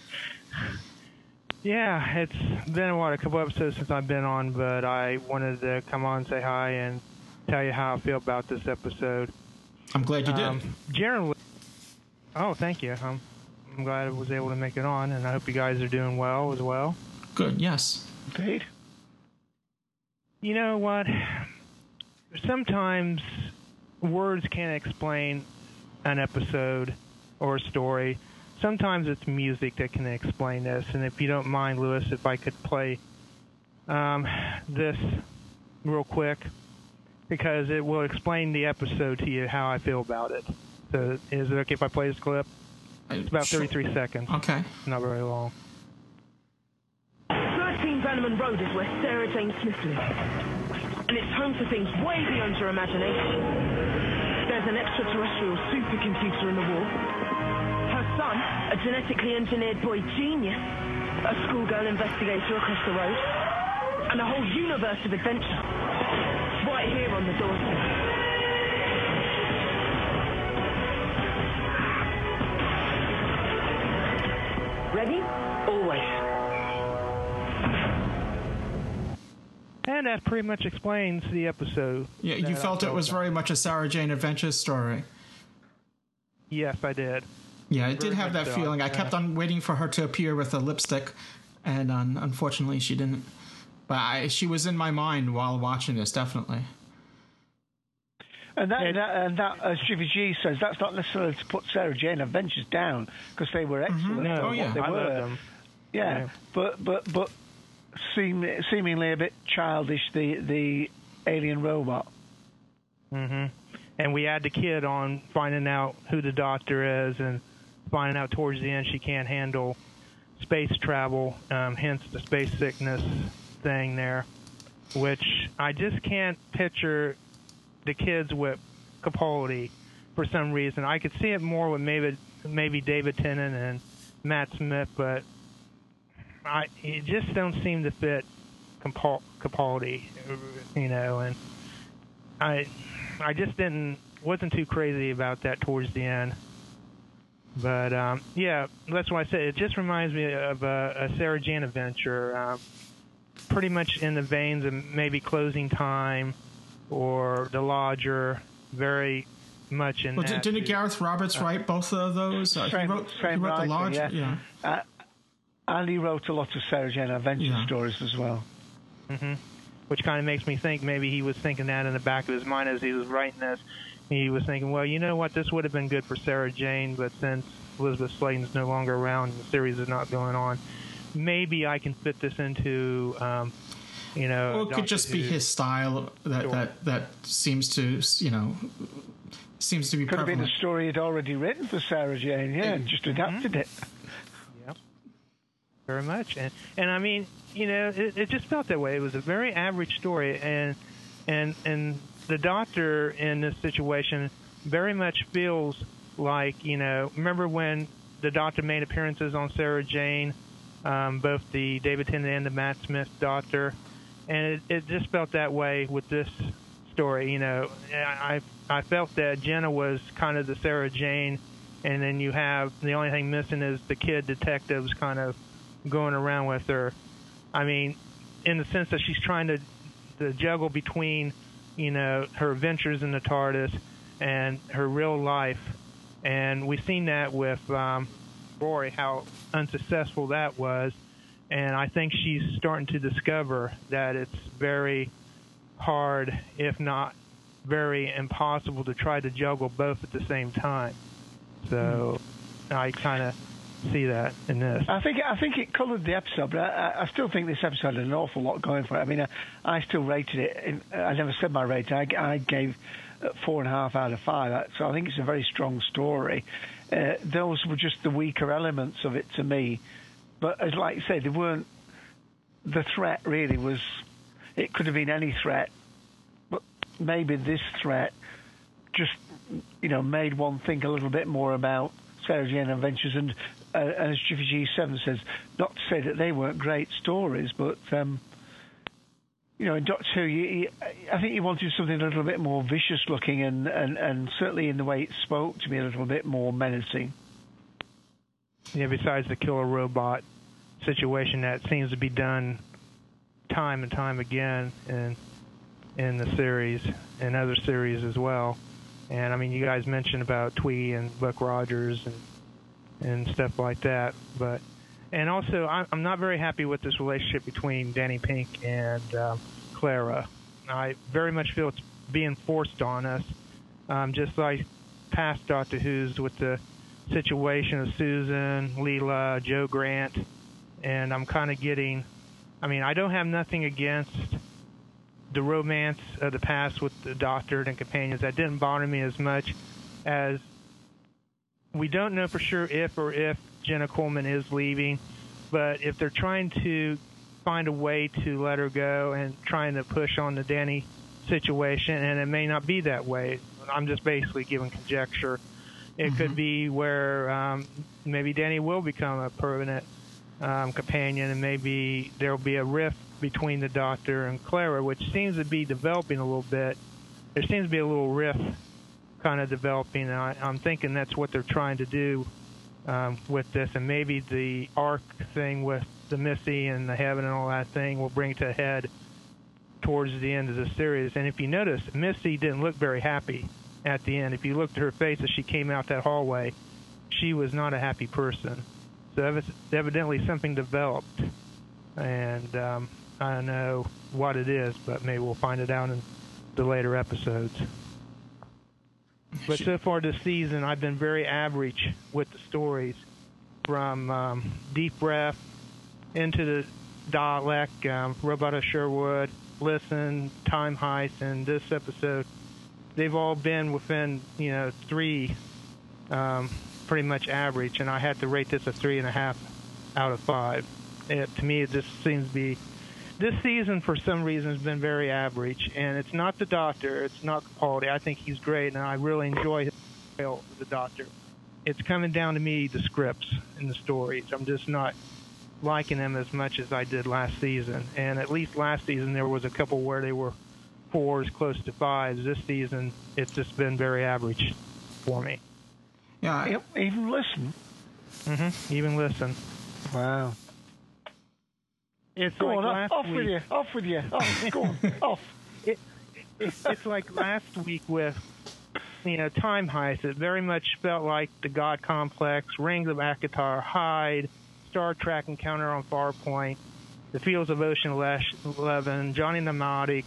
[SPEAKER 20] Yeah, it's been what a couple episodes since I've been on, but I wanted to come on say hi and tell you how I feel about this episode.
[SPEAKER 1] I'm glad you did.
[SPEAKER 20] Um, generally, oh, thank you. I'm, I'm glad I was able to make it on, and I hope you guys are doing well as well.
[SPEAKER 1] Good. Yes.
[SPEAKER 7] Indeed.
[SPEAKER 20] You know what? Sometimes words can't explain an episode or a story. Sometimes it's music that can explain this. And if you don't mind, Lewis, if I could play um, this real quick, because it will explain the episode to you how I feel about it. So, is it okay if I play this clip? It's about 33 seconds.
[SPEAKER 1] Okay.
[SPEAKER 20] Not very long.
[SPEAKER 21] 13 Bannerman Road is where Sarah Jane Smith lives. And it's home to things way beyond your imagination. There's an extraterrestrial supercomputer in the wall. Her son, a genetically engineered boy genius. A schoolgirl investigator across the road. And a whole universe of adventure. Right here on the doorstep. Ready? Always.
[SPEAKER 20] And that pretty much explains the episode.
[SPEAKER 1] Yeah, you felt it was very much a Sarah Jane Adventure story.
[SPEAKER 20] Yes, I did.
[SPEAKER 1] Yeah, it
[SPEAKER 20] Very
[SPEAKER 1] did have that
[SPEAKER 20] so.
[SPEAKER 1] feeling. I kept on waiting for her to appear with a lipstick, and um, unfortunately, she didn't. But I, she was in my mind while watching this, definitely.
[SPEAKER 7] And that, that, and that, as Jimmy G says, that's not necessarily to put Sarah Jane Adventures down because they were excellent.
[SPEAKER 20] No, oh, yeah,
[SPEAKER 7] they
[SPEAKER 20] I
[SPEAKER 7] were.
[SPEAKER 20] loved them.
[SPEAKER 7] Yeah,
[SPEAKER 20] Yeah.
[SPEAKER 7] but but but seem, seemingly a bit childish. The the alien robot.
[SPEAKER 20] hmm And we had the kid on finding out who the doctor is and finding out towards the end she can't handle space travel, um, hence the space sickness thing there, which I just can't picture the kids with Capaldi for some reason. I could see it more with maybe maybe David Tennant and Matt Smith, but I it just don't seem to fit Capal- Capaldi, you know, and I I just didn't wasn't too crazy about that towards the end. But um, yeah, that's why I said it just reminds me of a, a Sarah Jane adventure, um, pretty much in the veins of maybe Closing Time or The Lodger, very much in
[SPEAKER 1] Well,
[SPEAKER 20] that.
[SPEAKER 1] di- didn't Gareth Roberts write both of those? Uh, he
[SPEAKER 7] Same-
[SPEAKER 1] wrote, he
[SPEAKER 7] same
[SPEAKER 1] wrote The
[SPEAKER 7] writer,
[SPEAKER 1] Lodge.
[SPEAKER 7] yeah. Uh, and he wrote a lot of Sarah Jane Adventure
[SPEAKER 1] Yeah.
[SPEAKER 7] stories as well.
[SPEAKER 20] hmm Which kind of makes me think maybe he was thinking that in the back of his mind as he was writing this. He was thinking, well, you know what, this would have been good for Sarah Jane, but since Elisabeth Sladen's no longer around and the series is not going on, maybe I can fit this into, um, you know,
[SPEAKER 1] Or it could
[SPEAKER 20] Doctor
[SPEAKER 1] just be his style that, that that seems to you know seems to be
[SPEAKER 7] Could have been a story he'd already written for Sarah Jane, yeah, and just adapted it.
[SPEAKER 20] Yep. Very much, and and I mean, you know, it, it just felt that way. It was a very average story, and and and the doctor in this situation very much feels like you know. Remember when the doctor made appearances on Sarah Jane, um, both the David Tennant and the Matt Smith doctor, and it, it just felt that way with this story. You know, I I felt that Jenna was kind of the Sarah Jane, and then you have the only thing missing is the kid detectives kind of going around with her. I mean, in the sense that she's trying to, to juggle between, you know, her adventures in the TARDIS and her real life, and we've seen that with um, Rory how unsuccessful that was, and I think she's starting to discover that it's very hard, if not very impossible, to try to juggle both at the same time. So I kind of see that in this.
[SPEAKER 7] I think I think it coloured the episode, but I, I still think this episode had an awful lot going for it. I mean, I, I still rated it. I never said my rating. I, I gave four and a half out of five. So I think it's a very strong story. Uh, those were just the weaker elements of it to me. But as like you say, they weren't. The threat really was. It could have been any threat, but maybe this threat just you know made one think a little bit more about Sarah Jane Adventures and uh, as Jiffy G Seven says, not to say that they weren't great stories, but um, you know in Doctor Who you, you, I think you wanted something a little bit more vicious looking, and, and, and certainly in the way it spoke to me, a little bit more menacing.
[SPEAKER 20] Yeah, besides the killer robot situation that seems to be done time and time again in in the series and other series as well. And I mean, you guys mentioned about Twiki and Buck Rogers and and stuff like that, but and also I'm, not very happy with this relationship between Danny Pink and um, Clara. I very much feel it's being forced on us, um, just like past Doctor Who's with the situation of Susan, Leela, Jo Grant, and I'm kind of getting. I mean, I don't have nothing against the romance of the past with the Doctor and companions. That didn't bother me as much as we don't know for sure if or if Jenna Coleman is leaving, but if they're trying to find a way to let her go and trying to push on the Danny situation, and it may not be that way. I'm just basically giving conjecture. It mm-hmm. could be where um, maybe Danny will become a permanent um, companion, and maybe there'll be a rift between the Doctor and Clara, which seems to be developing a little bit. There seems to be a little rift kind of developing, and I, I'm thinking that's what they're trying to do um, with this, and maybe the arc thing with the Missy and the Heaven and all that thing will bring it to a head towards the end of the series. And if you notice, Missy didn't look very happy at the end. If you looked at her face as she came out that hallway, she was not a happy person. So evidently something developed, and um, I don't know what it is, but maybe we'll find it out in the later episodes. But so far this season, I've been very average with the stories, from um, Deep Breath into the Dalek, um, Robot of Sherwood, Listen, Time Heist, and this episode. They've all been within, you know, three, um, pretty much average, and I had to rate this a three and a half out of five. It, to me, it just seems to be this season for some reason has been very average, and it's not the Doctor, it's not Capaldi. I think he's great, and I really enjoy his style the Doctor. It's coming down to me the scripts and the stories. I'm just not liking them as much as I did last season. And at least last season there was a couple where they were fours, close to fives. This season it's just been very average for me.
[SPEAKER 7] Yeah, even listen.
[SPEAKER 20] Mm-hmm. Even listen.
[SPEAKER 7] Wow.
[SPEAKER 20] It's
[SPEAKER 7] go
[SPEAKER 20] like
[SPEAKER 7] on,
[SPEAKER 20] last
[SPEAKER 7] off
[SPEAKER 20] week.
[SPEAKER 7] with you, off with you. Off, go on, off.
[SPEAKER 20] It, it, it's like last week with you know Time Heist. It very much felt like the God Complex, Rings of Akhaten, Hide, Star Trek Encounter on Farpoint, The Fields of Ocean Eleven, Johnny Mnemonic,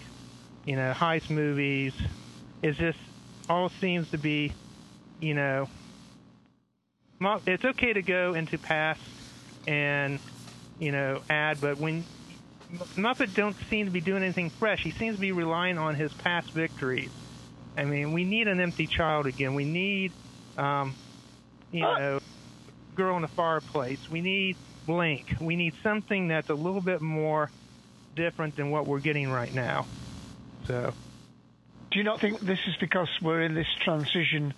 [SPEAKER 20] you know, heist movies. It just all seems to be, you know, it's okay to go into past and you know, add. But when Moffat don't seem to be doing anything fresh, he seems to be relying on his past victories. I mean, we need an empty child again. We need, um, you know, girl in the fireplace. We need Blink. We need something that's a little bit more different than what we're getting right now. So,
[SPEAKER 7] do you not think this is because we're in this transition?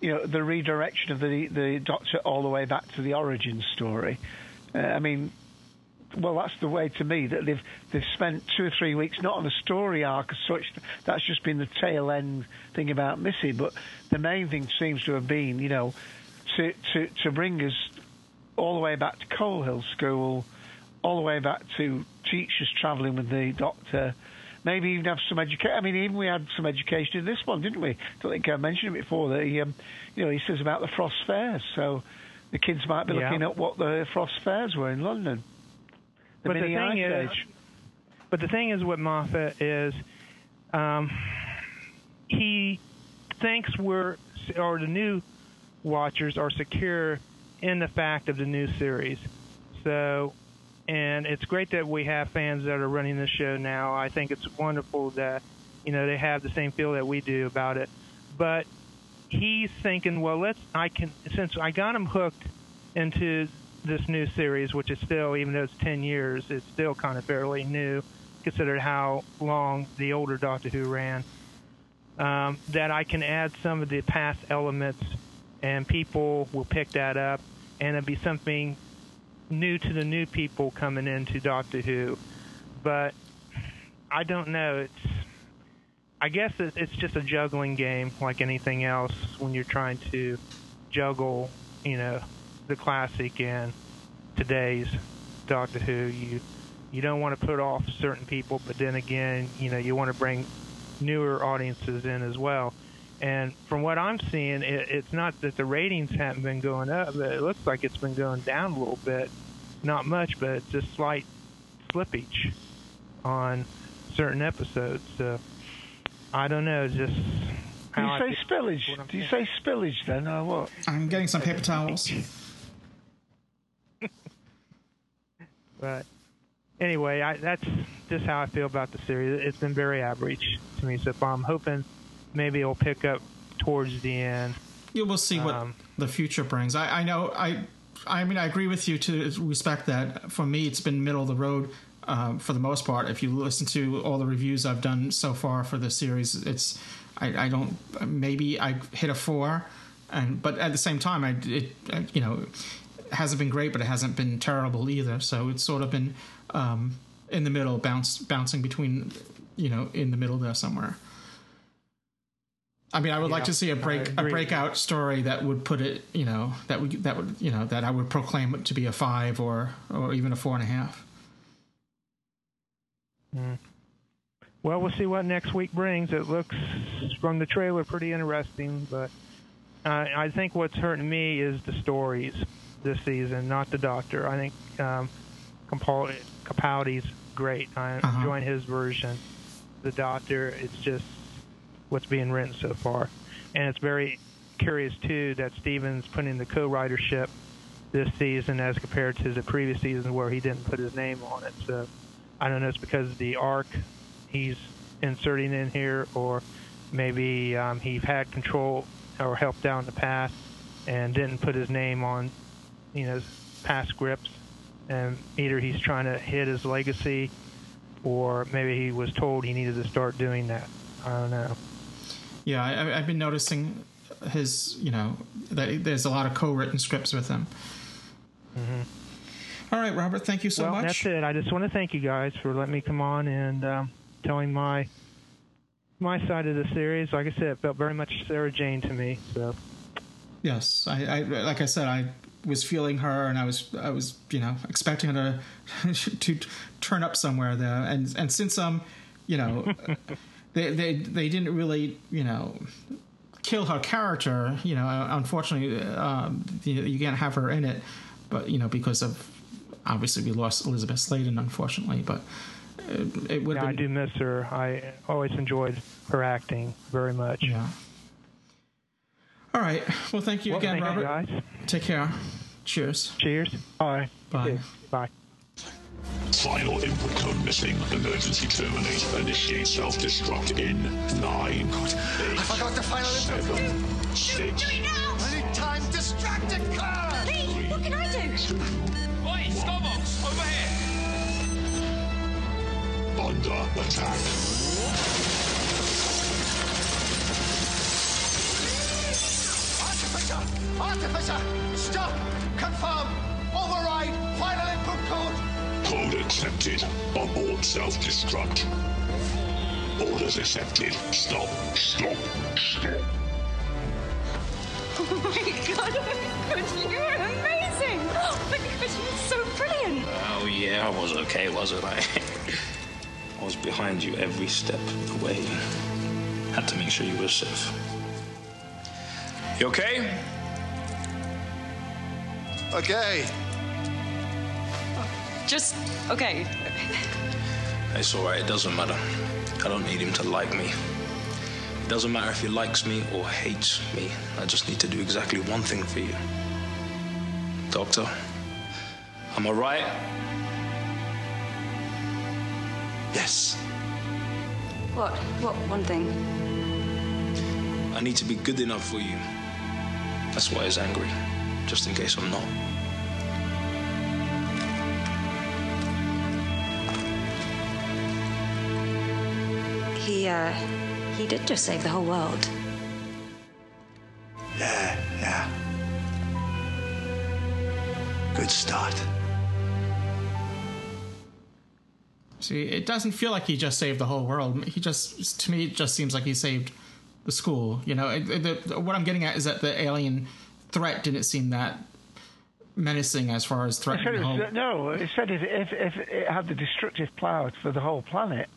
[SPEAKER 7] You know, the redirection of the the Doctor all the way back to the origin story. Uh, I mean, well, that's the way to me that they've they've spent two or three weeks not on a story arc as such. That's just been the tail end thing about Missy. But the main thing seems to have been, you know, to to to bring us all the way back to Coal Hill School, all the way back to teachers travelling with the doctor. Maybe even have some education. I mean, even we had some education in this one, didn't we? I don't think I mentioned it before. That he, um, you know, he says about the frost fairs. So the kids might be
[SPEAKER 20] Yeah.
[SPEAKER 7] looking at what the frost fairs were in London. The
[SPEAKER 20] but the thing is, but the thing is, with Moffat is, um, he thinks we're or the new watchers are secure in the fact of the new series. So, and it's great that we have fans that are running the show now. I think it's wonderful that you know they have the same feel that we do about it. But he's thinking, well, let's I can since I got him hooked into this new series, which is still, even though it's 10 years, it's still kind of fairly new, considered how long the older Doctor Who ran. Um, that I can add some of the past elements, and people will pick that up, and it'll be something new to the new people coming into Doctor Who. But I don't know. It's I guess it's just a juggling game like anything else when you're trying to juggle, you know, the classic and today's Doctor Who. You you don't want to put off certain people, but then again, you know, you want to bring newer audiences in as well. And from what I'm seeing, it, it's not that the ratings haven't been going up, but it looks like it's been going down a little bit. Not much, but it's just slight slippage on certain episodes. So I don't know, just.
[SPEAKER 7] Do you
[SPEAKER 20] I
[SPEAKER 7] say spillage? Do you say spillage then, or what?
[SPEAKER 1] I'm getting some paper towels.
[SPEAKER 20] But anyway, I, that's just how I feel about the series. It's been very average to me so far. I'm hoping maybe it'll pick up towards the end.
[SPEAKER 1] You will see what
[SPEAKER 20] Um,
[SPEAKER 1] the future brings. I, I know. I I mean, I agree with you to respect that. For me, it's been middle of the road um, for the most part. If you listen to all the reviews I've done so far for the series, it's I, I don't maybe I hit a four, and but at the same time, I it you know hasn't been great, but it hasn't been terrible either. So it's sort of been um, in the middle, bounce bouncing between you know in the middle there somewhere. I mean, I would like to see a break a breakout story that would put it, you know, that would that would you know that I would proclaim it to be a five or or even a four and a half.
[SPEAKER 20] Mm. Well, we'll see what next week brings. It looks from the trailer pretty interesting, but uh, I think what's hurting me is the stories this season, not the Doctor. I think um, Capal- Capaldi's great. I'm
[SPEAKER 1] Uh-huh.
[SPEAKER 20] enjoying his version. The Doctor, it's just what's being written so far, and it's very curious too that Stevens putting the co-writership this season as compared to the previous season where he didn't put his name on it. So I don't know if it's because of the arc he's inserting in here, or maybe um, he had control or helped out in the past and didn't put his name on, you know, past scripts. And either he's trying to hit his legacy, or maybe he was told he needed to start doing that. I don't know.
[SPEAKER 1] Yeah, I, I've been noticing his, you know, that there's a lot of co-written scripts with him.
[SPEAKER 20] Mm-hmm.
[SPEAKER 1] All right, Robert, thank you so
[SPEAKER 20] well,
[SPEAKER 1] much.
[SPEAKER 20] that's it. I just want to thank you guys for letting me come on and um, telling my my side of the series. Like I said, it felt very much Sarah Jane to me. So
[SPEAKER 1] Yes, I, I like I said, I was feeling her, and I was I was you know expecting her to to turn up somewhere there, and and since um you know they they they didn't really you know kill her character, you know unfortunately um, you, you can't have her in it, but you know because of obviously we lost Elisabeth Sladen unfortunately, but it, it would
[SPEAKER 20] yeah,
[SPEAKER 1] have
[SPEAKER 20] I do miss her. I always enjoyed her acting very much.
[SPEAKER 1] Yeah. All right. Well, thank you
[SPEAKER 20] Well,
[SPEAKER 1] again,
[SPEAKER 20] thank you,
[SPEAKER 1] Robert.
[SPEAKER 20] guys.
[SPEAKER 1] Take care. Cheers.
[SPEAKER 20] Cheers. Bye.
[SPEAKER 1] Bye.
[SPEAKER 20] Bye.
[SPEAKER 22] Final input code missing. Emergency terminate. Initiate self-destruct in nine.
[SPEAKER 4] Oh, I forgot the final input.
[SPEAKER 22] Seven. Six.
[SPEAKER 4] I need time distracted, Clara!
[SPEAKER 3] Lee, what can I do?
[SPEAKER 22] Oi, Skovox, over here. Under attack.
[SPEAKER 4] Artificer! Artificer! Stop! Confirm! Override! Final input code!
[SPEAKER 22] Code accepted. Abort self-destruct. Orders accepted. Stop. Stop. Stop.
[SPEAKER 3] Oh my god, oh my god, you're amazing! Oh my god, you're so brilliant!
[SPEAKER 6] Oh yeah, I was okay, wasn't I? I was behind you every step of the way. Had to make sure you were safe. You okay?
[SPEAKER 4] Okay.
[SPEAKER 3] Just, okay.
[SPEAKER 6] It's alright, it doesn't matter. I don't need him to like me. It doesn't matter if he likes me or hates me. I just need to do exactly one thing for you. Doctor, am I right?
[SPEAKER 4] Yes.
[SPEAKER 3] What? What one thing?
[SPEAKER 6] I need to be good enough for you. That's why he's angry. Just in case I'm not.
[SPEAKER 3] He, uh, he did just save the whole world.
[SPEAKER 4] Yeah, yeah. Good start.
[SPEAKER 1] See, it doesn't feel like he just saved the whole world. He just, to me, it just seems like he saved the school. You know, it, it, the, what I'm getting at is that the alien threat didn't seem that menacing as far as threatening
[SPEAKER 7] it was, no, it said if, if, if it had the destructive power for the whole planet.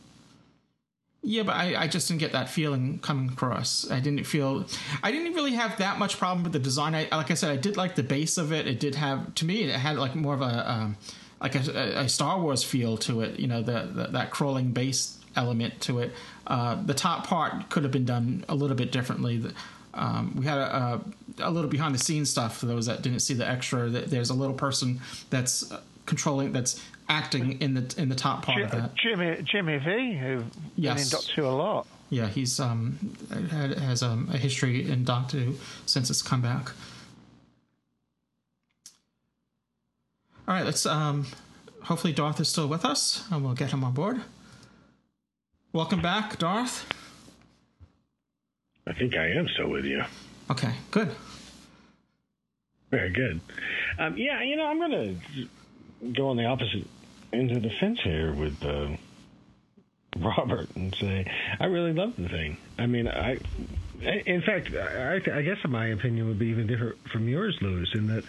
[SPEAKER 1] Yeah, but I, I just didn't get that feeling coming across. I didn't feel, I didn't really have that much problem with the design. I, like I said, I did like the base of it. It did have, to me, it had like more of a, um, like a, a Star Wars feel to it. You know, the, the that crawling base element to it. Uh, the top part could have been done a little bit differently. Um, we had a, a, a little behind the scenes stuff for those that didn't see the extra. That There's a little person that's uh, controlling, that's acting in the in the top part of
[SPEAKER 7] Ji-
[SPEAKER 1] that.
[SPEAKER 7] Jimmy Jimmy V, who
[SPEAKER 1] Yes.
[SPEAKER 7] been in Doctor Who a lot.
[SPEAKER 1] Yeah, he's um had, has um, a history in Doctor Who since its comeback. All right, let's um hopefully Darth is still with us, and we'll get him on board. Welcome back, Darth.
[SPEAKER 19] I think I am still with you.
[SPEAKER 1] Okay, good.
[SPEAKER 19] Very good. Um, yeah, you know, I'm going to go on the opposite end of the fence here with uh, Robert and say I really love the thing. I mean, I, in fact, I, I guess my opinion would be even different from yours, Lewis, in that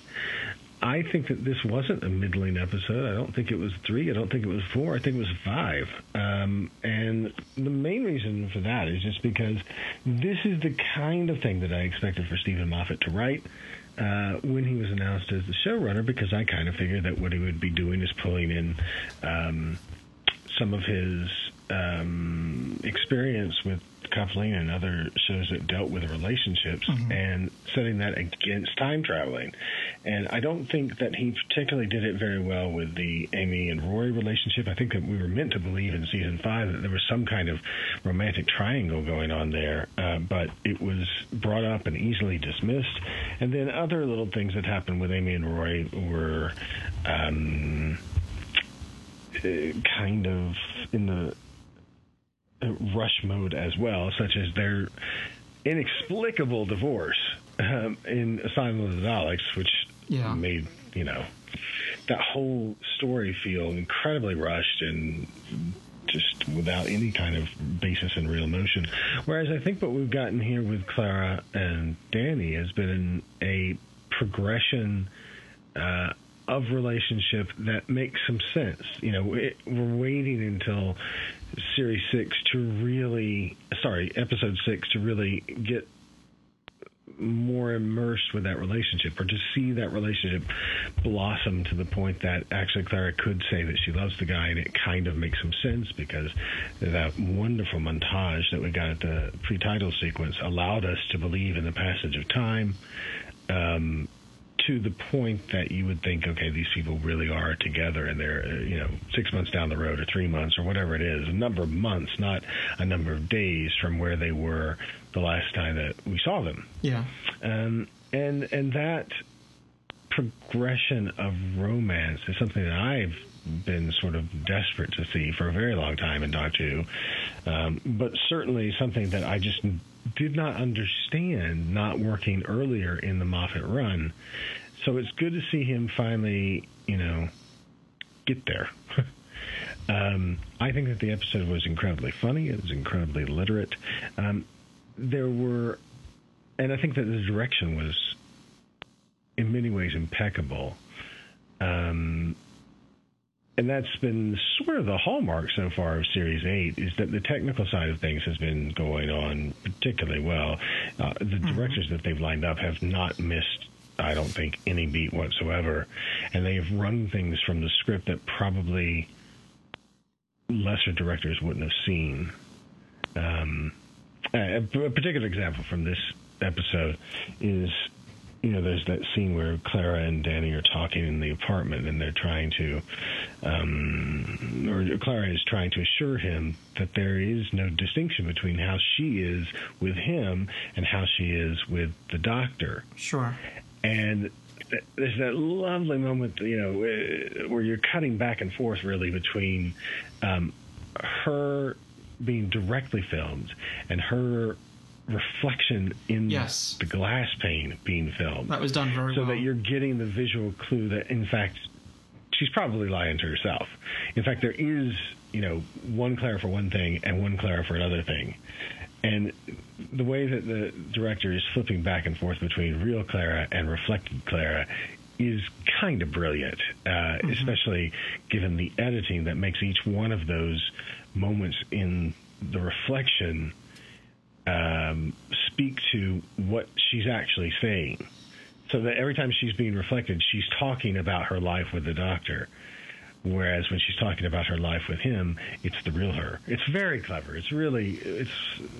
[SPEAKER 19] I think that this wasn't a middling episode. I don't think it was three. I don't think it was four. I think it was five. Um, and the main reason for that is just because this is the kind of thing that I expected for Steven Moffat to write uh, when he was announced as the showrunner, because I kind of figured that what he would be doing is pulling in um, some of his um, experience with coupling and other shows that dealt with relationships and setting that against time traveling. And I don't think that he particularly did it very well with the Amy and Rory relationship. I think that we were meant to believe in season five that there was some kind of romantic triangle going on there, uh, but it was brought up and easily dismissed. And then other little things that happened with Amy and Rory were. Um, uh, kind of in the rush mode as well, such as their inexplicable divorce um, in Asylum of the Daleks, which
[SPEAKER 1] Yeah.
[SPEAKER 19] made you know that whole story feel incredibly rushed and just without any kind of basis in real emotion. Whereas I think what we've gotten here with Clara and Danny has been a progression uh, of relationship that makes some sense. You know, it, we're waiting until series six to really, sorry, episode six to really get more immersed with that relationship or to see that relationship blossom to the point that actually Clara could say that she loves the guy and it kind of makes some sense because that wonderful montage that we got at the pre-title sequence allowed us to believe in the passage of time. Um, to the point that you would think, okay, these people really are together and they're, uh, you know, six months down the road or three months or whatever it is, a number of months, not a number of days from where they were the last time that we saw them.
[SPEAKER 1] Yeah.
[SPEAKER 19] Um, and and that progression of romance is something that I've been sort of desperate to see for a very long time in Doctor Who, um, but certainly something that I just did not understand not working earlier in the Moffat run. So it's good to see him finally, you know, get there. um, I think that the episode was incredibly funny. It was incredibly literate. Um, there were, and I think that the direction was, in many ways, impeccable. Um, and that's been sort of the hallmark so far of Series 8 is that the technical side of things has been going on particularly well. Uh, the directors that they've lined up have not missed, I don't think, any beat whatsoever. And they have run things from the script that probably lesser directors wouldn't have seen. Um, a, a particular example from this episode is you know, there's that scene where Clara and Danny are talking in the apartment, and they're trying to, um, or Clara is trying to assure him that there is no distinction between how she is with him and how she is with the doctor.
[SPEAKER 1] Sure.
[SPEAKER 19] And there's that lovely moment, you know, where- you're cutting back and forth really between um, her being directly filmed and her reflection in
[SPEAKER 1] Yes.
[SPEAKER 19] the glass pane being filmed.
[SPEAKER 1] That was done very
[SPEAKER 19] so
[SPEAKER 1] well.
[SPEAKER 19] So that you're getting the visual clue that in fact she's probably lying to herself. In fact, there is, you know, one Clara for one thing and one Clara for another thing. And the way that the director is flipping back and forth between real Clara and reflected Clara is kind of brilliant, uh, especially given the editing that makes each one of those moments in the reflection um, speak to what she's actually saying. So that every time she's being reflected, she's talking about her life with the doctor. Whereas when she's talking about her life with him, it's the real her. It's very clever. It's really, it's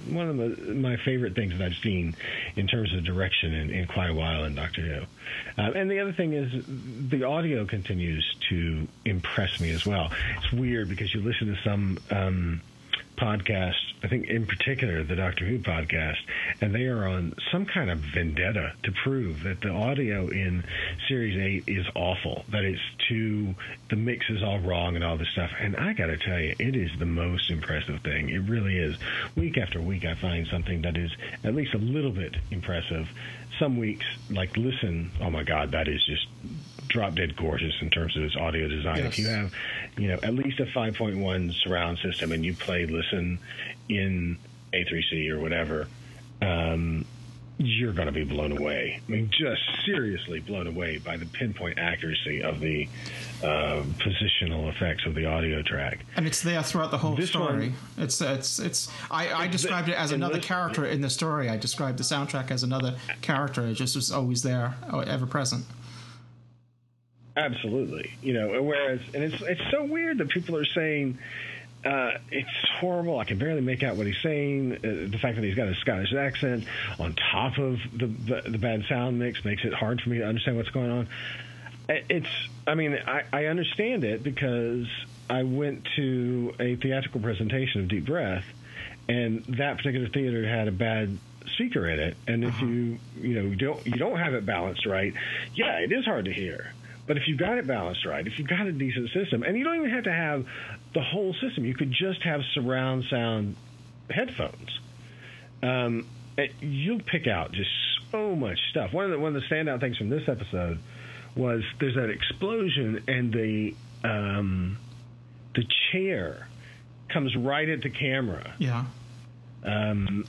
[SPEAKER 19] one of the, my favorite things that I've seen in terms of direction in, in quite a while in Doctor Who. Uh, and the other thing is, the audio continues to impress me as well. It's weird because you listen to some um, podcasts, I think in particular the Doctor Who podcast, and they are on some kind of vendetta to prove that the audio in Series 8 is awful, that it's too, the mix is all wrong and all this stuff. And I got to tell you, it is the most impressive thing. It really is. Week after week, I find something that is at least a little bit impressive. Some weeks, like Listen, oh my God, that is just drop dead gorgeous in terms of its audio design.
[SPEAKER 1] Yes.
[SPEAKER 19] If you have, you know, at least a 5.1 surround system and you play Listen in A3C or whatever, um, you're going to be blown away. I mean, just seriously blown away by the pinpoint accuracy of the uh, positional effects of the audio track.
[SPEAKER 1] and it's there throughout the whole
[SPEAKER 19] This
[SPEAKER 1] story.
[SPEAKER 19] one-
[SPEAKER 1] it's it's it's. I, I described it as another
[SPEAKER 19] this-
[SPEAKER 1] character in the story. I described the soundtrack as another character. It just was always there, uh, ever present.
[SPEAKER 19] Absolutely, you know. Whereas, and it's it's so weird that people are saying uh, it's horrible. I can barely make out what he's saying. Uh, the fact that he's got a Scottish accent on top of the, the the bad sound mix makes it hard for me to understand what's going on. I- It's, I mean, I, I understand it because I went to a theatrical presentation of Deep Breath, and that particular theater had a bad speaker in it. And if you, you know, don't you don't have it balanced right, yeah, it is hard to hear. But if you've got it balanced right, if you've got a decent system, and you don't even have to have the whole system, you could just have surround sound headphones. Um, you'll pick out just so much stuff. One of the one of the standout things from this episode was there's that explosion and the um, the chair comes right at the camera.
[SPEAKER 1] Yeah.
[SPEAKER 19] Um,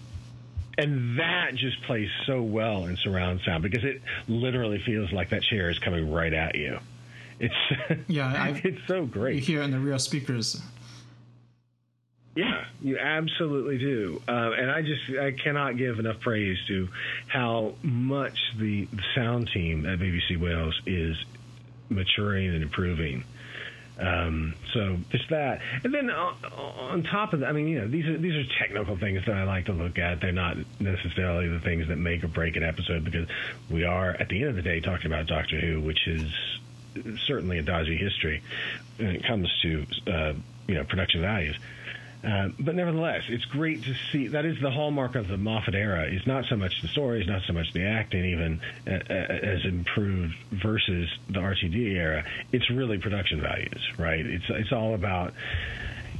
[SPEAKER 19] and that just plays so well in surround sound because it literally feels like that chair is coming right at you. It's
[SPEAKER 1] Yeah, I've,
[SPEAKER 19] it's so great.
[SPEAKER 1] You hear it in the real speakers.
[SPEAKER 19] Yeah, you absolutely do. Uh, and I just I cannot give enough praise to how much the sound team at BBC Wales is maturing and improving. Um, so just that, and then on, on top of that, I mean, you know, these are these are technical things that I like to look at. They're not necessarily the things that make or break an episode because we are at the end of the day talking about Doctor Who, which is certainly a dodgy history when it comes to uh, you know production values. Uh, but nevertheless, it's great to see. That is the hallmark of the Moffat era. Is not so much the stories, not so much the acting, even uh, uh, as improved versus the RTD era. It's really production values, right? It's it's all about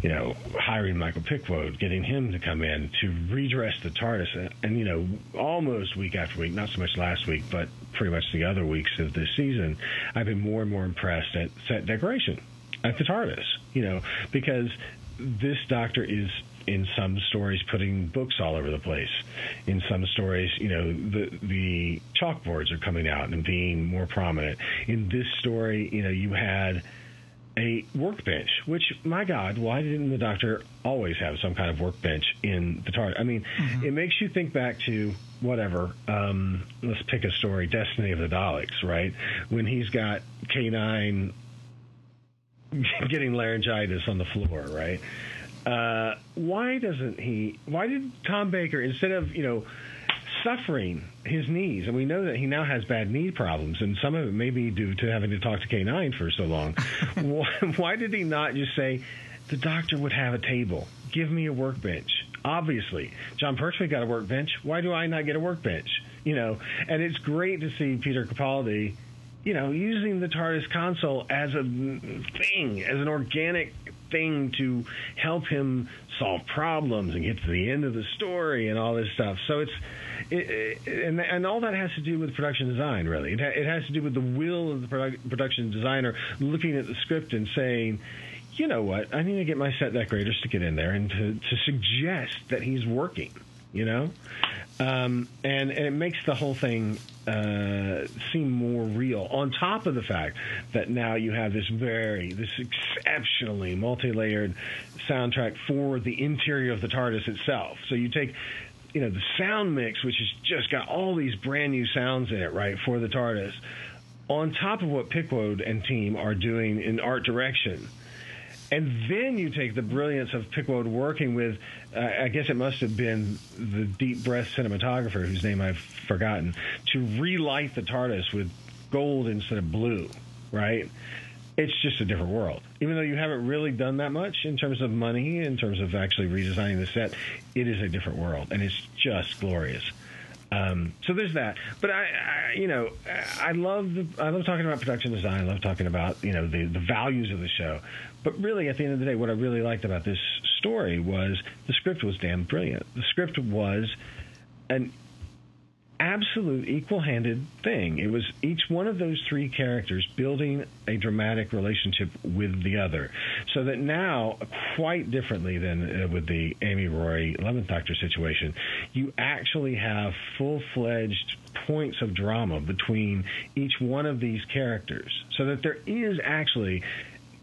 [SPEAKER 19] you know hiring Michael Pickwoad, getting him to come in to redress the TARDIS, and, and you know almost week after week, not so much last week, but pretty much the other weeks of this season, I've been more and more impressed at set decoration at the TARDIS. You know because this doctor is in some stories putting books all over the place. In some stories, you know, the the chalkboards are coming out and being more prominent. In this story, you know, you had a workbench, which my God, why didn't the doctor always have some kind of workbench in the TARDIS? I mean, it makes you think back to whatever. Um, let's pick a story, Destiny of the Daleks, right? When he's got K9 getting laryngitis on the floor, right? Uh, why doesn't he? Why did Tom Baker, instead of you know suffering his knees, and we know that he now has bad knee problems, and some of it may be due to having to talk to K9 for so long. why, why did he not just say the doctor would have a table? Give me a workbench. Obviously, Jon Pertwee got a workbench. Why do I not get a workbench? You know, and it's great to see Peter Capaldi you know, using the TARDIS console as a thing, as an organic thing to help him solve problems and get to the end of the story and all this stuff. So it's it, it, and and all that has to do with production design. Really, it, ha- it has to do with the will of the produ- production designer looking at the script and saying. You know what? I need to get my set decorators to get in there and to, to suggest that he's working. You know, um, and, and it makes the whole thing uh, seem more real. On top of the fact that now you have this very, this exceptionally multi-layered soundtrack for the interior of the TARDIS itself. So you take, you know, the sound mix, which has just got all these brand new sounds in it, right, for the TARDIS, on top of what Pickwoad and team are doing in art direction. And then you take the brilliance of Pickwoad working with, uh, I guess it must have been the deep breath cinematographer whose name I've forgotten, to relight the TARDIS with gold instead of blue, right? It's just a different world. Even though you haven't really done that much in terms of money, in terms of actually redesigning the set, it is a different world, and it's just glorious. Um, so there's that. But I, I, you know, I love the, I love talking about production design. I love talking about you know the the values of the show. But really, at the end of the day, what I really liked about this story was the script was damn brilliant. The script was an absolute equal-handed thing. It was each one of those three characters building a dramatic relationship with the other, so that now, quite differently than uh, with the Amy Rory Eleventh Doctor situation, you actually have full-fledged points of drama between each one of these characters, so that there is actually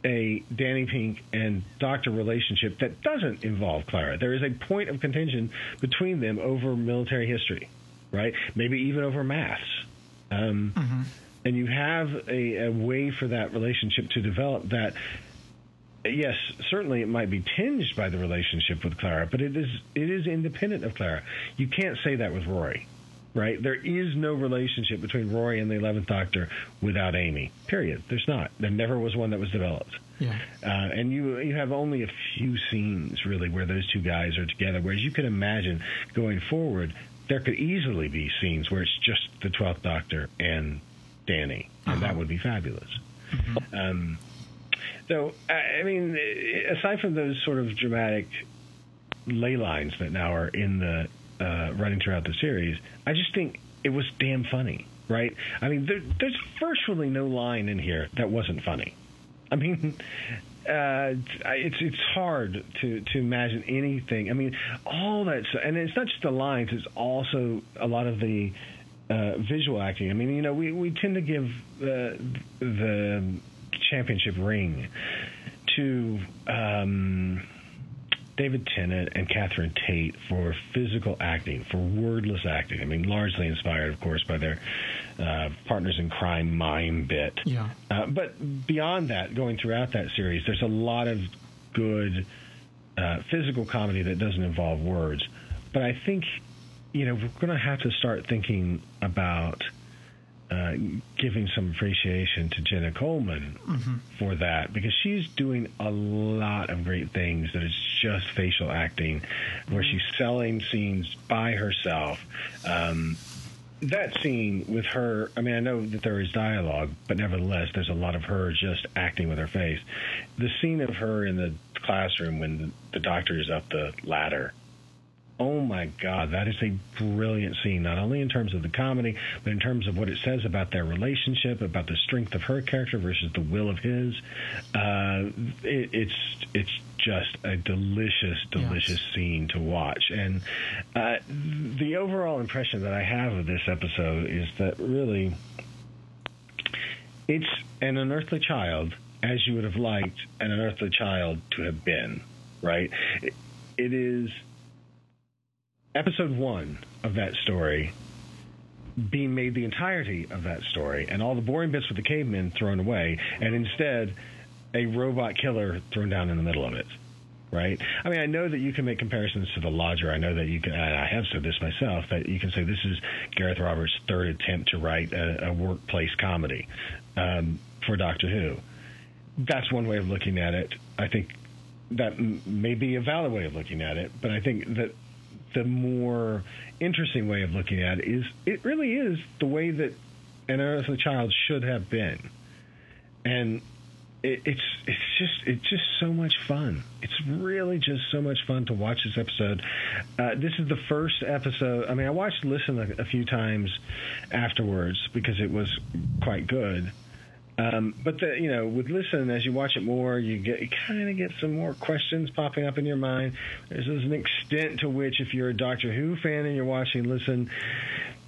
[SPEAKER 19] a Danny Pink and Doctor relationship that doesn't involve Clara. There is a point of contention between them over military history, right? Maybe even over maths. Um, And you have a, a way for that relationship to develop that. Yes, certainly it might be tinged by the relationship with Clara, but it is it is independent of Clara. You can't say that with Rory, right? There is no relationship between Rory and the Eleventh Doctor without Amy. Period. There's not. There never was one that was developed.
[SPEAKER 1] Yeah.
[SPEAKER 19] Uh, and you you have only a few scenes really where those two guys are together. Whereas you can imagine going forward, there could easily be scenes where it's just the Twelfth Doctor and Danny, and that would be fabulous. Um, so I I mean, aside from those sort of dramatic ley lines that now are in the uh, running throughout the series, I just think it was damn funny. Right? I mean, there, there's virtually no line in here that wasn't funny. I mean, uh, it's it's hard to to imagine anything. I mean, all that, and it's not just the lines; it's also a lot of the uh, visual acting. I mean, you know, we we tend to give uh, the championship ring to. Um, David Tennant and Catherine Tate for physical acting, for wordless acting. I mean, largely inspired, of course, by their uh, partners in crime mime bit.
[SPEAKER 1] Yeah.
[SPEAKER 19] Uh, but beyond that, going throughout that series, there's a lot of good uh, physical comedy that doesn't involve words. But I think, you know, we're going to have to start thinking about uh, giving some appreciation to Jenna Coleman
[SPEAKER 1] Mm-hmm.
[SPEAKER 19] for that because she's doing a lot of great things that is just facial acting, where she's selling scenes by herself. Um, that scene with her, I mean, I know that there is dialogue, but nevertheless, there's a lot of her just acting with her face. The scene of her in the classroom when the, the doctor is up the ladder. Oh my God, that is a brilliant scene, not only in terms of the comedy, but in terms of what it says about their relationship, about the strength of her character versus the will of his. Uh, it, it's it's just a delicious, delicious scene to watch. And uh, the overall impression that I have of this episode is that really it's an unearthly child as you would have liked an unearthly child to have been, right? It, it is episode one of that story being made the entirety of that story and all the boring bits with the cavemen thrown away and instead a robot killer thrown down in the middle of it right? I mean i know that you can make comparisons to the lodger. I know that you can i have said this myself that you can say this is gareth roberts third attempt to write a, a workplace comedy um, for doctor who. That's one way of looking at it. I think that may be a valid way of looking at it but i think that the more interesting way of looking at it is it really is the way that an unearthly child should have been. And it, it's it's just it's just so much fun. It's really just so much fun to watch this episode. Uh, this is the first episode. I mean, I watched Listen a, a few times afterwards because it was quite good. Um, but the, you know, with Listen, as you watch it more, you get you kind of get some more questions popping up in your mind. There's, there's an extent to which, if you're a Doctor Who fan and you're watching Listen,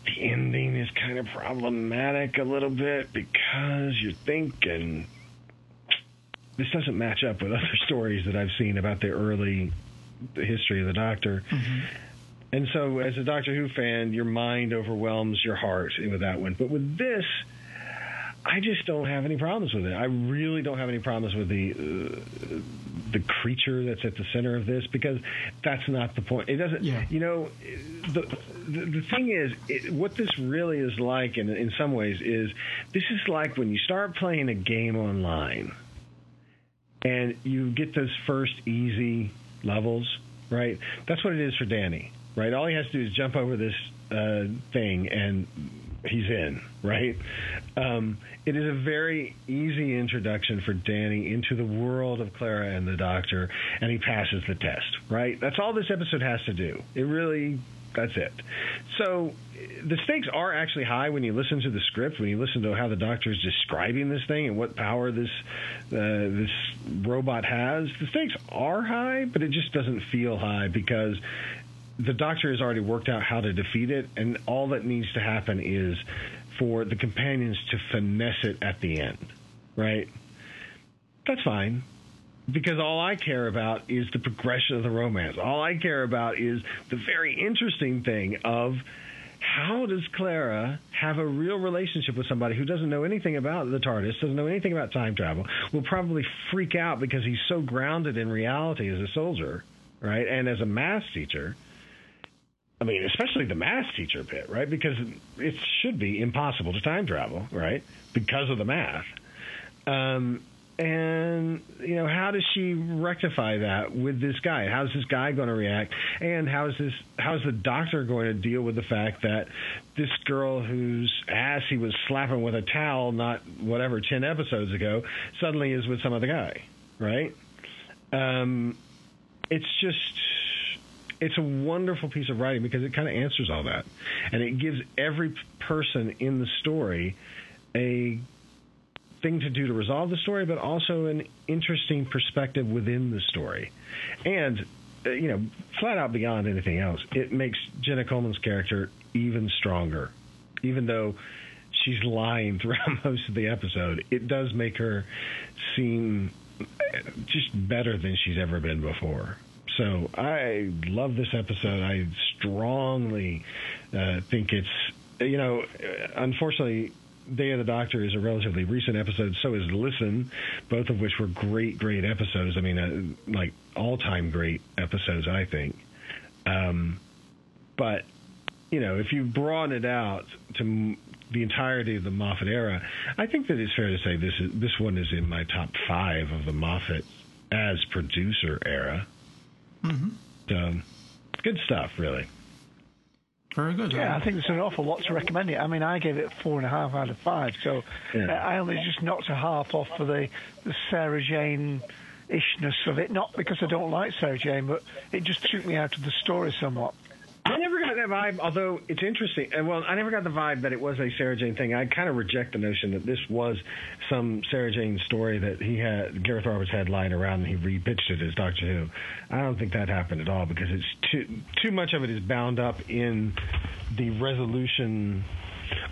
[SPEAKER 19] the ending is kind of problematic a little bit because you're thinking this doesn't match up with other stories that I've seen about the early history of the Doctor. And so, as a Doctor Who fan, your mind overwhelms your heart with that one. But with this, I just don't have any problems with it. I really don't have any problems with the uh, the creature that's at the center of this because that's not the point. It doesn't. You know, the the, the thing is, it, what this really is like, in in some ways, is this is like when you start playing a game online and you get those first easy levels, right? That's what it is for Danny, right? All he has to do is jump over this uh, thing and he's in, right? Um, it is a very easy introduction for Danny into the world of Clara and the Doctor, and he passes the test, right? That's all this episode has to do. It really, that's it. So the stakes are actually high when you listen to the script, when you listen to how the Doctor is describing this thing and what power this uh, this robot has. The stakes are high, but it just doesn't feel high because the doctor has already worked out how to defeat it, and all that needs to happen is for the companions to finesse it at the end, right? That's fine. Because all I care about is the progression of the romance. All I care about is the very interesting thing of how does Clara have a real relationship with somebody who doesn't know anything about the TARDIS, doesn't know anything about time travel, will probably freak out because he's so grounded in reality as a soldier, right? And as a math teacher. I mean, especially the math teacher bit, right? Because it should be impossible to time travel, right? Because of the math. Um, and you know, how does she rectify that with this guy? How's this guy going to react? And how is this? How's the doctor going to deal with the fact that this girl whose ass he was slapping with a towel, not whatever, ten episodes ago, suddenly is with some other guy, right? Um, it's just it's a wonderful piece of writing because it kind of answers all that, and it gives every person in the story a thing to do to resolve the story, but also an interesting perspective within the story, and uh, you know, flat out beyond anything else, it makes Jenna Coleman's character even stronger, even though she's lying throughout most of the episode. It does make her seem just better than she's ever been before. So I love this episode. I strongly uh, think it's, you know, unfortunately, Day of the Doctor is a relatively recent episode. So is Listen, both of which were great, great episodes. I mean, uh, like all time great episodes, I think. Um, but, you know, if you broaden it out to the entirety of the Moffat era, I think that it's fair to say this is, this one is in my top five of the Moffat as producer era.
[SPEAKER 1] Mm-hmm.
[SPEAKER 19] So, good stuff, really.
[SPEAKER 1] Very good.
[SPEAKER 7] Yeah, I think there's an awful lot to recommend it. I mean, I gave it four and a half out of five, so
[SPEAKER 19] Yeah.
[SPEAKER 7] uh, I only just knocked a half off for the, the Sarah Jane ishness of it. Not because I don't like Sarah Jane, but it just took me out of the story somewhat.
[SPEAKER 19] I never got that vibe, although it's interesting. uh, Well, I never got the vibe that it was a Sarah Jane thing. I kind of reject the notion that this was some Sarah Jane story that he had, Gareth Roberts had lying around and he repitched it as Doctor Who. I don't think that happened at all because it's too too much of it is bound up in the resolution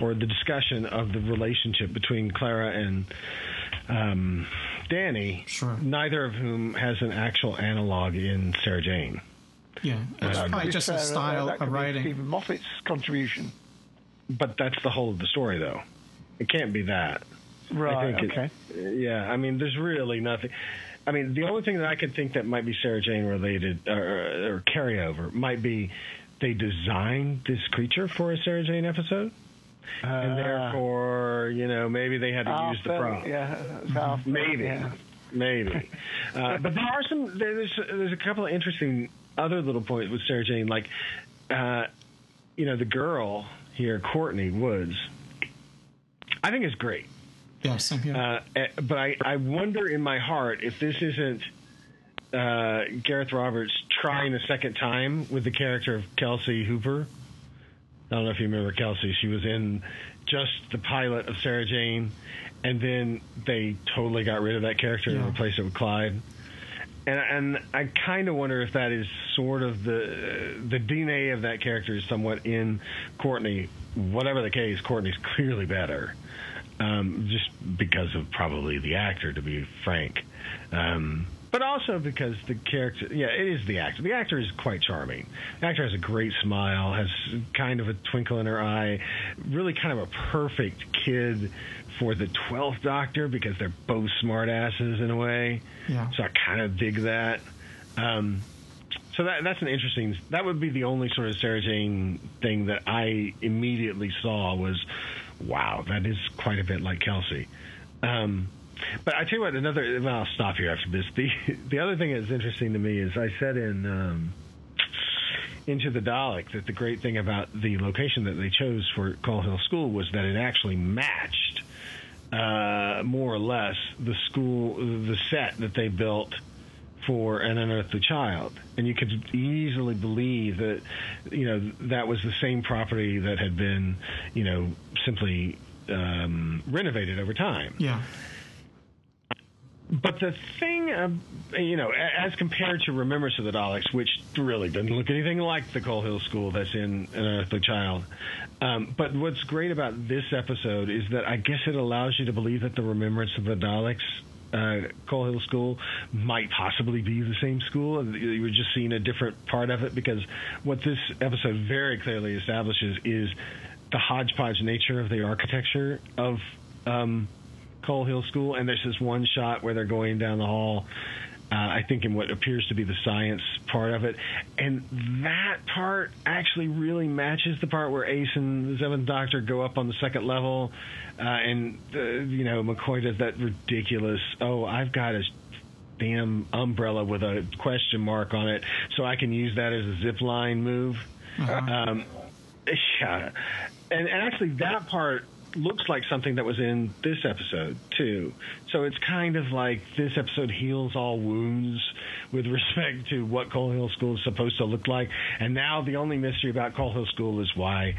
[SPEAKER 19] or the discussion of the relationship between Clara and um, Danny.
[SPEAKER 1] Sure.
[SPEAKER 19] Neither of whom has an actual analog in Sarah Jane.
[SPEAKER 1] Yeah, it's
[SPEAKER 19] Uh,
[SPEAKER 1] probably just a style of writing.
[SPEAKER 7] Steven Moffat's contribution.
[SPEAKER 19] But that's the whole of the story, though. It can't be that.
[SPEAKER 7] Right,
[SPEAKER 19] I think it- yeah, I mean, there's really nothing. I mean, the only thing that I can think that might be Sarah Jane related or, or carryover might be they designed this creature for a Sarah Jane episode. and therefore, you know, maybe they had to
[SPEAKER 7] Ah,
[SPEAKER 19] use the prop.
[SPEAKER 7] Yeah, that's
[SPEAKER 19] Maybe.
[SPEAKER 7] yeah.
[SPEAKER 19] Maybe. Uh, but there are some. There's there's a couple of interesting other little points with Sarah Jane, like, uh, you know, the girl here, Courtney Woods. I think is great.
[SPEAKER 1] Yeah, same here.
[SPEAKER 19] Uh, eh, but I, I wonder in my heart if this isn't uh, Gareth Roberts trying a second time with the character of Kelsey Hooper. I don't know if you remember Kelsey. She was in just the pilot of Sarah Jane, and then they totally got rid of that character and replaced it with Clyde. And, and I kind of wonder if that is sort of the the DNA of that character is somewhat in Courtney. Whatever the case, Courtney's clearly better, um, just because of probably the actor, to be frank. Um, but also because the character, yeah, it is the actor. The actor is quite charming. The actor has a great smile, has kind of a twinkle in her eye, really kind of a perfect kid for the 12th Doctor because they're both smartasses in a way.
[SPEAKER 1] Yeah.
[SPEAKER 19] So I kind of dig that. Um, so that that's an interesting. That would be the only sort of Sarah Jane thing that I immediately saw was, wow, that is quite a bit like Kelsey. Um, but I tell you what, another. Well, I'll stop here after this. The the other thing that's interesting to me is I said in um, into the Dalek that the great thing about the location that they chose for Coal Hill School was that it actually matched uh, more or less the school, the set that they built for an unearthly child, and you could easily believe that you know that was the same property that had been you know simply um, renovated over time.
[SPEAKER 1] Yeah.
[SPEAKER 19] But the thing, uh, you know, as compared to Remembrance of the Daleks, which really doesn't look anything like the Coal Hill School that's in An Unearthly Child. Um, but what's great about this episode is that I guess it allows you to believe that the Remembrance of the Daleks. Uh, Coal Hill School might possibly be the same school. You were just seeing a different part of it because what this episode very clearly establishes is the hodgepodge nature of the architecture of um, Coal Hill School, and there's this one shot where they're going down the hall. Uh, I think in what appears to be the science part of it, and that part actually really matches the part where Ace and the Seventh Doctor go up on the second level, uh, and uh, you know McCoy does that ridiculous. Oh, I've got a damn umbrella with a question mark on it, so I can use that as a zip line move. Um, yeah, and, and actually that part looks like something that was in this episode too. So it's kind of like this episode heals all wounds with respect to what Coal Hill School is supposed to look like. And now the only mystery about Coal Hill School is why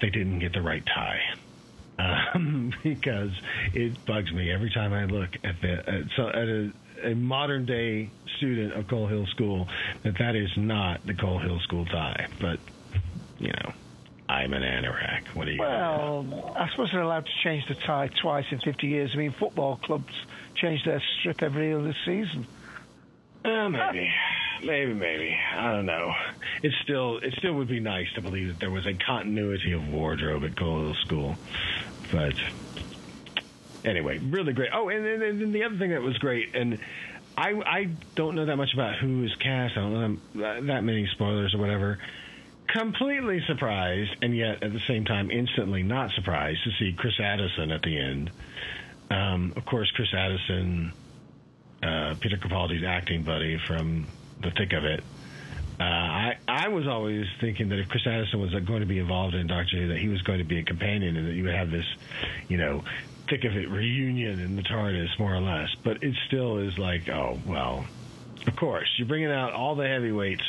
[SPEAKER 19] they didn't get the right tie. Um, because it bugs me every time I look at the at, so at a, a modern day student of Coal Hill School that that is not the Coal Hill School tie. But you know, I'm an anorak. What do you?
[SPEAKER 7] Well, I suppose they're allowed to change the tie twice in 50 years. I mean, football clubs change their strip every other season.
[SPEAKER 19] Uh, maybe, maybe, maybe. I don't know. It still, it still would be nice to believe that there was a continuity of wardrobe at Coal School, but anyway, really great. Oh, and then and then the other thing that was great, and I, I don't know that much about who is cast. I don't know that many spoilers or whatever. Completely surprised, and yet at the same time instantly not surprised to see Chris Addison at the end. Um, of course, Chris Addison uh, Peter Capaldi's acting buddy from The Thick of It. Uh, I I was always thinking that if Chris Addison was going to be involved in Doctor Who, that he was going to be a companion and that you would have this, you know, Thick of It reunion in the TARDIS, more or less. But it still is like, oh well, of course you're bringing out all the heavyweights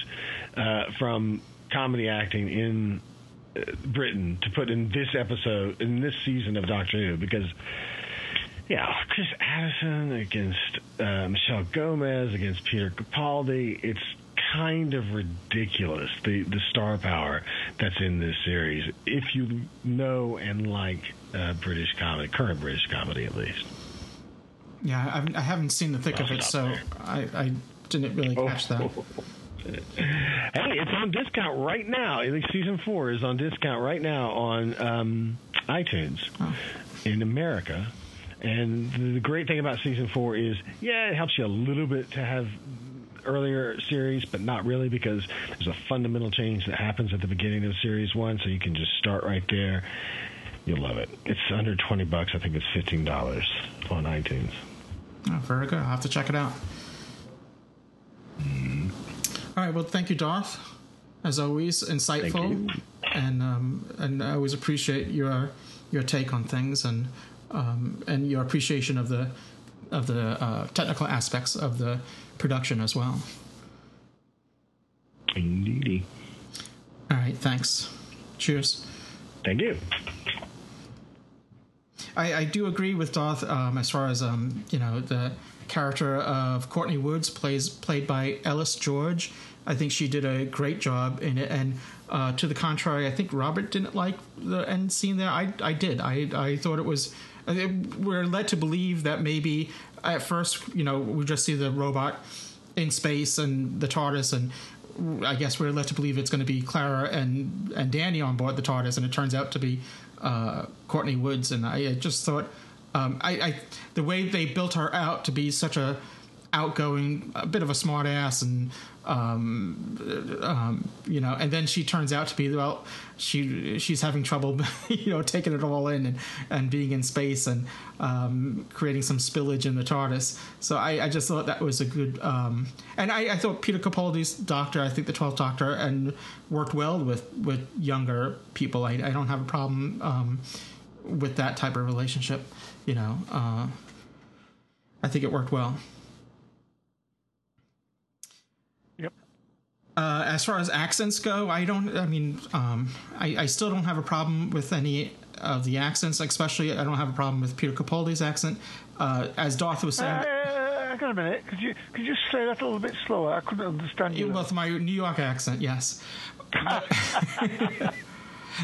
[SPEAKER 19] uh, from comedy acting in uh, Britain to put in this episode in this season of Doctor Who because yeah, Chris Addison against uh, Michelle Gomez against Peter Capaldi. It's kind of ridiculous the the star power that's in this series. If you know and like uh, British comedy, current British comedy at least.
[SPEAKER 1] Yeah, I haven't, I haven't seen the thick
[SPEAKER 19] I'll
[SPEAKER 1] of it, so I, I didn't really catch that.
[SPEAKER 19] Hey, it's on discount right now. At least season four is on discount right now on um, iTunes in America. And the great thing about season four is, yeah, it helps you a little bit to have earlier series, but not really because there's a fundamental change that happens at the beginning of series one, so you can just start right there. You'll love it. It's under twenty bucks. I think it's fifteen dollars on iTunes.
[SPEAKER 1] Oh, very good. I'll have to check it out. All right. Well, thank you, Darth. As always, insightful, and um, and I always appreciate your your take on things. And um, and your appreciation of the of the uh, technical aspects of the production as well.
[SPEAKER 19] Indeedy.
[SPEAKER 1] All right, thanks. Cheers.
[SPEAKER 19] Thank you.
[SPEAKER 1] I, I do agree with Doth um, as far as um, you know the character of Courtney Woods plays played by Ellis George. I think she did a great job in it, and uh, to the contrary, I think Robert didn't like the end scene there. I I did. I I thought it was. We're led to believe that maybe at first, you know, we just see the robot in space and the TARDIS, and I guess we're led to believe it's going to be Clara and and Danny on board the TARDIS, and it turns out to be uh, Courtney Woods. And I just thought, um, I, I the way they built her out to be such a outgoing, a bit of a smart ass, and um, um, you know, and then she turns out to be well, she she's having trouble, you know, taking it all in and, and being in space and um, creating some spillage in the TARDIS. So I, I just thought that was a good, um, and I, I thought Peter Capaldi's Doctor, I think the Twelfth Doctor, and worked well with with younger people. I, I don't have a problem um, with that type of relationship. You know, uh, I think it worked well. Uh, as far as accents go, I don't. I mean, um, I, I, still don't have a problem with any of the accents. Especially, I don't have a problem with Peter Capaldi's accent. Uh, as Darth was saying.
[SPEAKER 7] Uh, hang on a minute. Could you could you say that a little bit slower? I couldn't understand you.
[SPEAKER 1] With my New York accent, yes.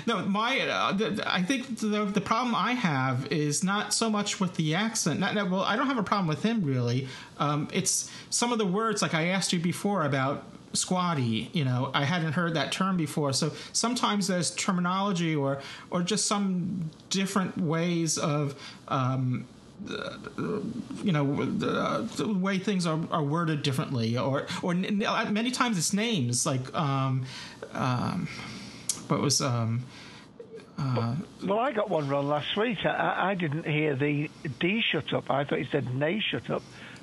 [SPEAKER 1] no, my uh, I think the the problem I have is not so much with the accent. Not, well, I don't have a problem with him really. Um, it's some of the words like I asked you before about squaddy you know i hadn't heard that term before so sometimes there's terminology or or just some different ways of um, you know the, the, way things are, are worded differently or or many times it's names like um, um, what was um,
[SPEAKER 7] uh, well, I got one wrong last week. I, I, didn't hear the D shut up. I thought he said nay shut up,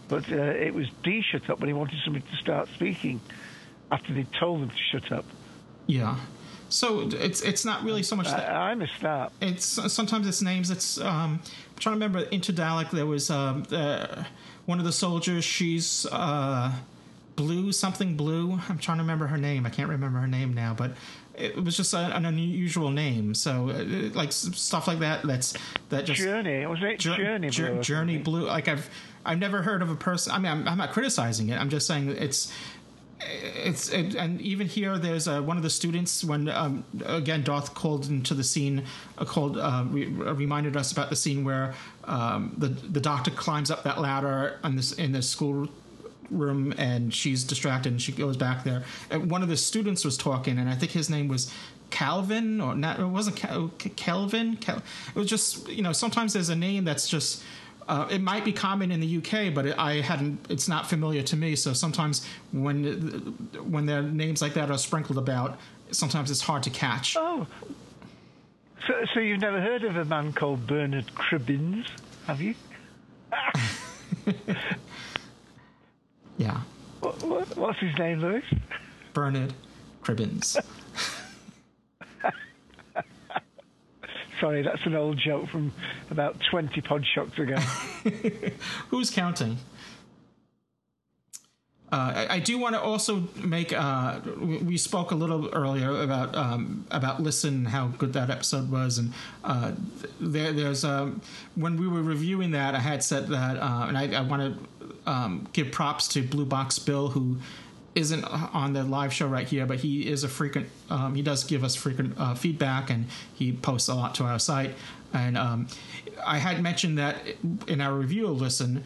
[SPEAKER 7] but uh, it was D shut up when he wanted somebody to start speaking after they told them to shut up.
[SPEAKER 1] Yeah. So it's it's not really so much.
[SPEAKER 7] That, I, I missed that.
[SPEAKER 1] It's sometimes it's names. It's um, I'm trying to remember. Into Dalek, there was um, uh, one of the soldiers. She's uh, blue something blue. I'm trying to remember her name. I can't remember her name now, but it was just a, an unusual name. So uh, like stuff like that. That's that just
[SPEAKER 7] Journey. It was it Journey? Blue
[SPEAKER 1] Journey Blue. Like I've I've never heard of a person. I mean, I'm, I'm not criticizing it. I'm just saying it's it's it, and even here there's uh, one of the students when um, again Doth called into the scene uh, called uh, re- reminded us about the scene where um, the the doctor climbs up that ladder in this in the school room and she's distracted and she goes back there and one of the students was talking and I think his name was Calvin or not it wasn't Cal- Kelvin Cal- it was just you know sometimes there's a name that's just uh, it might be common in the UK, but it, I hadn't. It's not familiar to me. So sometimes when when there are names like that are sprinkled about, sometimes it's hard to catch.
[SPEAKER 7] Oh, so, so you've never heard of a man called Bernard Cribbins, have you?
[SPEAKER 1] yeah.
[SPEAKER 7] What, what, what's his name, Lewis?
[SPEAKER 1] Bernard Cribbins.
[SPEAKER 7] Sorry, that's an old joke from about 20 pod shocks ago.
[SPEAKER 1] Who's counting? Uh, I, I, do want to also make. Uh, we spoke a little earlier about um, about listen, how good that episode was, and uh, there, there's um, when we were reviewing that, I had said that, uh, and I, I want to um, give props to Blue Box Bill, who isn't on the live show right here, but he is a frequent. Um, he does give us frequent uh, feedback, and he posts a lot to our site. And um, I had mentioned that in our review Listen,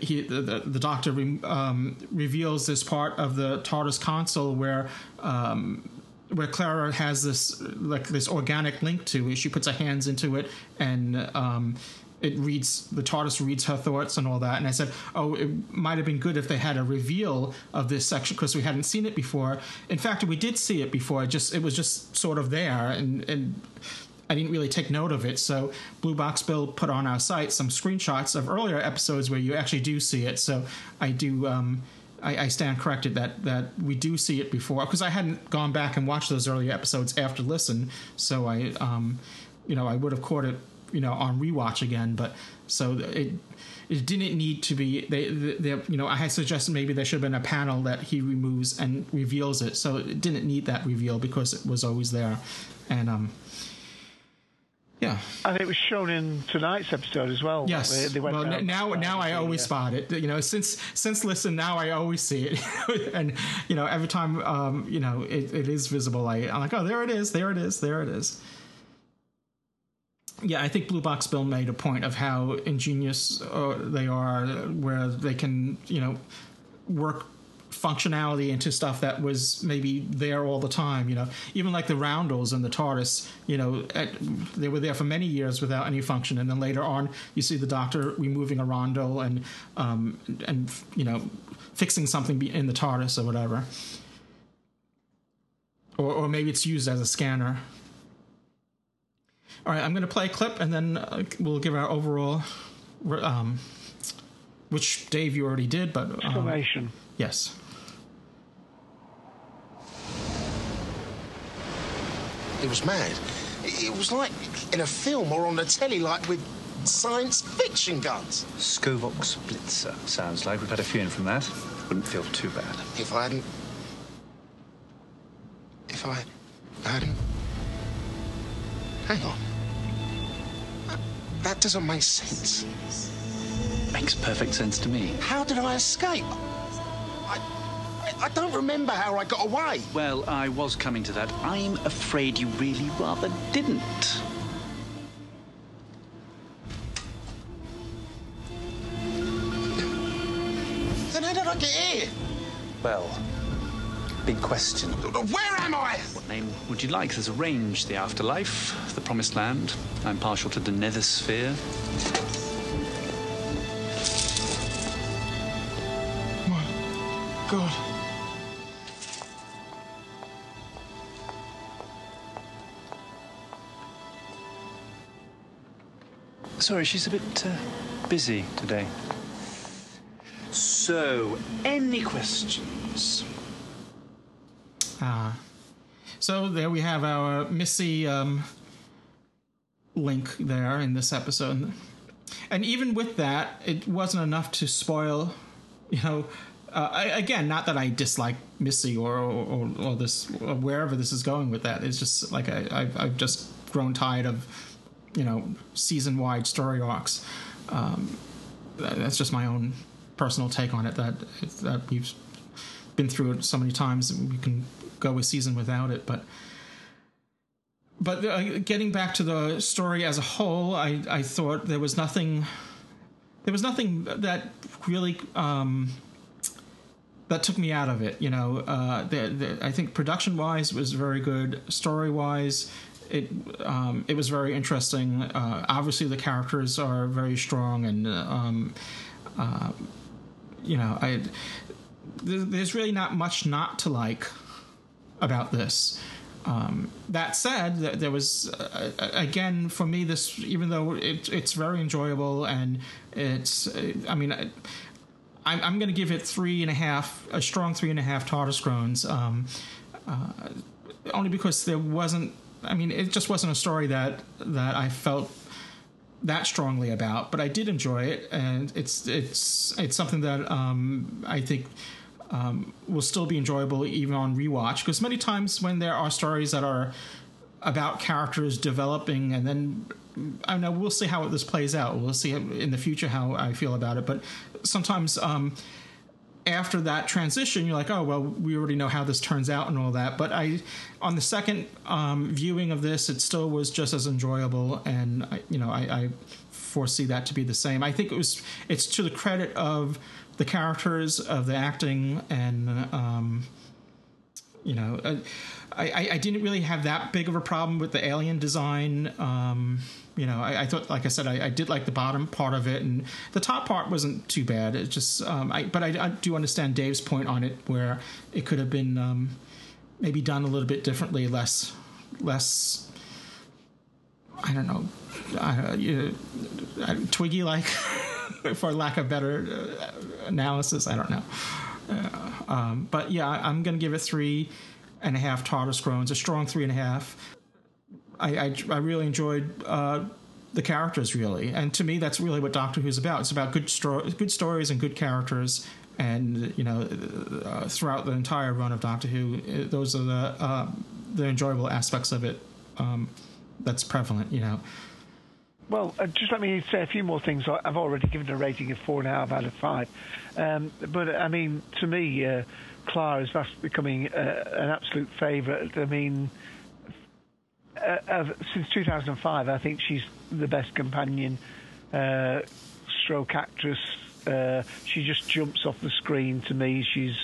[SPEAKER 1] he, the, the, the doctor re, um, reveals this part of the TARDIS console where um, where Clara has this like this organic link to. She puts her hands into it, and um, it reads the TARDIS reads her thoughts and all that. And I said, oh, it might have been good if they had a reveal of this section because we hadn't seen it before. In fact, we did see it before. It just it was just sort of there, and and I didn't really take note of it. So Blue Box Bill put on our site some screenshots of earlier episodes where you actually do see it. So I do. Um, I, stand corrected that that we do see it before because I hadn't gone back and watched those earlier episodes after listen, so I, um, you know, I would have caught it you know on rewatch again. But so it it didn't need to be they, they, you know I had suggested maybe there should have been a panel that he removes and reveals it. So it didn't need that reveal because it was always there, and um. Yeah,
[SPEAKER 7] and it was shown in tonight's episode as well.
[SPEAKER 1] Yes.
[SPEAKER 7] They, they went
[SPEAKER 1] well, now now I always spot it. You know, since since listen, now I always see it, and you know, every time um, you know it, it is visible, I, I'm like, oh, there it is, there it is, there it is. Yeah, I think Blue Box Bill made a point of how ingenious uh, they are, where they can you know work functionality into stuff that was maybe there all the time. You know, even like the roundels and the TARDIS. You know, at, they were there for many years without any function, and then later on, you see the Doctor removing a roundel and um, and you know fixing something in the TARDIS or whatever. Or, or maybe it's used as a scanner. All right, I'm going to play a clip, and then uh, we'll give our overall, um, which Dave you already did, but um,
[SPEAKER 7] Summation.
[SPEAKER 1] Yes.
[SPEAKER 23] It was mad. It it was like in a film or on the telly, like with science fiction guns.
[SPEAKER 24] Skovox Blitzer sounds like we've had a few in from that. Wouldn't feel too bad.
[SPEAKER 23] If I hadn't. If I hadn't. Hang on. That, that doesn't make sense.
[SPEAKER 24] Makes perfect sense to me.
[SPEAKER 23] How did I escape? I, I, I don't remember how I got away.
[SPEAKER 24] Well, I was coming to that. I'm afraid you really rather didn't.
[SPEAKER 23] Then how did I get here?
[SPEAKER 24] Well, big question.
[SPEAKER 23] Where am I?
[SPEAKER 24] What name would you like? There's a range the afterlife, the promised land. I'm partial to the Nethersphere. My
[SPEAKER 1] God.
[SPEAKER 24] Sorry, she's a bit uh, busy today. So, any questions?
[SPEAKER 1] Ah. So there we have our Missy um, link there in this episode. And even with that, it wasn't enough to spoil, you know. Uh, I, again, not that I dislike Missy or or, or this or wherever this is going with that. It's just like I, I've, I've just grown tired of, you know, season wide story arcs. Um, that's just my own personal take on it. That that we've been through it so many times, we can go a season without it. But but uh, getting back to the story as a whole, I I thought there was nothing there was nothing that really um, that took me out of it. You know, uh, the, the, I think production wise was very good. Story wise, it um, it was very interesting. Uh, obviously, the characters are very strong, and um, uh, you know, I there's really not much not to like about this. Um, that said, there was uh, again for me this, even though it, it's very enjoyable and it's, uh, I mean, I, I'm, I'm going to give it three and a half, a strong three and a half TARDIS groans, um, uh, only because there wasn't. I mean, it just wasn't a story that that I felt that strongly about, but I did enjoy it, and it's it's it's something that um, I think um, will still be enjoyable even on rewatch. Because many times when there are stories that are about characters developing, and then I know we'll see how this plays out. We'll see in the future how I feel about it, but sometimes. Um, after that transition, you're like, oh well, we already know how this turns out and all that. But I, on the second um, viewing of this, it still was just as enjoyable, and I, you know, I, I foresee that to be the same. I think it was. It's to the credit of the characters, of the acting, and um, you know, uh, I, I, didn't really have that big of a problem with the alien design. Um, you know, I, I thought, like I said, I, I did like the bottom part of it, and the top part wasn't too bad. It just, um, I, but I, I do understand Dave's point on it, where it could have been um, maybe done a little bit differently, less, less. I don't know, uh, know, Twiki like, for lack of better uh, analysis. I don't know. Uh, um, but yeah, I'm going to give it three and a half TARDIS groans, a strong three and a half. I, I, I really enjoyed uh, the characters really. And to me, that's really what Doctor Who's about. It's about good stro- good stories and good characters. And you know, uh, throughout the entire run of Doctor Who, those are the uh, the enjoyable aspects of it. Um, that's prevalent, you know.
[SPEAKER 7] Well, uh, just let me say a few more things. I've already given a rating of four and a half out of five. Um, but, I mean, to me, uh, Clara is fast becoming uh, an absolute favourite. I mean, uh, since 2005, I think she's the best companion uh, stroke actress. Uh, she just jumps off the screen to me. She's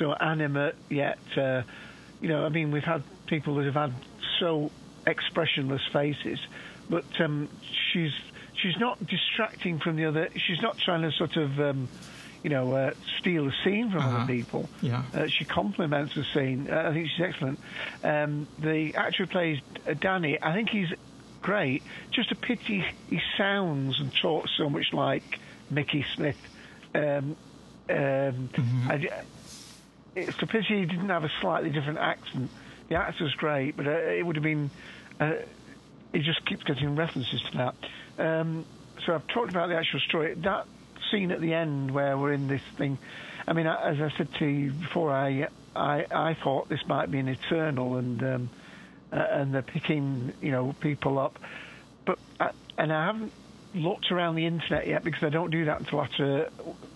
[SPEAKER 7] so animate, yet, you know, I mean, we've had people that have had so expressionless faces, but um, she's she's not distracting from the other. She's not trying to sort of. Um, you know, uh, steal a scene from
[SPEAKER 1] Uh-huh.
[SPEAKER 7] other people.
[SPEAKER 1] Yeah.
[SPEAKER 7] Uh, she complements the scene. Uh, I think she's excellent. Um, the actor who plays uh, Danny, I think he's great. Just a pity he sounds and talks so much like Mickey Smith. Um, um, I- it's a pity he didn't have a slightly different accent. The actor's great, but uh, it would have been. He just keeps getting references to that. Um, so I've talked about the actual story. That scene at the end where we're in this thing. I mean, as I said to you before, I I, I thought this might be an eternal, and um, uh, and they're picking you know people up, but I, and I haven't looked around the internet yet because I don't do that until after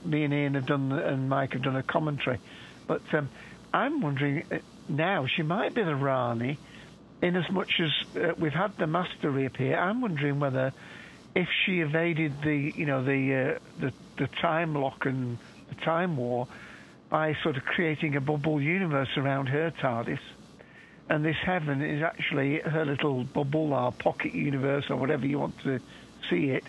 [SPEAKER 7] me and Ian have done and Mike have done a commentary. But um, I'm wondering uh, now she might be the Rani, in as much as uh, we've had the Master reappear. I'm wondering whether if she evaded the you know the uh, the the time lock and the time war by sort of creating a bubble universe around her TARDIS, and this heaven is actually her little bubble or pocket universe or whatever you want to see it,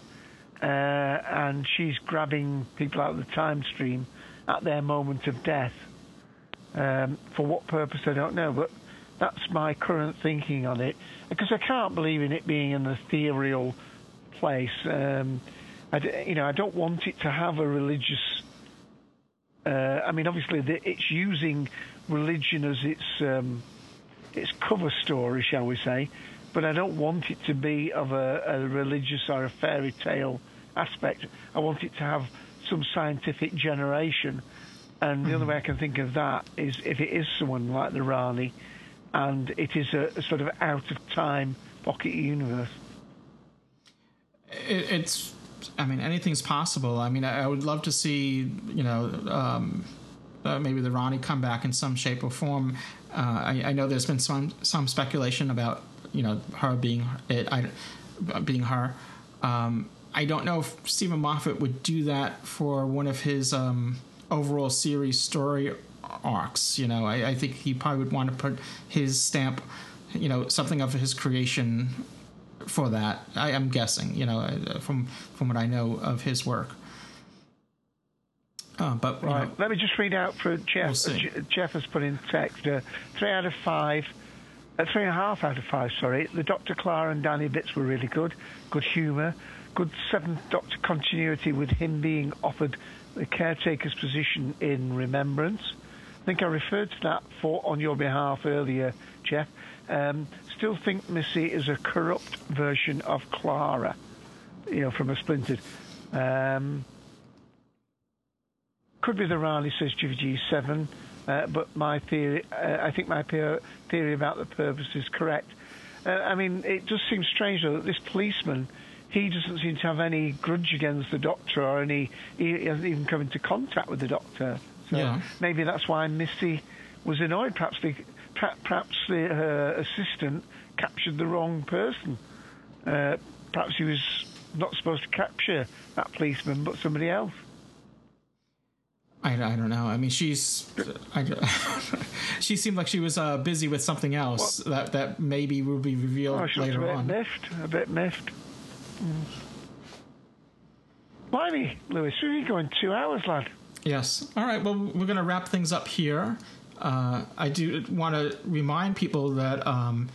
[SPEAKER 7] uh, and she's grabbing people out of the time stream at their moment of death. Um, for what purpose, I don't know, but that's my current thinking on it because I can't believe in it being an ethereal place. Um, I, you know, I don't want it to have a religious. Uh, I mean, obviously, the, it's using religion as its um, its cover story, shall we say? But I don't want it to be of a, a religious or a fairy tale aspect. I want it to have some scientific generation. And the only way I can think of that is if it is someone like the Rani, and it is a, a sort of out of time pocket universe.
[SPEAKER 1] it, it's i mean anything's possible. I mean i, I would love to see you know um, uh, maybe the Rani come back in some shape or form. Uh, I, I know there's been some some speculation about you know her being it I, being her. Um, i don't know if Steven Moffat would do that for one of his um, overall series story arcs you know I, I think he probably would want to put his stamp you know something of his creation for that. I am guessing, you know, uh, from from what I know of his work. Uh, but
[SPEAKER 7] Right.
[SPEAKER 1] know,
[SPEAKER 7] Let me just read out for Jeff.
[SPEAKER 1] We'll.
[SPEAKER 7] Jeff has put in text uh, three out of five. Uh, three and a half out of five, sorry. The Dr. Clara and Danny bits were really good. Good humour. Good Seventh Doctor continuity with him being offered the caretaker's position in Remembrance. I think I referred to that for on your behalf earlier, Jeff. Um, still think Missy is a corrupt version of Clara, you know, from a Splintered. Um, could be the Rani, says GVG7, uh, but my theory, uh, I think my theory about the purpose is correct. Uh, I mean, it does seem strange though that this policeman, he doesn't seem to have any grudge against the doctor or any, he hasn't even come into contact with the doctor. So
[SPEAKER 1] Yeah.
[SPEAKER 7] maybe that's why Missy was annoyed. Perhaps the, perhaps the, her assistant captured the wrong person. Uh, perhaps he was not supposed to capture that policeman, but somebody else.
[SPEAKER 1] I, I don't know. I mean, she's I, she seemed like she was uh, busy with something else that that maybe will be revealed
[SPEAKER 7] Oh, looks a bit
[SPEAKER 1] on.
[SPEAKER 7] miffed. A bit miffed. Mm. Blimey, Louis, we're only going two hours, lad.
[SPEAKER 1] Yes. All right. Well, we're going to wrap things up here. Uh, I do want to remind people that um,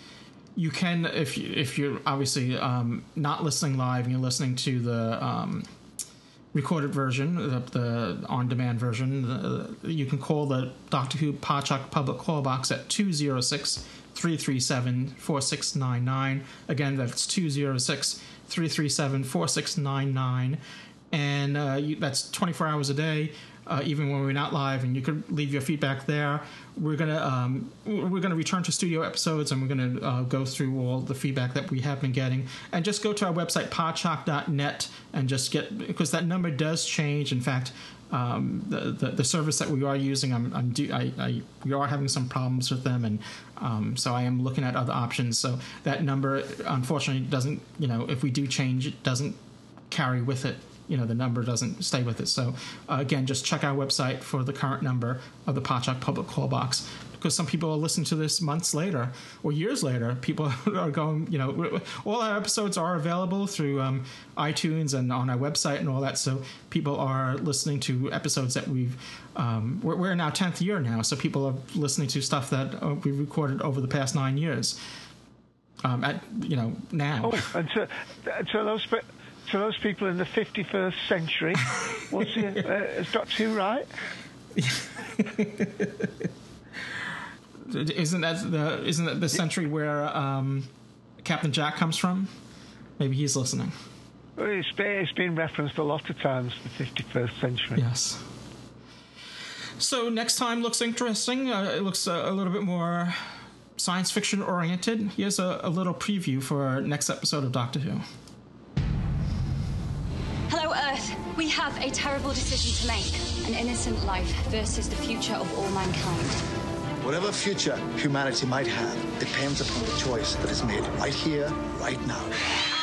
[SPEAKER 1] you can, if you, if you're obviously um, not listening live and you're listening to the um, recorded version, the, the on-demand version, the, you can call the Doctor Who Podshock public call box at 206 337 4699. Again, that's 206 337 4699. And uh, you, that's 24 hours a day. Uh, even when we're not live, and you could leave your feedback there. We're gonna um, we're gonna return to studio episodes, and we're gonna uh, go through all the feedback that we have been getting, and just go to our website podshock.net and just get because that number does change. In fact, um, the, the, the service that we are using, I'm, I'm do, I, I, we are having some problems with them, and um, so I am looking at other options. So that number, unfortunately, doesn't you know if we do change, it doesn't carry with it you know the number doesn't stay with it. So uh, again, just check our website for the current number of the Podshock public call box because some people are listening to this months later or years later. People are going, you know, all our episodes are available through um, iTunes and on our website and all that. So people are listening to episodes that we've. Um, we're, we're in our tenth year now, so people are listening to stuff that uh, we recorded over the past nine years. Um, at you know now.
[SPEAKER 7] Oh, and to, to those to those people in the 51st century, what's the, uh, is Doctor Who right?
[SPEAKER 1] isn't that the isn't that the century where um, Captain Jack comes from? Maybe he's listening.
[SPEAKER 7] Well, it's, been, it's been referenced a lot of times. The 51st century.
[SPEAKER 1] Yes. So next time looks interesting. Uh, it looks a, a, little bit more science fiction oriented. Here's a, a little preview for our next episode of Doctor Who.
[SPEAKER 3] Earth. We have a terrible decision to make an innocent life versus the future of all mankind.
[SPEAKER 4] Whatever future humanity might have depends upon the choice that is made right here, right now.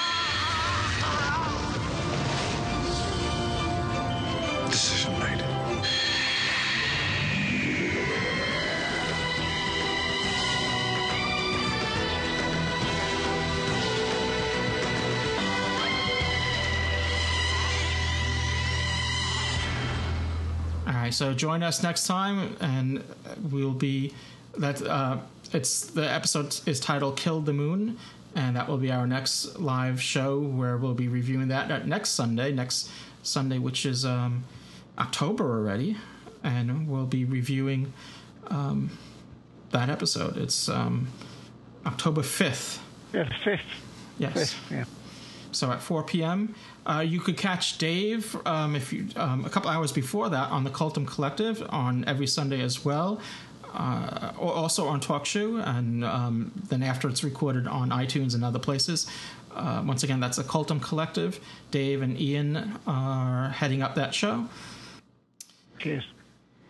[SPEAKER 1] So join us next time, and we'll be that. Uh, it's the episode is titled "Kill the Moon," and that will be our next live show where we'll be reviewing that next Sunday, next Sunday, which is um, October already, and we'll be reviewing um, that episode. It's um, October fifth.
[SPEAKER 7] Yeah, fifth.
[SPEAKER 1] Yes.
[SPEAKER 7] Fifth, yeah.
[SPEAKER 1] So at 4 p.m., uh, you could catch Dave um, if you um, a couple hours before that on the Cultum Collective on every Sunday as well. Uh, also on TalkShoe, and um, then after it's recorded on iTunes and other places. Uh, once again, that's the Cultum Collective. Dave and Ian are heading up that show.
[SPEAKER 7] Cheers.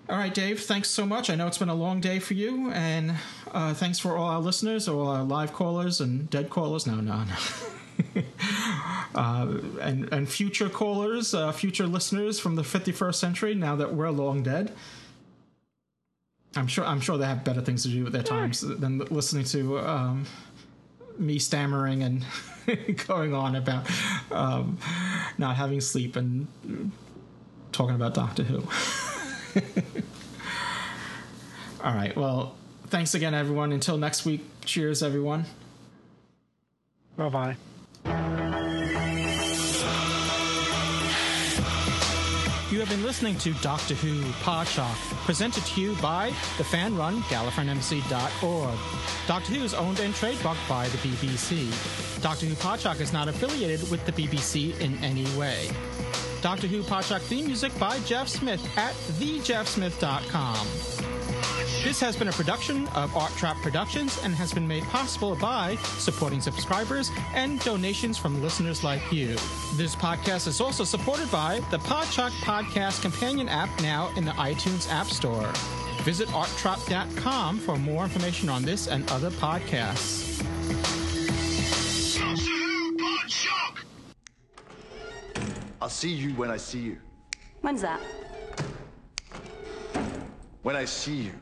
[SPEAKER 1] All right, Dave, thanks so much. I know it's been a long day for you, and uh, thanks for all our listeners, all our live callers and dead callers. No, no, no. uh, and and future callers, uh, future listeners from the 51st century. Now that we're long dead, I'm sure I'm sure they have better things to do with their times than listening to um, me stammering and going on about um, not having sleep and talking about Doctor Who. All right. Well, thanks again, everyone. Until next week. Cheers, everyone.
[SPEAKER 7] Bye bye.
[SPEAKER 1] You have been listening to Doctor Who Podshock, presented to you by the fan-run GallifreyanEmbassy.org. Doctor Who is owned and trademarked by the BBC. Doctor Who Podshock is not affiliated with the BBC in any way. Doctor Who Podshock theme music by Jeff Smith at thejeffsmith.com. This has been a production of Art Trap Productions and has been made possible by supporting subscribers and donations from listeners like you. This podcast is also supported by the Podshock Podcast Companion app now in the iTunes App Store. Visit arttrap.com for more information on this and other podcasts.
[SPEAKER 4] I'll see you when I see you.
[SPEAKER 3] When's that?
[SPEAKER 4] When I see you.